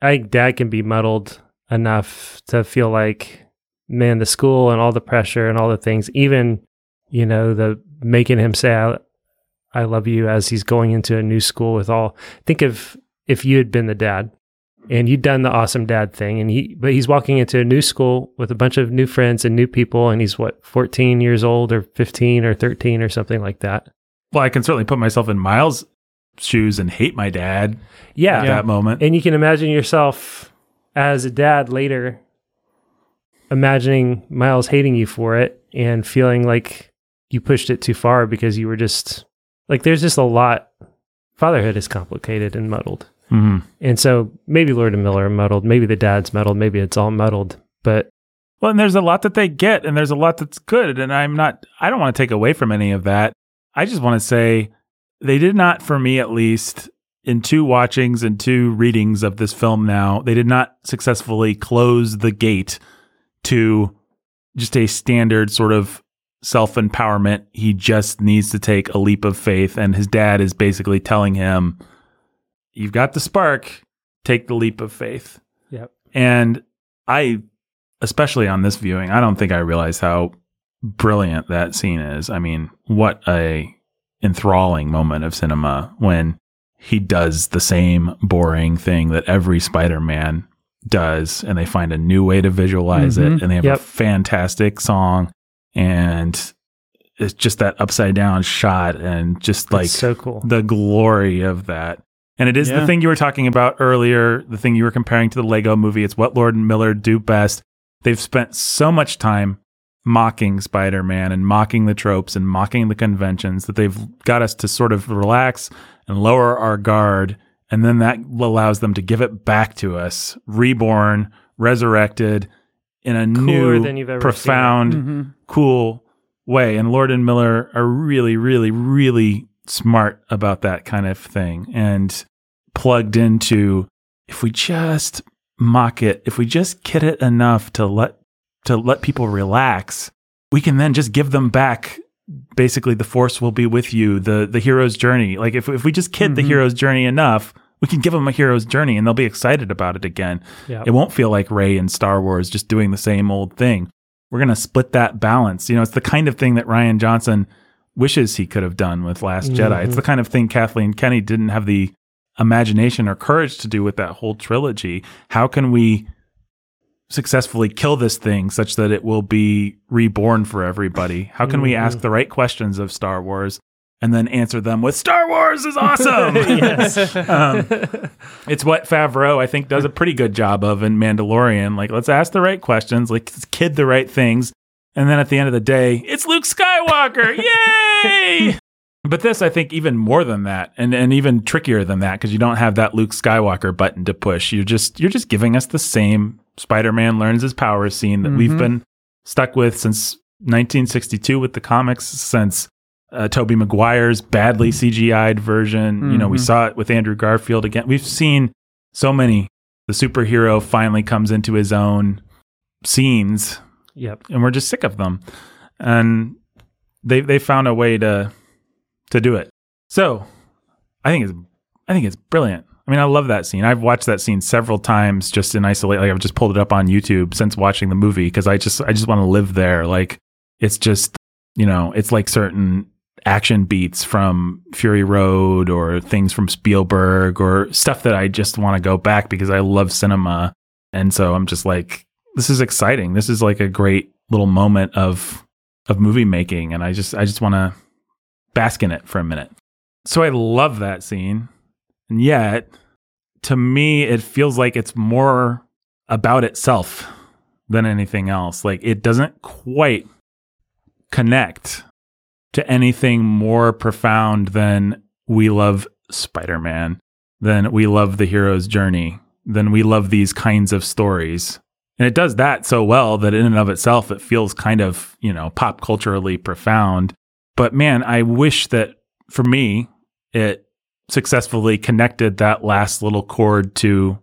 I think dad can be muddled enough to feel like man the school and all the pressure and all the things even you know the making him say I, I love you as he's going into a new school with all think of if you had been the dad and you'd done the awesome dad thing and he but he's walking into a new school with a bunch of new friends and new people and he's what 14 years old or 15 or 13 or something like that. Well, I can certainly put myself in Miles' shoes and hate my dad yeah, at that moment. and you can imagine yourself as a dad later imagining miles hating you for it and feeling like you pushed it too far because you were just like there's just a lot fatherhood is complicated and muddled hmm and so maybe lord and miller are muddled maybe the dad's muddled maybe it's all muddled but Well, and there's a lot that they get, and there's a lot that's good, and I'm not. I don't want to take away from any of that. I just want to say they did not, for me at least, in two watchings and two readings of this film. Now they did not successfully close the gate to just a standard sort of self empowerment. He just needs to take a leap of faith, and his dad is basically telling him, "You've got the spark. Take the leap of faith." Yep. And I especially on this viewing, I don't think I realized how brilliant that scene is. I mean, what a enthralling moment of cinema when he does the same boring thing that every Spider-Man does and they find a new way to visualize Mhm. it and they have Yep. a fantastic song and it's just that upside down shot and just like it's so cool the glory of that. And it is Yeah. the thing you were talking about earlier, the thing you were comparing to the Lego movie. It's what Lord and Miller do best. They've spent so much time mocking Spider Man and mocking the tropes and mocking the conventions that they've got us to sort of relax and lower our guard. And then that allows them to give it back to us, reborn, resurrected in a Cooler new, than you've ever profound, Mm-hmm. cool way. And Lord and Miller are really, really, really smart about that kind of thing and plugged into if we just mock it, if we just kid it enough to let to let people relax, we can then just give them back basically the force will be with you, the the hero's journey. Like if if we just kid the Mhm. hero's journey enough, we can give them a hero's journey and they'll be excited about it again. Yeah. It won't feel like Rey in Star Wars just doing the same old thing. We're going to split that balance. You know, it's the kind of thing that Rian Johnson wishes he could have done with Last Jedi. It's Mhm. the kind of thing Kathleen Kenny didn't have the imagination or courage to do with that whole trilogy. How can we successfully kill this thing such that it will be reborn for everybody? How can we Mhm. ask the right questions of Star Wars and then answer them with Star Wars is awesome? Um, it's what Favreau, I think, does a pretty good job of in Mandalorian. Like, let's ask the right questions, like, let's kid the right things. And then at the end of the day, it's Luke Skywalker. Yay! but this, I think, even more than that, and, and even trickier than that, because you don't have that Luke Skywalker button to push. You're just you're just giving us the same Spider-Man learns his powers scene that we've Mhm. been stuck with since 1962 with the comics, since uh, Tobey Maguire's badly CGI'd version. You know, we Mhm. saw it with Andrew Garfield again. We've seen so many. The superhero finally comes into his own scenes, yep. and we're just sick of them. And they they found a way to to do it. So I think it's I think it's brilliant. I mean, I love that scene. I've watched that scene several times just in isolate. Like I've just pulled it up on YouTube since watching the movie because I just I just want to live there. Like it's just you know it's like certain action beats from Fury Road or things from Spielberg or stuff that I just want to go back because I love cinema. And so I'm just like, this is exciting. This is like a great little moment of of movie making, and I just I just want to bask in it for a minute. So I love that scene, and yet to me it feels like it's more about itself than anything else. Like it doesn't quite connect to anything more profound than we love Spider-Man, than we love the hero's journey, than we love these kinds of stories. And it does that so well that in and of itself, it feels kind of, you know, pop culturally profound. But man, I wish that for me, it successfully connected that last little chord to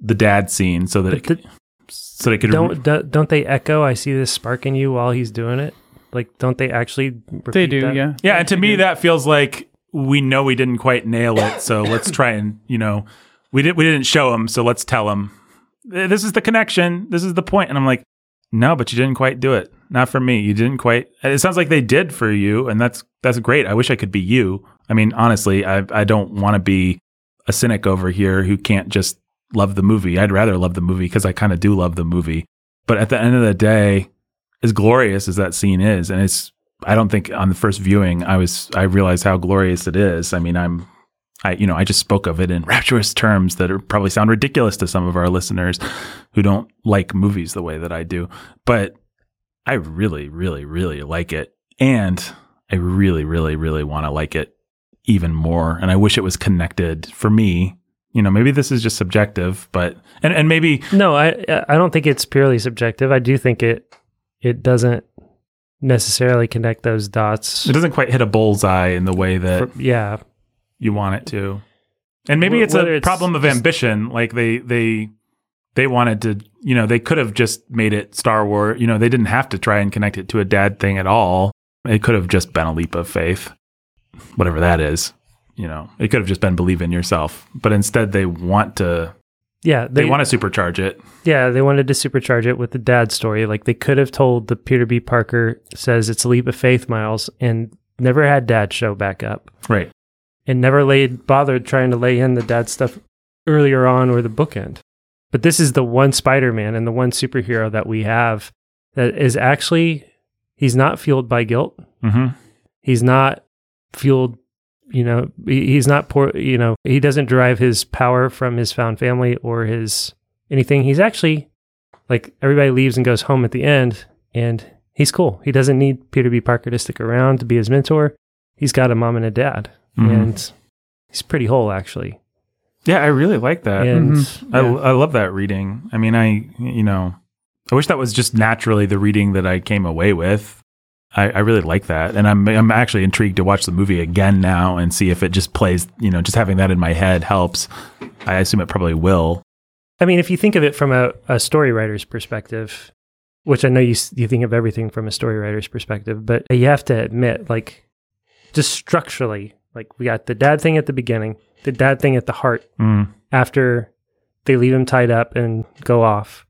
the dad scene so that it But could, so that it could Don't do- don't they echo? I see this spark in you while he's doing it. Like, don't they actually? They do, that? yeah. Yeah, and to me that feels like we know we didn't quite nail it, so let's try and you know we didn't we didn't show him, so let's tell him this is the connection, this is the point. point, and I'm like, no, but you didn't quite do it, not for me. You didn't quite. It sounds like they did for you, and that's that's great. I wish I could be you. I mean, honestly, I I don't want to be a cynic over here who can't just love the movie. I'd rather love the movie because I kind of do love the movie, but at the end of the day, as glorious as that scene is, and it's I don't think on the first viewing I was I realized how glorious it is. I mean, I'm I you know, I just spoke of it in rapturous terms that are probably sound ridiculous to some of our listeners who don't like movies the way that I do. But I really really really like it and I really really really want to like it even more and I wish it was connected for me. You know, maybe this is just subjective, but and and maybe No, I I don't think it's purely subjective. I do think it it doesn't necessarily connect those dots. it doesn't quite hit a bullseye in the way that For- yeah, you want it to. And maybe Wh- it's a it's problem of ambition. Like they they they wanted to, you know, they could have just made it Star Wars. You know, they didn't have to try and connect it to a dad thing at all. It could have just been a leap of faith, whatever that is. You know, it could have just been believe in yourself. But instead, they want to yeah. they, want to supercharge it. Yeah, they wanted to supercharge it with the dad story. Like they could have told the Peter B. Parker says it's a leap of faith, Miles, and never had dad show back up, Right. and never laid bothered trying to lay in the dad stuff earlier on or the bookend. But this is the one Spider-Man and the one superhero that we have that is actually he's not fueled by guilt. hmm He's not fueled, you know, he- he's not poor, you know, he doesn't derive his power from his found family or his anything. He's actually like everybody leaves and goes home at the end and he's cool. He doesn't need Peter B. Parker to stick around to be his mentor. He's got a mom and a dad Mhm. and he's pretty whole actually. Yeah, I really like that. And Mhm. I, yeah. I love that reading. I mean, I, you know, I wish that was just naturally the reading that I came away with. I, I really like that. And I'm, I'm actually intrigued to watch the movie again now and see if it just plays, you know, just having that in my head helps. I assume it probably will. I mean, if you think of it from a, a story writer's perspective, which I know you you think of everything from a story writer's perspective, but you have to admit, like, just structurally, like we got the dad thing at the beginning, the dad thing at the heart Mm. after they leave him tied up and go off,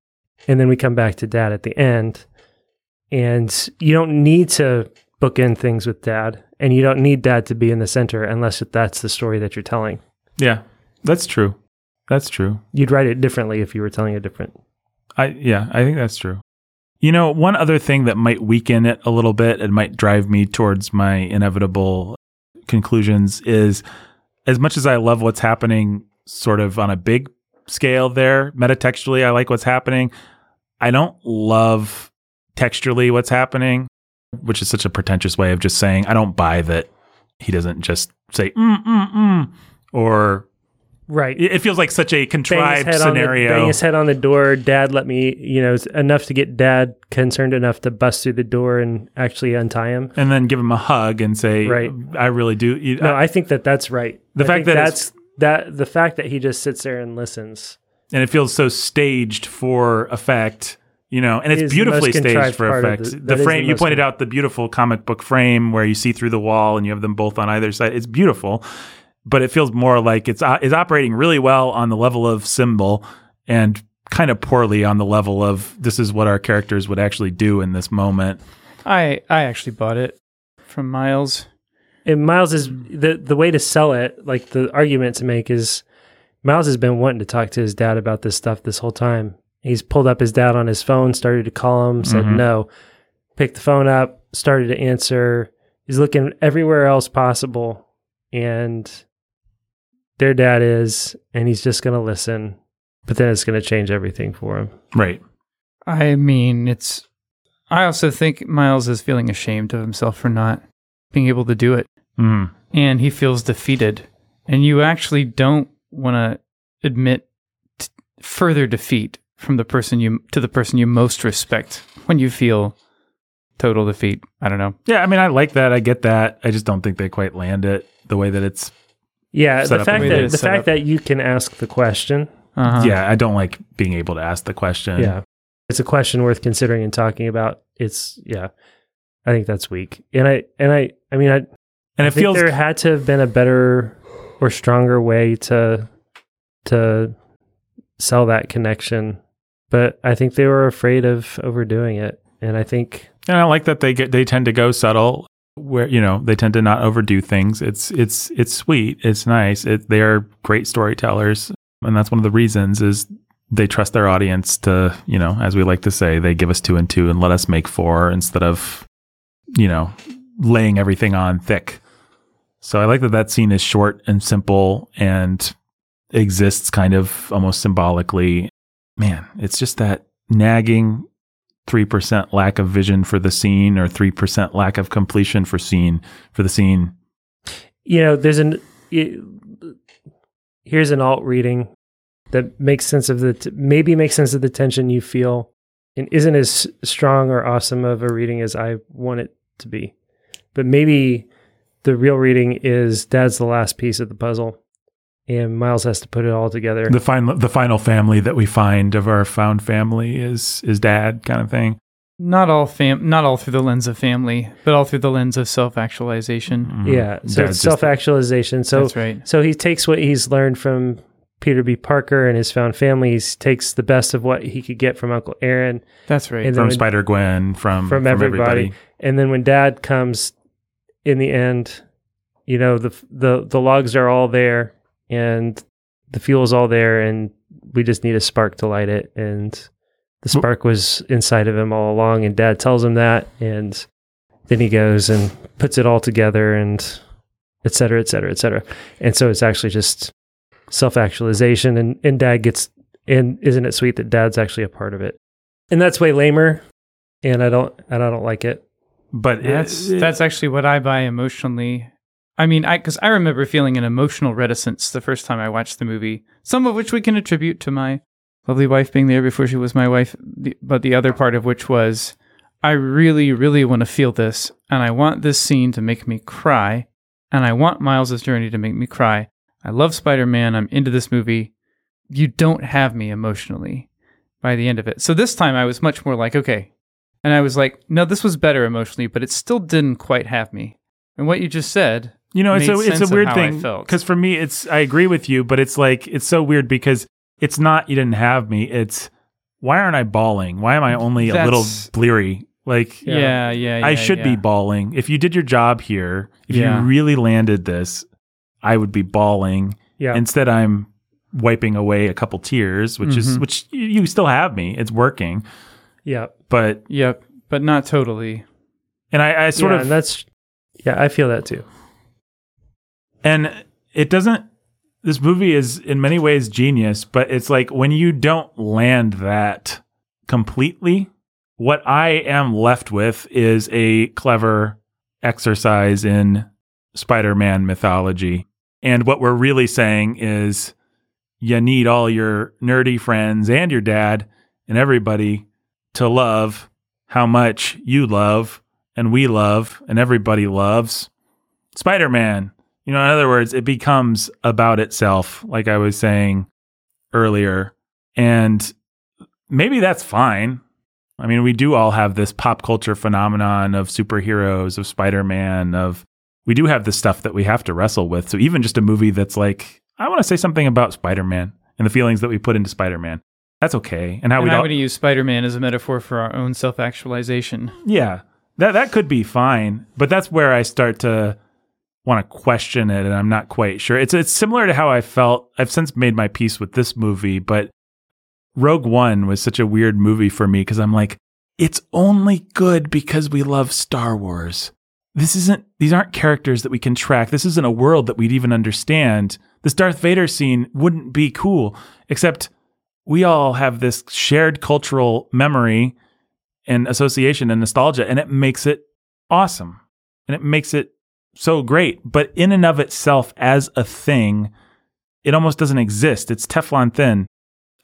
and then we come back to dad at the end, and you don't need to bookend things with dad, and you don't need dad to be in the center unless that's the story that you're telling. Yeah, that's true. That's true. You'd write it differently if you were telling a different. I yeah, I think that's true. You know, one other thing that might weaken it a little bit and might drive me towards my inevitable conclusions is as much as I love what's happening sort of on a big scale there, metatextually I like what's happening. I don't love texturally what's happening, which is such a pretentious way of just saying I don't buy that he doesn't just say mm mm mm or Right. it feels like such a contrived head on the, scenario. bang his head on the door. Dad let me, you know, enough to get dad concerned enough to bust through the door and actually untie him. and then give him a hug and say, Right. I really do." You, No, I think that that's right. The I fact that that's that the fact that he just sits there and listens. and it feels so staged for effect, you know, and it's is beautifully staged for effect. the- The, that is the frame you pointed con- out the beautiful comic book frame where you see through the wall and you have them both on either side. It's beautiful, but it feels more like it's uh, is operating really well on the level of symbol and kind of poorly on the level of this is what our characters would actually do in this moment. I I actually bought it from Miles. And Miles is the the way to sell it, like the argument to make is Miles has been wanting to talk to his dad about this stuff this whole time. He's pulled up his dad on his phone, started to call him, said Mhm. no, picked the phone up, started to answer. He's looking everywhere else possible, and their dad is, and he's just going to listen. But then it's going to change everything for him. Right. I mean, it's. I also think Miles is feeling ashamed of himself for not being able to do it, Mm. and he feels defeated. And you actually don't want to admit t- further defeat from the person you to the person you most respect when you feel total defeat. I don't know. Yeah, I mean, I like that. I get that. I just don't think they quite land it the way that it's. Yeah, Set the up fact the that that the fact up. that you can ask the question Uh-huh. Yeah, I don't like being able to ask the question. Yeah. It's a question worth considering and talking about. It's yeah. I think that's weak. And I and I I mean I, and I it feels there had to have been a better or stronger way to to sell that connection. But I think they were afraid of overdoing it. And I think And I like that they get they tend to go subtle where you know they tend to not overdo things. It's it's it's sweet. It's nice. It, they are great storytellers, and that's one of the reasons is they trust their audience to you know as we like to say they give us two and two and let us make four instead of you know laying everything on thick. So I like that that scene is short and simple and exists kind of almost symbolically. Man, it's just that nagging 3% lack of vision for the scene or 3% lack of completion for scene for the scene. you know, there's an it, here's an alt reading that makes sense of the t- maybe makes sense of the tension you feel and isn't as strong or awesome of a reading as I want it to be. But maybe the real reading is Dad's the last piece of the puzzle, and Miles has to put it all together. The final the final family that we find of our found family is is dad kind of thing. Not all fam, not all through the lens of family, but all through the lens of self-actualization. Mhm. yeah, so Dad's it's self actualization. So That's right. So he takes what he's learned from Peter B. Parker and his found families, takes the best of what he could get from Uncle Aaron, That's right. And from Spider Gwen from from everybody. and then when Dad comes, in the end, you know the the the logs are all there and the fuel's all there, and we just need a spark to light it. And the spark was inside of him all along, and Dad tells him that, and then he goes and puts it all together, and et cetera, et cetera, et cetera. And so it's actually just self actualization, and and Dad gets and isn't it sweet that Dad's actually a part of it? And that's way lamer, and I don't and I don't like it. But uh, That's it- that's actually what I buy emotionally. I mean, I because I remember feeling an emotional reticence the first time I watched the movie. Some of which we can attribute to my lovely wife being there before she was my wife, the, but the other part of which was I really, really want to feel this, and I want this scene to make me cry, and I want Miles's journey to make me cry. I love Spider Man. I'm into this movie. You don't have me emotionally by the end of it. So this time I was much more like, okay, And I was like, no, this was better emotionally, but it still didn't quite have me. And what you just said, You know, it's a it's a weird thing felt. because for me, it's I agree with you, but it's like it's so weird because it's not you didn't have me. It's why aren't I bawling? Why am I only a little bleary? Like yeah, yeah, yeah. I should be bawling. If you did your job here, if Yeah. you really landed this, I would be bawling. Yeah. Instead, I'm wiping away a couple tears, which is Mhm. which you, you still have me. It's working, yeah. But Yep, but not totally. and I, I sort yeah, of that's yeah, I feel that too. and it doesn't this movie is in many ways genius but it's like when you don't land that completely what i am left with is a clever exercise in spider-man mythology and what we're really saying is you need all your nerdy friends and your dad and everybody to love how much you love and we love and everybody loves spider-man you know, in other words, it becomes about itself, like I was saying earlier. And maybe that's fine. I mean, we do all have this pop culture phenomenon of superheroes, of Spider Man, of we do have this stuff that we have to wrestle with. So even just a movie that's like, I want to say something about Spider Man and the feelings that we put into Spider Man. That's okay. And how and we I'm don't going to use Spider-Man as a metaphor for our own self-actualization. Yeah, that that could be fine, but that's where I start to want to question it, and I'm not quite sure. It's it's similar to how I felt. I've since made my peace with this movie, but Rogue One was such a weird movie for me because I'm like, it's only good because we love Star Wars. This isn't; these aren't characters that we can track. This isn't a world that we'd even understand. This Darth Vader scene wouldn't be cool, except we all have this shared cultural memory and association and nostalgia, and it makes it awesome. And it makes it so great. But in and of itself, as a thing, it almost doesn't exist. It's Teflon thin.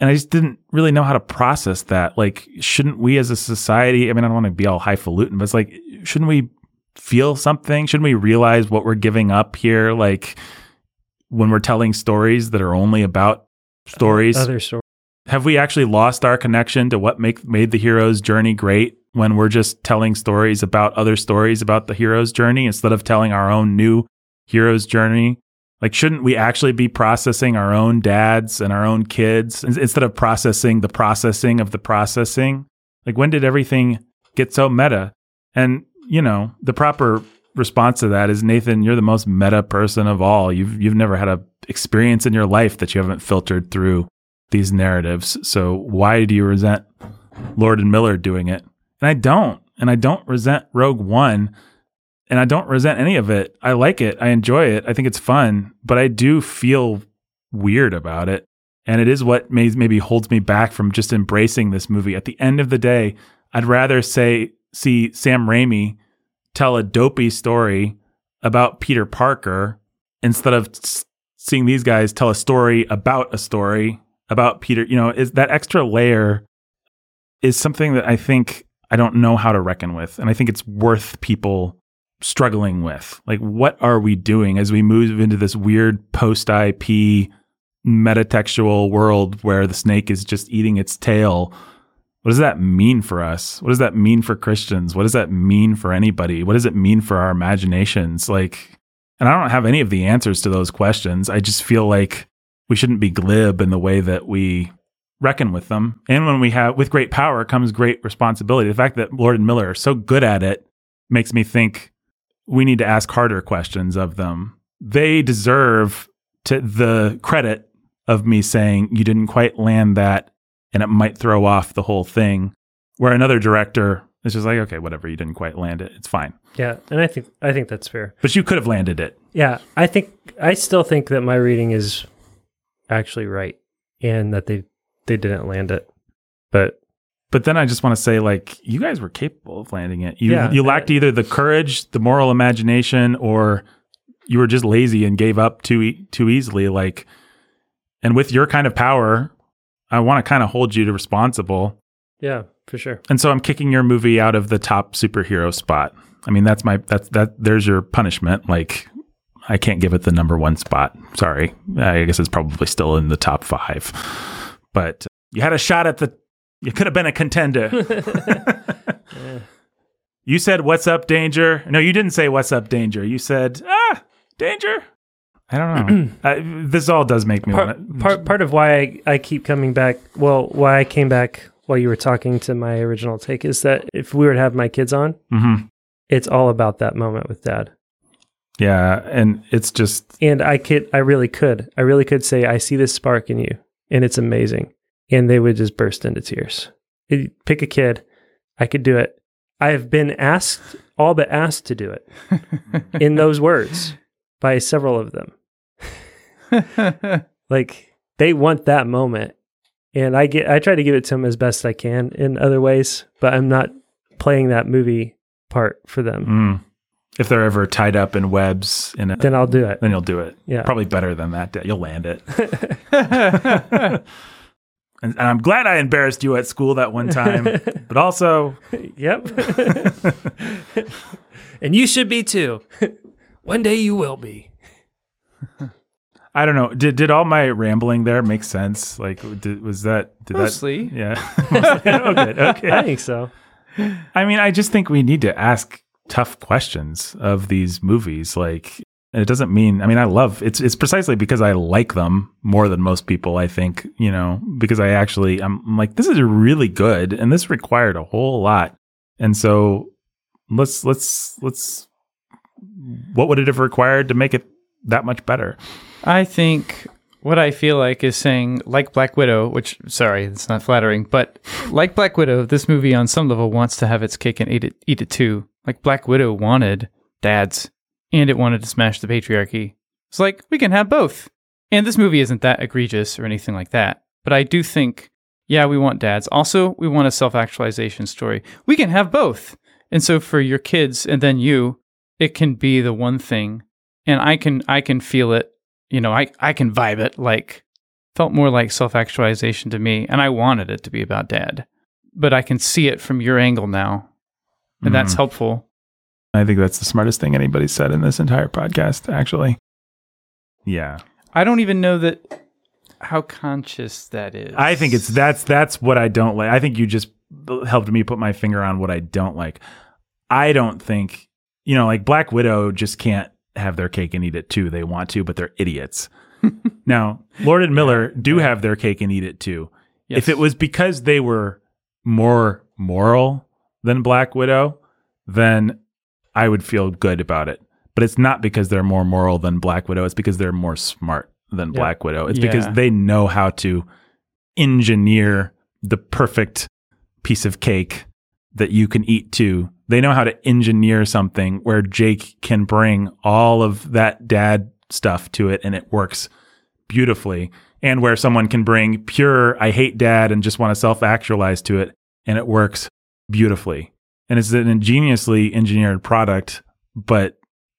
And I just didn't really know how to process that. Like, shouldn't we as a society, I mean, I don't want to be all highfalutin, but it's like, shouldn't we feel something? Shouldn't we realize what we're giving up here? Like, when we're telling stories that are only about uh, stories Other story. Have we actually lost our connection to what make made the hero's journey great when we're just telling stories about other stories about the hero's journey instead of telling our own new hero's journey? Like shouldn't we actually be processing our own dads and our own kids instead of processing the processing of the processing? Like when did everything get so meta? And you know the proper response to that is nathan you're the most meta person of all. You've you've never had a experience in your life that you haven't filtered through these narratives. So why do you resent Lord and Miller doing it? And I don't. And I don't resent Rogue One. And I don't resent any of it. I like it. I enjoy it. I think it's fun, but I do feel weird about it. And it is what may, maybe holds me back from just embracing this movie. At the end of the day, I'd rather say see Sam Raimi tell a dopey story about Peter Parker instead of seeing these guys tell a story about a story about Peter, you know, is that extra layer is something that I think I don't know how to reckon with. And I think it's worth people struggling with. Like, what are we doing as we move into this weird post IP metatextual world where the snake is just eating its tail? What does that mean for us? What does that mean for Christians? What does that mean for anybody? What does it mean for our imaginations? Like, and I don't have any of the answers to those questions. I just feel like we shouldn't be glib in the way that we reckon with them. And when we have, with great power comes great responsibility. The fact that Lord and Miller are so good at it makes me think we need to ask harder questions of them. They deserve to the credit of me saying you didn't quite land that and it might throw off the whole thing. Where another director is just like, okay, whatever, you didn't quite land it. It's fine. Yeah, and I think I think that's fair. But you could have landed it. Yeah, I think I still think that my reading is actually right, and that they they didn't land it. But But then I just want to say, like, you guys were capable of landing it. You Yeah. you lacked either the courage, the moral imagination, or you were just lazy and gave up too e- too easily. Like, and with your kind of power, I want to kind of hold you to responsible. yeah, for sure. And so I'm kicking your movie out of the top superhero spot. I mean, that's my that's that. There's your punishment. Like, I can't give it the number one spot. Sorry. I guess it's probably still in the top five. But you had a shot at the. You could have been a contender. You said, What's up, danger? No, you didn't say, What's up, danger. You said, Ah, danger. I don't know. uh, this all does make me part, want part part of why I, I keep coming back well why I came back while you were talking to my original take is that if we were to have my kids on hmm it's all about that moment with dad Yeah. And it's just, and I could I really could I really could say I see this spark in you and it's amazing. And they would just burst into tears. It- pick a kid I could do it. I have been asked all but asked to do it in those words by several of them. Like they want that moment. And i get i try to give it to them as best i can in other ways but i'm not playing that movie part for them. Mm, if they're ever tied up in webs, in a, then i'll do it then you'll do it. yeah Probably better than that. You'll land it. and, and I'm glad I embarrassed you at school that one time, but also, yep and you should be too one day you will be I don't know. Did did all my rambling there make sense? Like, did, was that did Mostly. that? Yeah. oh, good. i Okay. think so I mean, I just think we need to ask tough questions of these movies. Like, and it doesn't mean. I mean, I love it's. It's precisely because I like them more than most people. I think you know because I actually I'm, I'm like this is really good, and this required a whole lot. And so let's let's let's. What would it have required to make it that much better? I think what I feel like is saying, like Black Widow, which, sorry, it's not flattering, but like Black Widow, this movie on some level wants to have its cake and eat it, eat it too. Like Black Widow wanted dads and it wanted to smash the patriarchy. It's like, we can have both. And this movie isn't that egregious or anything like that. But I do think, yeah, we want dads. Also, we want a self actualization story. We can have both. And so for your kids and then you, it can be the one thing. And I can I can feel it you know, I, I can vibe it like felt more like self actualization to me, and I wanted it to be about dad. But I can see it from your angle now. And that's Mhm. helpful. I think that's the smartest thing anybody said in this entire podcast. Actually, yeah. I don't even know that how conscious that is. I think it's that's that's what I don't like. I think you just helped me put my finger on what I don't like. I don't think you know, like Black Widow just can't have their cake and eat it too. They want to, but they're idiots. now, Lord and Miller do have their cake and eat it too. If it was because they were more moral than Black Widow, then I would feel good about it. But it's not because they're more moral than Black Widow. It's because they're more smart than Yeah. Black Widow. It's because they know how to engineer the perfect piece of cake that you can eat too. They know how to engineer something where Jake can bring all of that dad stuff to it and it works beautifully. And where someone can bring pure, I hate dad and just want to self actualize to it and it works beautifully. And it's an ingeniously engineered product, but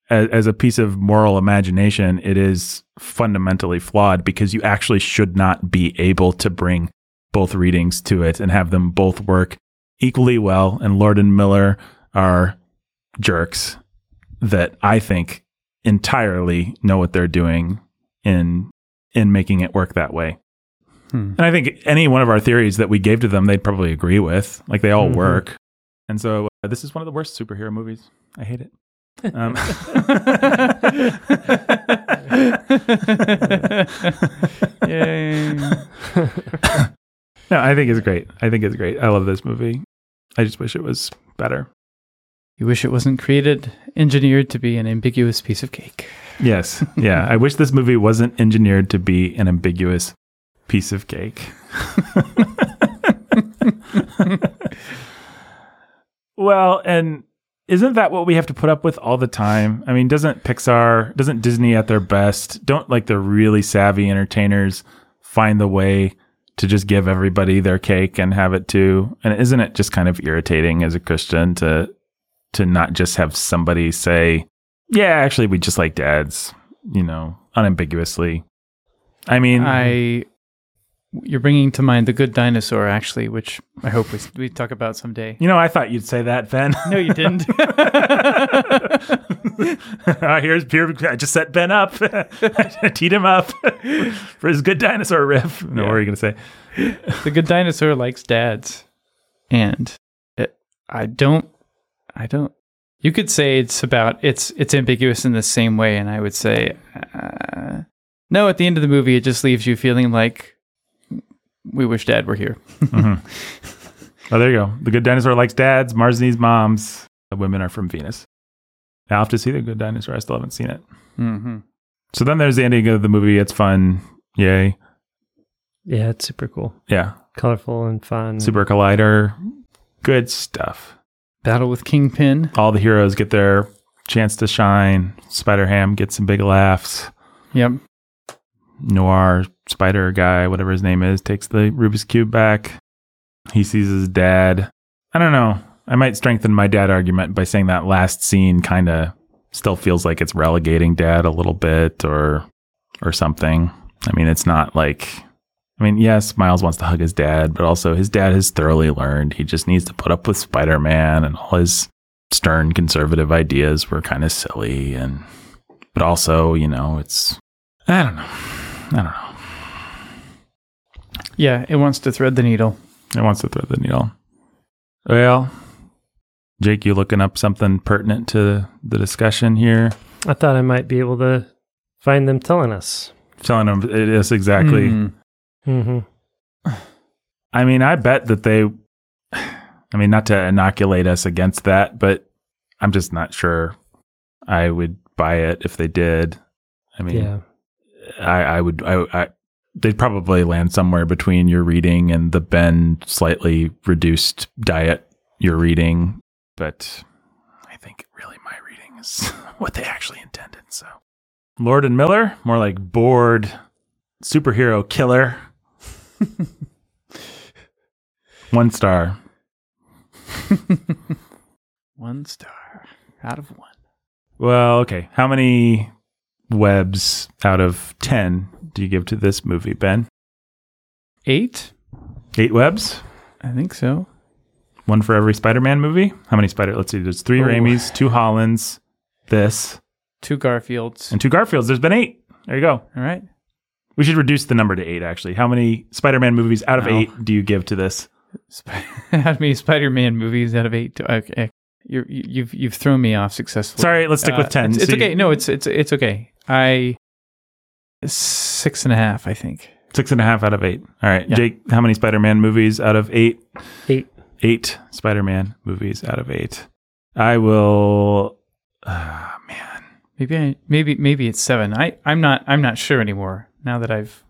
as, as a piece of moral imagination, it is fundamentally flawed because you actually should not be able to bring both readings to it and have them both work equally well. And Lord and Miller are jerks that I think entirely know what they're doing in in making it work that way. Hmm. And I think any one of our theories that we gave to them, they'd probably agree with. Like they all Mhm. work. And so uh, this is one of the worst superhero movies. I hate it. Um, Yay. no, I think it's great. I think it's great. I love this movie. I just wish it was better. You wish it wasn't created, engineered to be an ambiguous piece of cake. Yes. Yeah. I wish this movie wasn't engineered to be an ambiguous piece of cake. well, and isn't that what we have to put up with all the time? I mean, doesn't Pixar, doesn't Disney at their best, don't like the really savvy entertainers find the way to just give everybody their cake and have it too? And isn't it just kind of irritating as a Christian to to not just have somebody say, "Yeah, actually we just like dads," you know, unambiguously. I mean, I you're bringing to mind the good dinosaur actually, which I hope we we talk about someday. you know, I thought you'd say that, Ben. No, you didn't. Uh, here's here. I just set Ben up. I teed him up for his good dinosaur riff. No, what are you gonna say? the good dinosaur likes dads, and it, I don't. I don't. You could say it's about it's it's ambiguous in the same way, and I would say uh, no. At the end of the movie, it just leaves you feeling like we wish Dad were here. Mhm. oh, there you go. The Good Dinosaur likes dads. Mars needs moms. The women are from Venus. I'll have to see The Good Dinosaur. I still haven't seen it. Mm-hmm. So then there's the ending of the movie. It's fun. Yay. Yeah, it's super cool, Yeah. colorful and fun. Super Collider. Good stuff. Battle with Kingpin. All the heroes get their chance to shine. Spider Ham gets some big laughs. Yep. Noir spider guy, whatever his name is, takes the Rubik's Cube back. He sees his dad. I don't know. I might strengthen my dad argument by saying that last scene kind of still feels like it's relegating dad a little bit or or something. I mean, it's not like I mean, yes, Miles wants to hug his dad, but also his dad has thoroughly learned he just needs to put up with Spider-Man and all his stern conservative ideas were kind of silly and but also, you know, it's I don't know. I don't know. Yeah, it wants to thread the needle. It wants to thread the needle. Well, Jake, you looking up something pertinent to the discussion here? I thought I might be able to find them telling us. Telling them it is exactly. Mhm. Mm-hmm. I mean, I bet that they. I mean, not to inoculate us against that, but I'm just not sure I would buy it if they did. I mean, Yeah. I, I would. I, I they'd probably land somewhere between your reading and the Ben slightly reduced diet you're reading, but I think really my reading is what they actually intended. So, Lord and Miller, more like bored superhero killer. One star. One star out of one. Well, okay. How many webs out of 10 do you give to this movie, Ben? Eight? Eight webs? I think so. One for every Spider Man movie? How many Spider? Let's see. There's three Oh. Raimis, two Hollands, this, Two Garfields. and two Garfields. There's been eight. There you go. All right. We should reduce the number to eight, actually. How many Spider Man movies out of No. eight do you give to this? Sp- How many Spider-Man movies out of eight? To, okay, You're, you- you've you've thrown me off successfully. Sorry, let's stick Uh, with 10. It's, it's See- okay. No, it's it's it's okay. I six and a half. I think. Six and a half out of eight. All right. Yeah. Jake, how many Spider Man movies out of eight? Eight. Eight Spider Man movies out of eight. I will. ah, man. Maybe I, maybe maybe it's seven. I I'm not I'm not sure anymore. Now that I've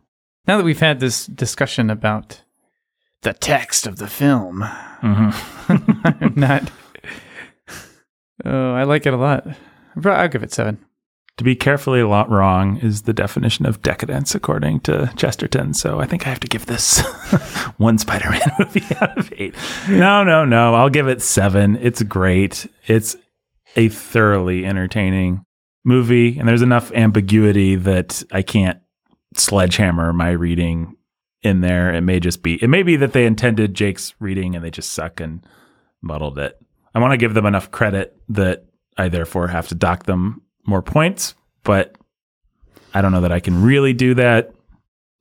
now that we've had this discussion about the text of the film, Mhm. I'm not. Oh, I like it a lot. I'll give it seven. To be carefully a lot wrong is the definition of decadence, according to Chesterton. So I think I have to give this one Spider Man movie out of eight. No, no, no. I'll give it seven. It's great. It's a thoroughly entertaining movie, and there's enough ambiguity that I can't sledgehammer my reading in there. It may just be, it may be that they intended Jake's reading and they just suck and muddled it. I want to give them enough credit that I therefore have to dock them more points, but I don't know that I can really do that.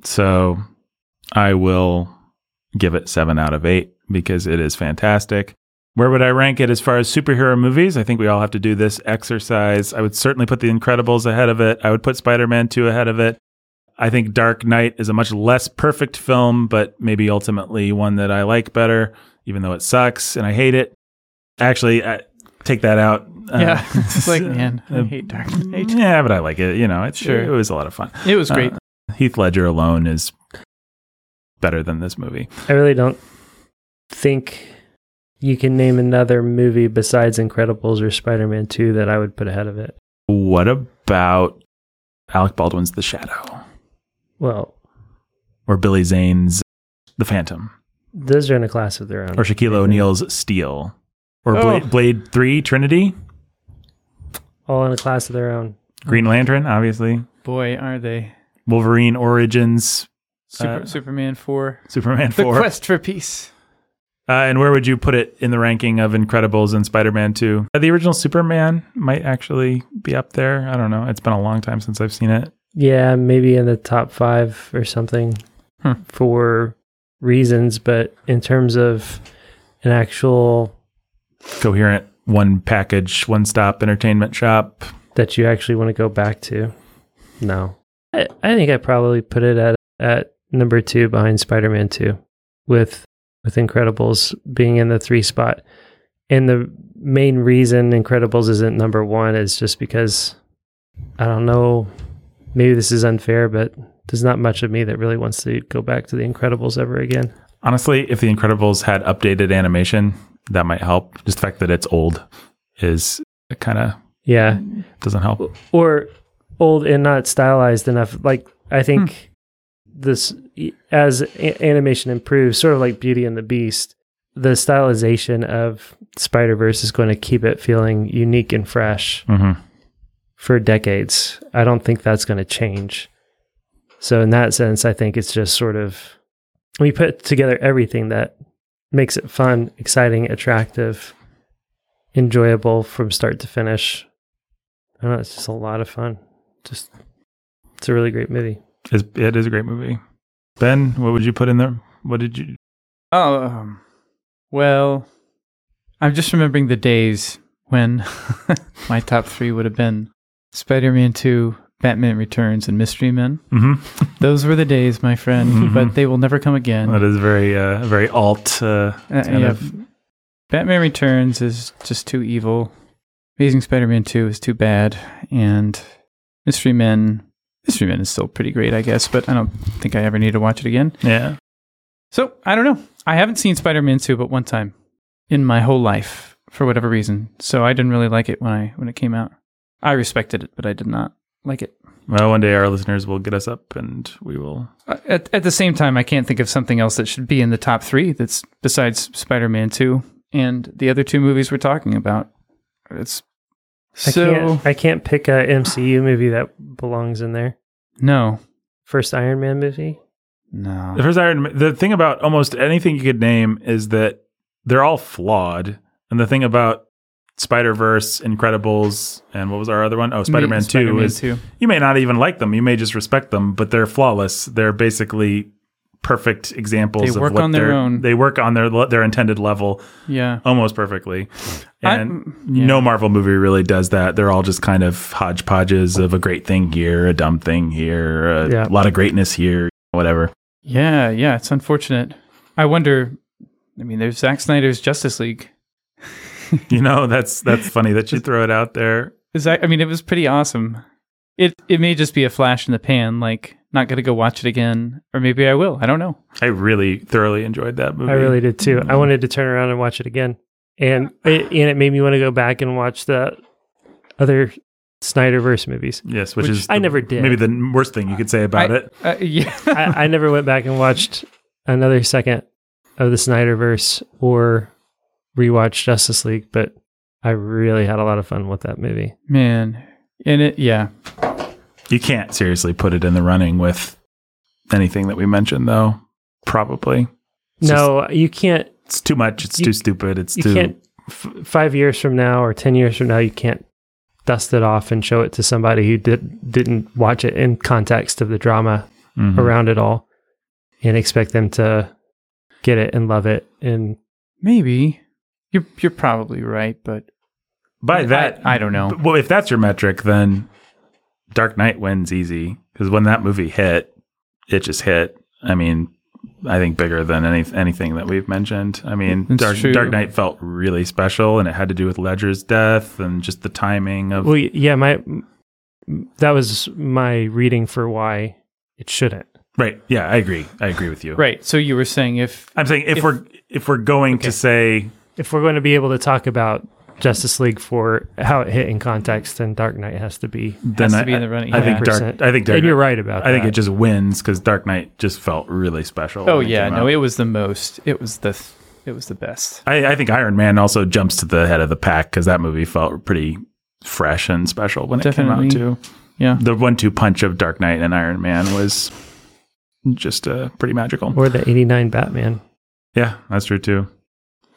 So I will give it seven out of eight because it is fantastic. Where would I rank it as far as superhero movies? I think we all have to do this exercise. I would certainly put The Incredibles ahead of it. I would put Spider Man 2 ahead of it. I think Dark Knight is a much less perfect film, but maybe ultimately one that I like better, even though it sucks and I hate it. Actually, I, take that out. Uh, Yeah, it's like man, I hate Dark Knight. yeah, but I like it. You know, it's Sure. It was a lot of fun. It was great. Uh, Heath Ledger alone is better than this movie. I really don't think you can name another movie besides Incredibles or Spider Man 2 that I would put ahead of it. What about Alec Baldwin's The Shadow Well, or Billy Zane's The Phantom those are in a class of their own. or Shaquille O'Neal's Steel or Oh. Blade, Blade 3 Trinity? All in a class of their own. Green Lantern, obviously. Boy, aren't they Wolverine Origins, Super, Uh, Superman four, Superman the 4. quest for peace. Uh, and where would you put it in the ranking of Incredibles and Spider Man 2? Uh, the original Superman might actually be up there. I don't know. It's been a long time since I've seen it. Yeah, maybe in the top five or something Hmm. for reasons, but in terms of an actual coherent one package, one stop entertainment shop. that you actually want to go back to. No, I, I think I probably put it at at number two behind Spider Man Two, with with Incredibles being in the three spot. And the main reason Incredibles isn't number one is just because I don't know. Maybe this is unfair, but there's not much of me that really wants to go back to the Incredibles ever again. Honestly, if The Incredibles had updated animation, that might help. Just the fact that it's old is kind of Yeah, doesn't help. or old and not stylized enough. Like I think this as a- animation improves, sort of like Beauty and the Beast, the stylization of Spider Verse is going to keep it feeling unique and fresh hmm for decades. I don't think that's going to change. So in that sense, I think it's just sort of we put together everything that makes it fun, exciting, attractive, enjoyable from start to finish. I don't know, it's just a lot of fun. Just it's a really great movie. It's, it is a great movie. Ben, what would you put in there? What did you? Oh, um, well, I'm just remembering the days when my top three would have been Spider Man 2, Batman Returns, and Mystery Men. hmm Those were the days, my friend, Mhm. but they will never come again. That is very, uh, very alt. Uh, Uh, yeah, of- Batman Returns is just too evil. Amazing Spider Man 2 is too bad. And Mystery Men. Mystery Men is still pretty great, I guess, but I don't think I ever need to watch it again. yeah. So I don't know. I haven't seen Spider Man 2 but one time in my whole life for whatever reason. So I didn't really like it when I when it came out. I respected it, but I did not like it. Well, one day our listeners will get us up, and we will. Uh, At, at the same time, I can't think of something else that should be in the top three that's besides Spider Man 2 and the other two movies we're talking about. It's I so can't I can't pick a MCU movie that belongs in there. no, First Iron Man movie. no. The first Iron. Ma- The thing about almost anything you could name is that they're all flawed, and the thing about Spider Verse, Incredibles, and what was our other one? Oh, Spider Man Two is 2. you may not even like them. You may just respect them, but they're flawless. They're basically perfect examples. They of work what on their own. They work on their their intended level Yeah. almost perfectly. And yeah. no Marvel movie really does that. They're all just kind of hodgepodges of a great thing here, a dumb thing here, a Yeah. lot of greatness here, whatever. Yeah, yeah, it's unfortunate. I wonder. I mean, there's Zack Snyder's Justice League. You know, that's that's funny that you throw it out there. Is that? I mean, it was pretty awesome. It it may just be a flash in the pan. Like, not gonna go watch it again, or maybe I will. I don't know. I really thoroughly enjoyed that movie. I really did too. I wanted to turn around and watch it again, and it, and it made me want to go back and watch the other Snyderverse movies. Yes, which, Which is I the- never did. Maybe the worst thing you could say about I- it. Uh, yeah, I, I never went back and watched another second of the Snyderverse or rewatched Justice League, but I really had a lot of fun with that movie. man, and it. Yeah, You can't seriously put it in the running with anything that we mentioned, though. Probably. It's no, you can't. it's too much. It's You- too stupid. It's You too. can't. F- five years from now or ten years from now, you can't dust it off and show it to somebody who did didn't watch it in context of the drama Mhm. around it all, and expect them to get it and love it. And maybe you're you're probably right, but By that, I, I don't know. Well, if that's your metric, then Dark Knight wins easy because when that movie hit, it just hit. I mean, I think bigger than any anything that we've mentioned. I mean, That's Dark, true. Dark Knight felt really special, and it had to do with Ledger's death and just the timing of. well, yeah, my that was my reading for why it shouldn't. right? Yeah, I agree. I agree with you. Right. So you were saying if I'm saying if, If- we're if we're going Okay. to say If we're going to be able to talk about Justice League for how it hit in context, then Dark Knight has to be. then to I, be in the running, I think. Dark. I think Dark. and you're right about I think it just wins because Dark Knight just felt really special. oh when it yeah, no, out. it was the most. It was the it was the best. I, I think Iron Man also jumps to the head of the pack because that movie felt pretty fresh and special when it came out too. Yeah. The one-two punch of Dark Knight and Iron Man was just uh, pretty magical. or the '89 Batman. Yeah, that's true too.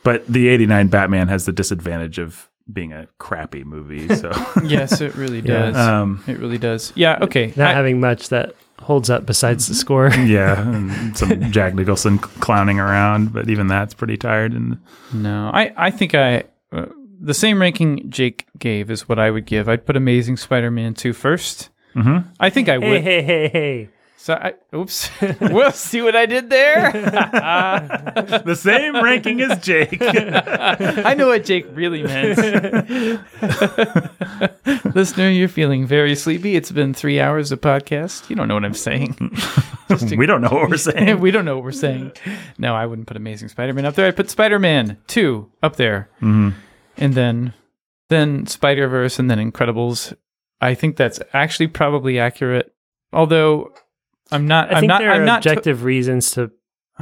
But the '89 Batman has the disadvantage of being a crappy movie. So, yes, it really Yeah. does. um, it really does. Yeah. Okay. Not I- having much that holds up besides the score. yeah, and some Jack Nicholson clowning around, but even that's pretty tired. And no, I I think I uh, the same ranking Jake gave is what I would give. I'd put Amazing Spider-Man 2 first. Mm-hmm. I think I would. Hey, would. hey, hey, hey. So I, oops. we'll see what I did there. The same ranking as Jake. I know what Jake really meant. Listener, you're feeling very sleepy. It's been three hours of podcast. You don't know what I'm saying. Just we don't know what we're saying. we don't know what we're saying. No, I wouldn't put Amazing Spider-Man up there. I'd put Spider-Man 2 up there. Mhm. And then then Spider-Verse and then Incredibles. I think that's actually probably accurate. Although I'm not I I'm think not there I'm are not to- objective reasons to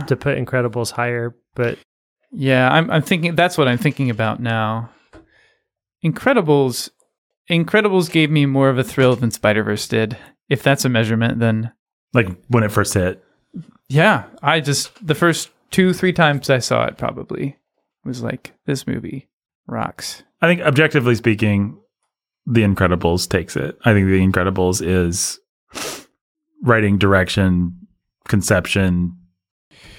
to put Incredibles higher, but Yeah, I'm I'm thinking that's what I'm thinking about now. Incredibles Incredibles gave me more of a thrill than Spider-Verse did. If that's a measurement, then Like when it first hit. yeah, I just the first 2 3 times I saw it probably was like this movie rocks. I think objectively speaking, The Incredibles takes it. I think The Incredibles is writing, direction, conception,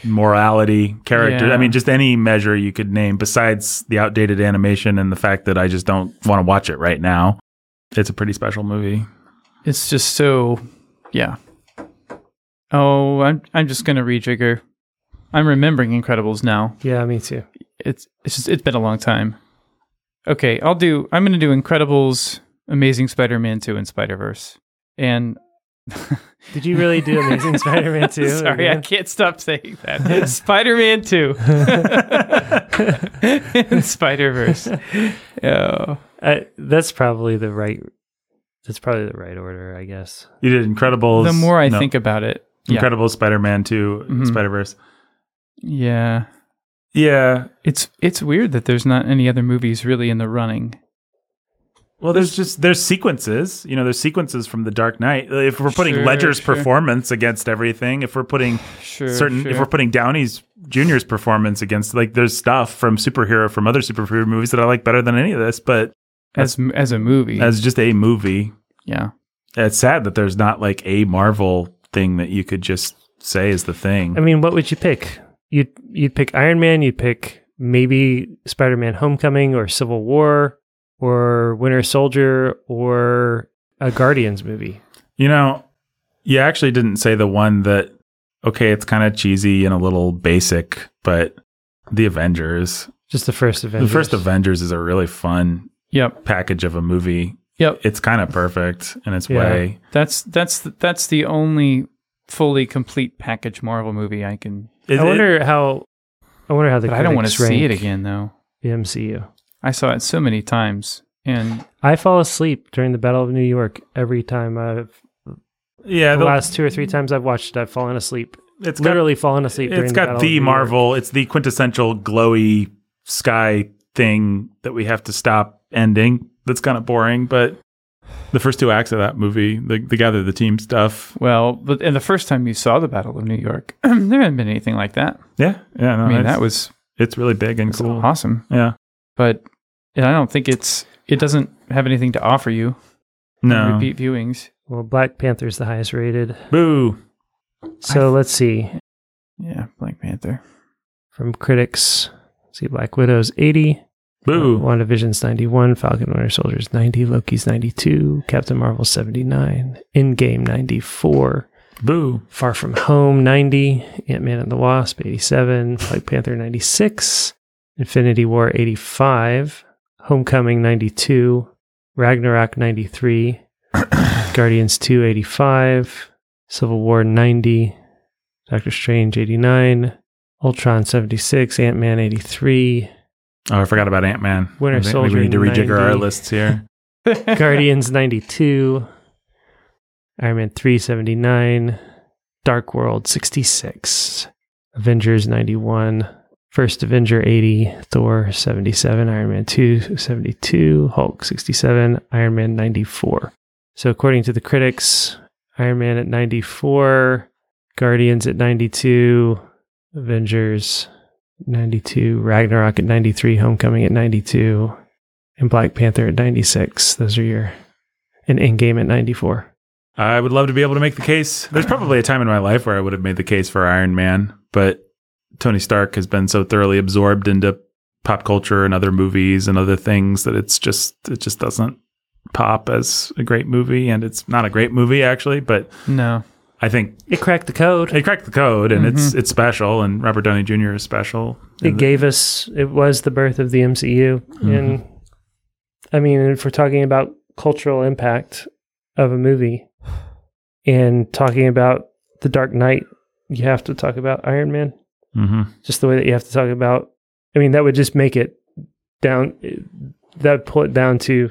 morality, character. Yeah. I mean, just any measure you could name besides the outdated animation and the fact that I just don't want to watch it right now. It's a pretty special movie. It's just so yeah. Oh, I'm I'm just going to rejigger. I'm remembering Incredibles now. yeah, me too. it's it's just it's been a long time. Okay, I'll do. I'm going to do Incredibles, Amazing Spider-Man 2, and Spider-Verse. And Did you really do Amazing Spider-Man 2? sorry, I can't stop saying that. Spider-Man 2 and Spider-Verse. Oh, I, that's probably the right. That's probably the right order, I guess. You did Incredibles. the more I no, think about it, yeah, Spider Man 2, Mhm. Spider Verse. yeah, Yeah. it's it's weird that there's not any other movies really in the running. Well, there's just there's sequences. You know, there's sequences from The Dark Knight. Uh, if we're putting Sure, Ledger's sure. performance against everything, if we're putting Sure, certain, sure. if we're putting Downey's Junior's performance against, like, there's stuff from superhero from other superhero movies that I like better than any of this. But as as a movie, as just a movie, yeah. it's sad that there's not like a Marvel thing that you could just say is the thing. I mean, what would you pick? You'd you'd pick Iron Man. You'd pick maybe Spider-Man: Homecoming or Civil War or Winter Soldier or a Guardians movie. You know, you actually didn't say the one that, okay, it's kind of cheesy and a little basic, but the Avengers. Just the first Avengers. The first Avengers is a really fun Yep. package of a movie. Yep. It's kind of perfect in its Yeah. way. That's that's that's the only fully complete package Marvel movie I can. It- I wonder how. I wonder how the. But I don't want to critics see it again though. The MCU. I saw it so many times, and I fall asleep during the Battle of New York every time I've. yeah, The the, last two or three times I've watched it, I've fallen asleep. it's got, Literally fallen asleep. during it's the got Battle of the New York. Marvel. It's the quintessential glowy sky thing that we have to stop ending. That's kind of boring, but the first two acts of that movie, the, the gather the team stuff. well, but and the first time you saw the Battle of New York, there hadn't been anything like that. Yeah, yeah. No, I mean, that was it's really big and it's cool. awesome. Yeah. But and I don't think it's it doesn't have anything to offer you. No. repeat viewings. Well, Black Panther's the highest rated. Boo. So let's see. Yeah, Black Panther. From critics, see Black Widow's 80. Boo. WandaVision's 91, Falcon Winter Soldier's 90, Loki's 92, Captain Marvel 79, Endgame 94, Boo. Far From Home 90, Ant-Man and the Wasp 87, Black Panther 96, Infinity War 85, Homecoming 92, Ragnarok 93, Guardians 2 85, Civil War 90, Doctor Strange 89, Ultron 76, Ant-Man 83, Oh, I forgot about Ant Man. Winter maybe, Soldier we need to rejigger our lists here. Guardians 92, Iron Man 379, Dark World 66, Avengers 91, First Avenger 80, Thor 77, Iron Man 2 72, Hulk 67, Iron Man 94. So according to the critics, Iron Man at 94, Guardians at 92, Avengers 92, Ragnarok at 93, Homecoming at 92, and Black Panther at 96. Those are your and Endgame at 94. I would love to be able to make the case. There's probably a time in my life where I would have made the case for Iron Man, but Tony Stark has been so thoroughly absorbed into pop culture and other movies and other things that it's just it just doesn't pop as a great movie and it's not a great movie actually but No. i think It cracked the code. it cracked the code and it's mm-hmm. it's special and robert downey jr is special It And gave us. It was the birth of the MCU, mm-hmm. and I mean, if we're talking about cultural impact of a movie, and talking about the Dark Knight, you have to talk about Iron Man. Mhm. Just the way that you have to talk about. I mean, that would just make it down. That would pull it down to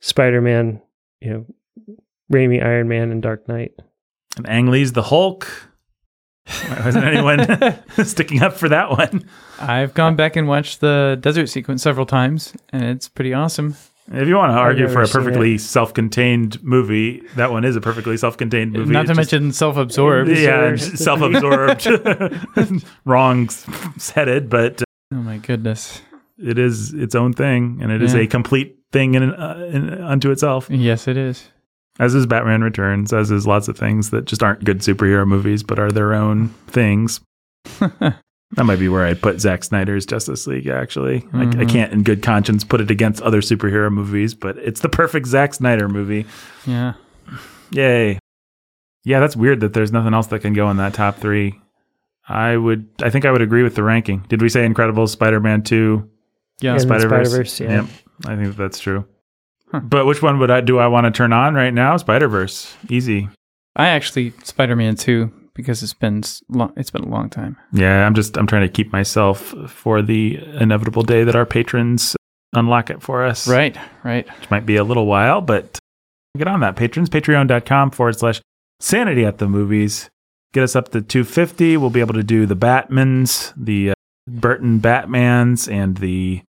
Spider Man. You know, Raimi, Iron Man, and Dark Knight. and ang lee's the hulk Why wasn't anyone sticking up for that one I've gone back and watched the desert sequence several times, and it's pretty awesome. If you want to argue for a perfectly self-contained movie that one is a perfectly self-contained movie Not to just- mention self-absorbed. yeah, self-absorbed, wrong headed, but Oh my goodness. it is its own thing, and it is Yeah. a complete thing in, uh, in unto itself. Yes, it is. As is Batman Returns, as is lots of things that just aren't good superhero movies, but are their own things. That might be where I'd put Zack Snyder's Justice League. Actually, I, I Mhm. can't, in good conscience, put it against other superhero movies, but it's the perfect Zack Snyder movie. Yeah. Yay. Yeah, that's weird that there's nothing else that can go in that top three. I would, I think I would agree with the ranking. Did we say Incredibles, Spider Man 2, Yeah. Spider Verse? Spider-Verse, yeah. Yep, I think that's true. Huh. But which one would I do? I want to turn on right now? Spider Verse, easy. I actually Spider-Man 2 because it's been long, it's been a long time. Yeah, I'm just, I'm trying to keep myself for the inevitable day that our patrons unlock it for us. Right, right. which might be a little while, but get on that, patrons. Patreon.com forward slash sanity at the movies. Get us up to 250. We'll be able to do the Batmans, the uh, Burton Batmans, and the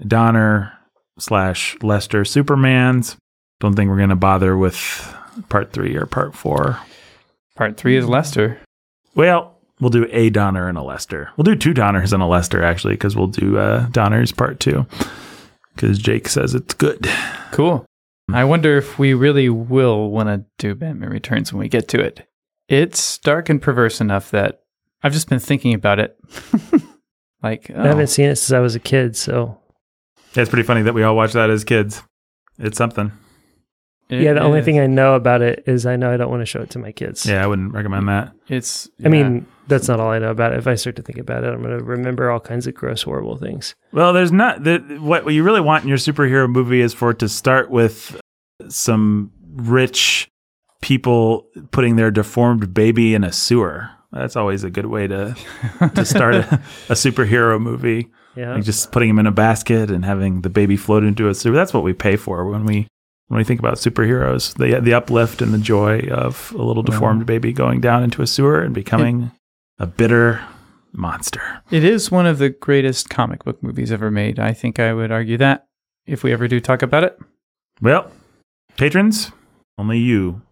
Donner slash Lester Supermans. Don't think we're going to bother with part three or part four. Part 3 is Lester. Well, we'll do a Donner and a Lester. We'll do two Donners and a Lester, actually, because we'll do uh, Donner's part two. Because Jake says it's good. Cool. I wonder if we really will want to do Batman Returns when we get to it. It's dark and perverse enough that I've just been thinking about it. like, I oh, haven't seen it since I was a kid, so Yeah, it's pretty funny that we all watched that as kids. It's something. It yeah. The only is- thing I know about it is I know I don't want to show it to my kids. Yeah, I wouldn't recommend that. it's. I mean, that's not all I know about it. If I start to think about it, I'm going to remember all kinds of gross, horrible things. Well, there's not the, what what you really want in your superhero movie is for it to start with some rich people putting their deformed baby in a sewer. That's always a good way to to start a, a superhero movie. Yeah. Like just putting him in a basket and having the baby float into a sewer. That's what we pay for when we when we think about superheroes. The the uplift and the joy of a little deformed baby going down into a sewer and becoming a bitter monster. It is one of the greatest comic book movies ever made. I think I would argue that if we ever do talk about it. Well, patrons, only you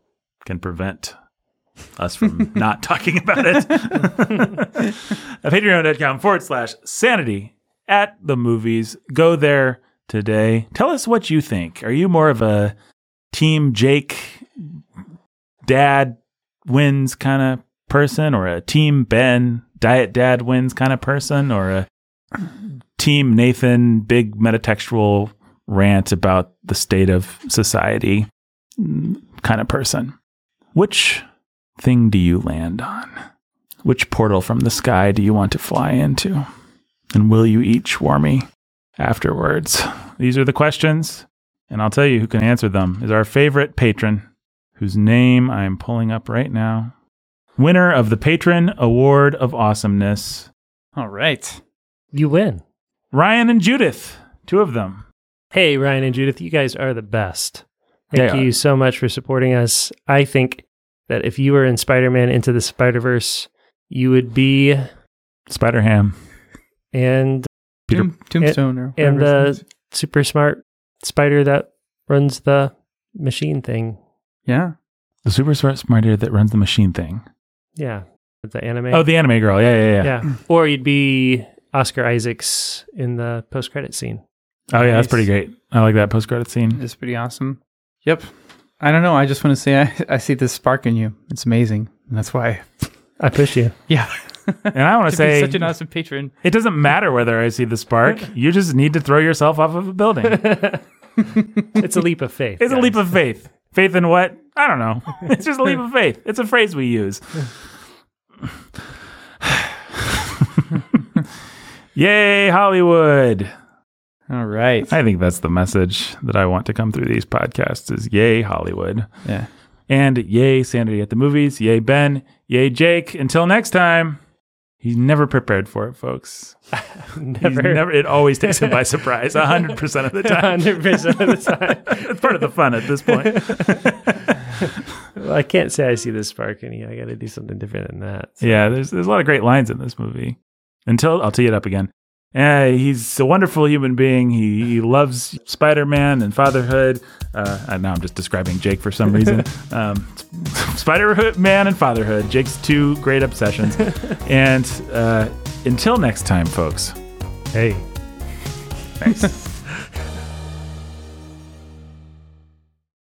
can prevent us from not talking about it. At patreon.com forward slash sanity at the movies. Go there today. Tell us what you think. Are you more of a team Jake dad wins kind of person or a team Ben diet dad wins kind of person or a team Nathan big metatextual rant about the state of society kind of person. Which thing do you land on? Which portal from the sky do you want to fly into? And will you eat shawarma afterwards? These are the questions, and I'll tell you who can answer them is our favorite patron, whose name I am pulling up right now. Winner of the Patron Award of Awesomeness, All right. You win. Ryan and Judith, two of them. Hey, Ryan and Judith, you guys are the best. Thank They are. you so much for supporting us. I think that if you were in Spider Man Into the Spider Verse, you would be Spider Ham. and Peter- Tomb- Tombstone or and the uh, name super smart spider that runs the machine thing. yeah. The super smart spider that runs the machine thing. Yeah, the anime. Oh, the anime girl. Yeah, yeah, yeah. yeah. Or you'd be Oscar Isaacs in the post credit scene. Oh, yeah, that's pretty great. I like that post credit scene. It's pretty awesome. Yep. I don't know. I just want to say I, I see this spark in you. It's amazing. And that's why. I push you. Yeah. And I want to say such an awesome patron. it doesn't matter whether I see the spark. You just need to throw yourself off of a building. It's a leap of faith. It's a leap of faith. Faith in what? I don't know. It's just a leap of faith. It's a phrase we use. Yay, Hollywood. All right. I think that's the message that I want to come through these podcasts is yay, Hollywood. Yeah. And yay, Sanity at the movies. Yay, Ben. Yay, Jake. Until next time. He's never prepared for it, folks. Never. never. It always takes him by surprise, hundred percent of the time. 100% of the time. It's part of the fun at this point. Well, I can't say I see the spark in you. I got to do something different than that. So- Yeah, there's there's a lot of great lines in this movie. Until I'll tee it up again. Uh, he's a wonderful human being. He, he loves Spider Man and fatherhood. Uh, now I'm just describing Jake for some reason. um, Spider Man and fatherhood. Jake's two great obsessions. and uh, until next time, folks. Hey. Thanks.